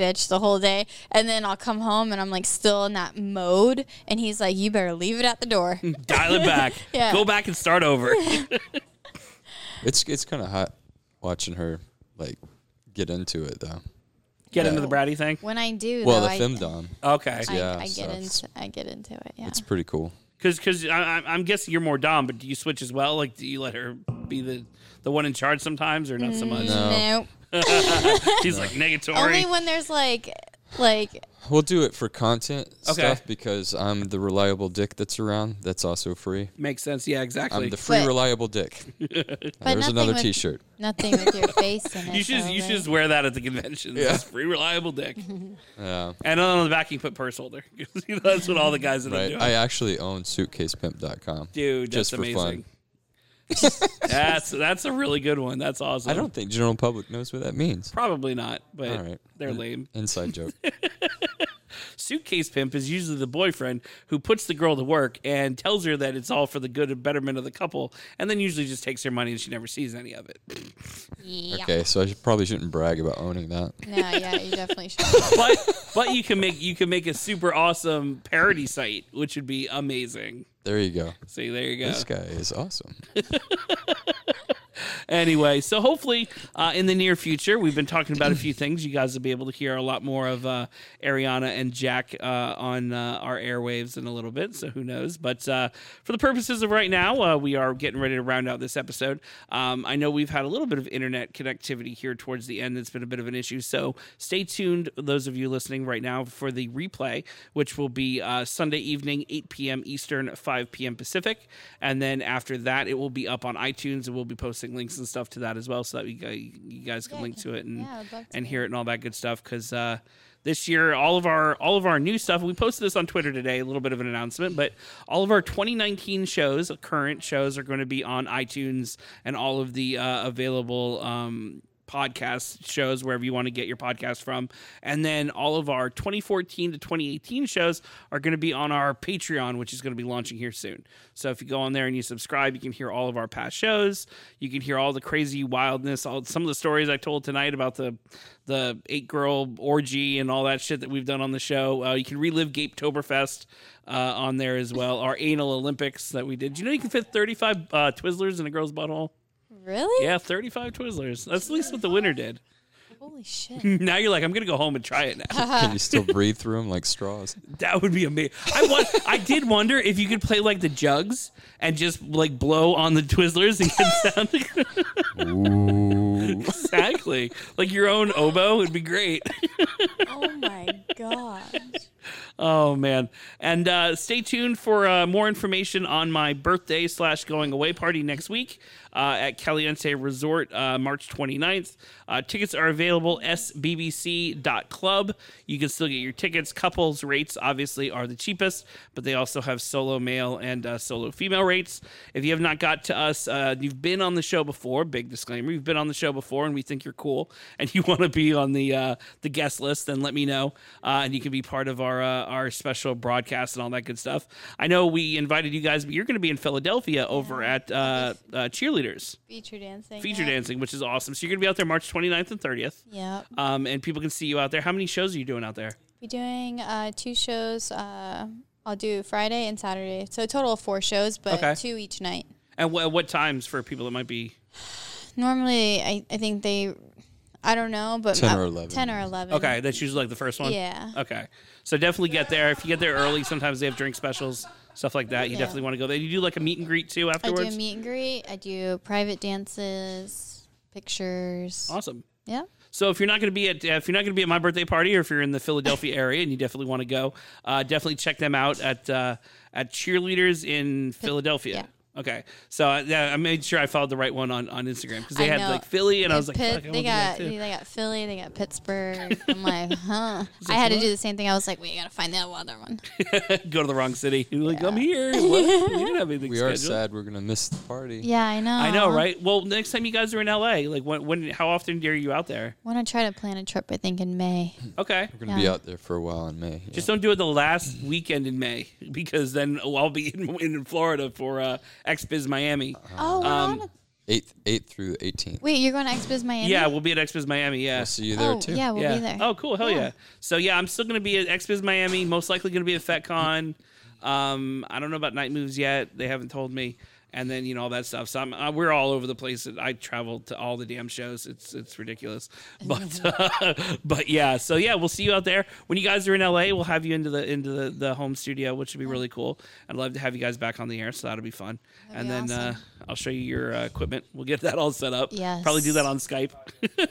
bitch the whole day, and then I'll come home and I'm like still in that mode, and he's like, you better leave it at the door. Dial it back. Yeah. Go back and start over. It's it's kind of hot watching her like get into it though. Get into the bratty thing. When I do, Well, though, the I, femdom. Okay. I, Yeah, I so get it's- into I get into it. Yeah. It's pretty cool. Because because I'm guessing you're more dom, but do you switch as well? Like, do you let her be the the one in charge sometimes, or not so mm, much? No. no. She's like negatory. Only when there's like like We'll do it for content Okay. stuff because I'm the reliable dick that's around. That's also free. Makes sense. Yeah, exactly. I'm the free But- reliable dick. but There's nothing another with, T-shirt. Nothing with your face in it. you should though, you should right? just wear that at the convention. Yeah. It's free reliable dick. Yeah, and on the back you put purse holder. You know, that's what all the guys end up right. doing. I actually own suitcasepimp.com. Dude, that's just for amazing. fun. that's that's a really good one. That's awesome. I don't think general public knows what that means. probably not, but All right. they're lame. Inside joke. Suitcase pimp is usually the boyfriend who puts the girl to work and tells her that it's all for the good and betterment of the couple, and then usually just takes her money and she never sees any of it. Yeah. Okay, so I should, probably shouldn't brag about owning that. No, yeah, you definitely should. But but you can make you can make a super awesome parody site, which would be amazing. There you go. See, there you go. This guy is awesome. Anyway, so hopefully uh, in the near future, we've been talking about a few things. You guys will be able to hear a lot more of uh, Ariana and Jack uh, on uh, our airwaves in a little bit. So who knows? But uh, for the purposes of right now, uh, we are getting ready to round out this episode. Um, I know we've had a little bit of internet connectivity here towards the end. It's been a bit of an issue. So stay tuned, those of you listening right now, for the replay, which will be Sunday evening, 8 p.m. Eastern, 5 p.m. Pacific. And then after that, it will be up on iTunes and we'll be posting links and stuff to that as well so that we, you guys can Yeah, link to it and, yeah, to. and hear it and all that good stuff. Because uh, this year, all of our all of our new stuff, we posted this on Twitter today, a little bit of an announcement, but all of our 2019 shows, current shows, are going to be on iTunes and all of the uh, available um, podcast shows wherever you want to get your podcast from. And then all of our 2014 to 2018 shows are going to be on our Patreon, which is going to be launching here soon. So if you go on there and you subscribe, you can hear all of our past shows. You can hear all the crazy wildness, all some of the stories I told tonight about the the eight girl orgy and all that shit that we've done on the show. Uh, you can relive Gapetoberfest uh, on there as well. Our anal Olympics that we did. Do you know you can fit 35 uh, Twizzlers in a girl's butthole? Really? Yeah, 35 Twizzlers. That's at least what the winner did. Holy shit. now you're like, I'm gonna go home and try it now. Can you still breathe through them like straws? That would be amazing. I want. I did wonder if you could play like the jugs and just like blow on the Twizzlers and get sound. Ooh. exactly, like your own oboe would be great. oh my gosh. Oh man! And uh, stay tuned for uh, more information on my birthday slash going away party next week uh, at Caliente Resort, uh, March 29th. Uh, tickets are available sbbc.club. You can still get your tickets. Couples rates obviously are the cheapest, but they also have solo male and uh, solo female rates. If you have not got to us, you've been on the show before. Big disclaimer: you've been on the show before, and we think you're cool, and you want to be on the the guest list. Then let me know, and you can be part of our uh, our special broadcast and all that good stuff. I know we invited you guys, but you're going to be in Philadelphia over at uh, uh, Cheerleaders Feature dancing. Feature yeah. Dancing, which is awesome. So you're going to be out there March 29th and 30th. Yeah. Um, and people can see you out there. How many shows are you doing out there? Be doing uh, two shows. Uh, I'll do Friday and Saturday. So a total of four shows, but Okay. two each night. And wh- what times for people that might be? Normally, I, I think they, I don't know, but 10 or uh, 11. 10 or 11. Okay, that's usually like the first one. Yeah. Okay, so definitely get there. If you get there early, sometimes they have drink specials, stuff like that. You Yeah. definitely want to go there. You do like a meet and greet too afterwards? I do a meet and greet. I do private dances, pictures. Awesome. Yeah. So if you're not going to be at if you're not going to be at my birthday party, or if you're in the Philadelphia area and you definitely want to go, uh, definitely check them out at uh, at cheerleaders in Philadelphia. yeah. Okay, so yeah, I made sure I followed the right one on, on Instagram because they I had know. like Philly, and I was like, Pitt- Fuck, I they do that got too. they got Philly, they got Pittsburgh. I'm like, huh. I had to do the same thing. I was like, we gotta find that other one. go to the wrong city. You're like, I'm here. What? We didn't have anything We are sad we're gonna miss the party. Yeah, I know. I know, right? Well, next time you guys are in LA, like when, when how often are you out there? Want to try to plan a trip? I think in May. Okay. We're gonna be out there for a while in May. yeah. Just don't do it the last weekend in May because then I'll be in, in Florida for uh, XBiz Miami. Oh, we're Um, on a- eighth, eighth through eighteenth. wait, you're going to XBiz Miami? Yeah, we'll be at XBiz Miami. Yeah. We'll see you there oh, too. yeah, we'll yeah. be there. Oh, cool. Hell yeah. Yeah. So yeah, I'm still gonna be at XBiz Miami. Most likely gonna be at FetCon. Um, I don't know about night moves yet. They haven't told me. And then you know all that stuff. So I'm, uh, we're all over the place. I travel to all the damn shows. It's it's ridiculous. But uh, but yeah. So yeah, we'll see you out there when you guys are in LA. We'll have you into the into the, the home studio, which would be really cool. I'd love to have you guys back on the air. So that'll be fun. and be then uh. I'll show you your uh, equipment. We'll get that all set up. Yes. Probably do that on Skype.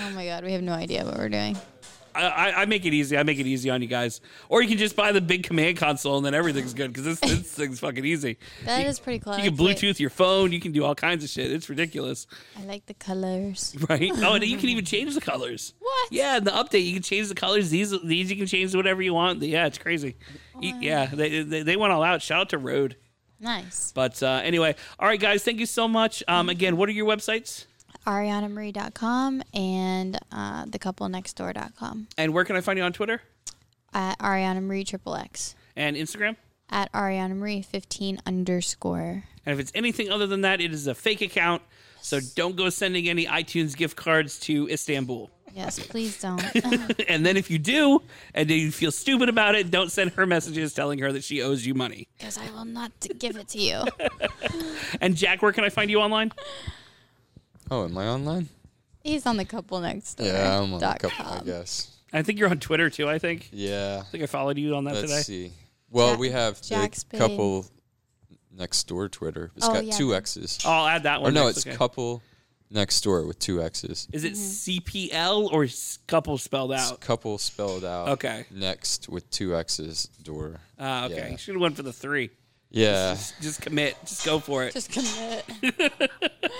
Oh my God, we have no idea what we're doing. I, I- make it easy. I make it easy on you guys. Or you can just buy the big command console and then everything's good because this, this thing's fucking easy. That you, is pretty close. You can Bluetooth your phone. You can do all kinds of shit. It's ridiculous, I like the colors. right? Oh, and you can even change the colors. What? Yeah, in the update you can change the colors. These these you can change to whatever you want. Yeah, it's crazy. Yeah, they, they they went all out. Shout out to Rode. Nice. But uh, anyway, all right, guys, thank you so much. Um, again, what are your websites? ArianaMarie.com and uh, thecouplonextdoor.com. And where can I find you on Twitter At Ariana Marie Triple X. and Instagram? At Ariana Marie 15 underscore. And if it's anything other than that, it is a fake account. So don't go sending any iTunes gift cards to Istanbul. Yes, please don't. and then if you do, and then you feel stupid about it, don't send her messages telling her that she owes you money. Because I will not give it to you. And Jack, where can I find you online? Oh, am I online? He's on the couple next door. Yeah, I'm on a dot couple. I com. guess. I think you're on Twitter too. I think. Yeah. I think I followed you on that today. Let's today. see. Well, Jack- we have Jack the Spade. couple next door Twitter. It's Oh, got yeah. two X's. Oh, I'll add that or one. no, next, it's okay. couple next door with two X's. Is it Mm-hmm. CPL or s- couple spelled It's out? couple spelled out. Okay. Next with two X's door. Ah, okay. Yeah. You should have went for the three. Yeah. Just, just commit. Just go for it. Just commit.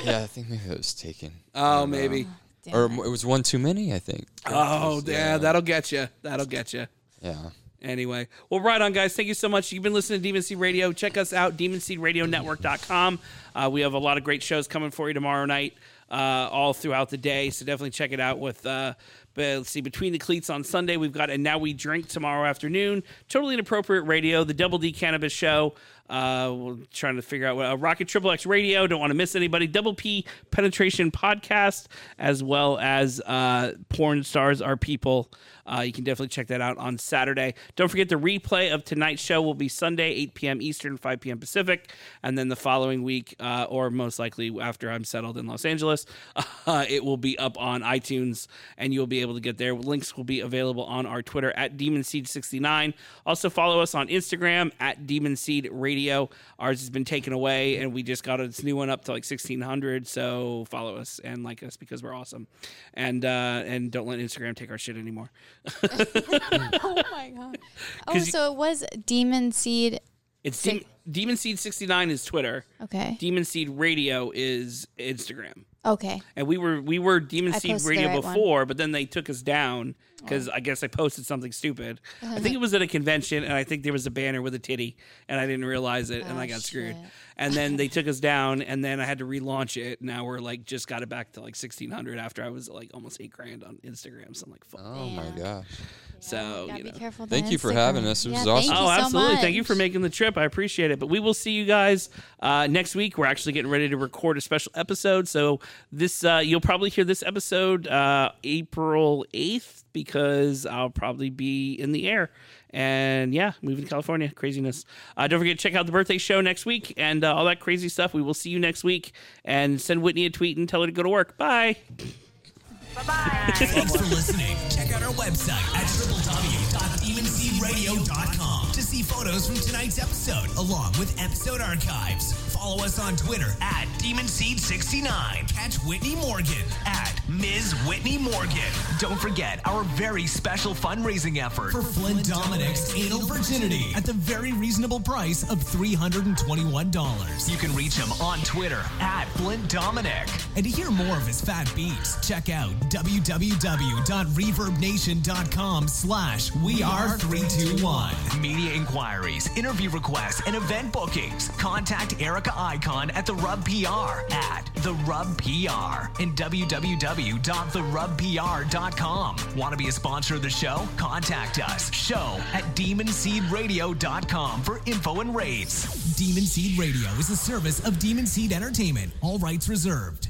yeah, I think maybe it was taken. oh, maybe. Damn Or it. it was one too many, I think. Oh, yeah. Yeah. That'll get you. That'll get you. Yeah. Anyway, well, right on, guys. Thank you so much. You've been listening to Demon Seed Radio. Check us out, demonseedradionetwork.com. Uh, we have a lot of great shows coming for you tomorrow night. uh, all throughout the day. So definitely check it out with. Uh, but let's see, between the cleats on Sunday, we've got and now we drink tomorrow afternoon. Totally inappropriate radio, the Double D Cannabis Show. Uh, we're trying to figure out what uh, Rocket Triple X Radio. Don't want to miss anybody. Double P Penetration Podcast, as well as uh, Porn Stars Are People. Uh, you can definitely check that out on Saturday. Don't forget the replay of tonight's show will be Sunday, 8 p.m. Eastern, 5 p.m. Pacific, and then the following week, uh, or most likely after I'm settled in Los Angeles, uh, it will be up on iTunes, and you'll be able to get there. Links will be available on our Twitter at DemonSeed69. Also follow us on Instagram at DemonSeed Radio. Ours has been taken away, and we just got this new one up to like 1600. So follow us and like us because we're awesome, and uh, and don't let Instagram take our shit anymore. oh my god. Oh, so it was Demon Seed. It's Dem- Demon Seed 69 is Twitter. Okay. Demon Seed Radio is Instagram. Okay. And we were we were Demon I Seed posted the Radio right one. before, but then they took us down because I guess I posted something stupid. I think it was at a convention, and I think there was a banner with a titty, and I didn't realize it, and Oh, I got screwed. And then they took us down, and then I had to relaunch it. Now we're like just got it back to like sixteen hundred after I was like almost eight grand on Instagram. So I'm like, fuck. Oh my Damn. gosh. so Gotta you be know. careful. Thank you for Instagram. having us. It was Yeah, awesome. Thank Oh, you so absolutely. Thank you for making the trip. I appreciate it. But we will see you guys uh, next week. We're actually getting ready to record a special episode. So this uh, you'll probably hear this episode uh, April 8th because I'll probably be in the air. And yeah, moving to California. Craziness. Uh, don't forget to check out the birthday show next week and uh, all that crazy stuff. We will see you next week. And send Whitney a tweet and tell her to go to work. Bye. Bye. Thanks for listening. Check out our website at www.demonseedradio.com to see photos from tonight's episode, along with episode archives. Follow us on Twitter at DemonSeed69. Catch Whitney Morgan at Ms. Whitney Morgan. Don't forget our very special fundraising effort. For Flint Dominic's anal virginity at the very reasonable price of $321. You can reach him on Twitter at Flint Dominic. And to hear more of his fat beats, check out www.reverbnation.com slash we are 321. Media inquiries, interview requests, and event bookings. Contact Erica Icon at The Rub PR at The Rub PR and www.therubpr.com. Want to be a sponsor of the show? Contact us. Show at demonseedradio.com for info and rates. Demon Seed Radio is a service of Demon Seed Entertainment. All rights reserved.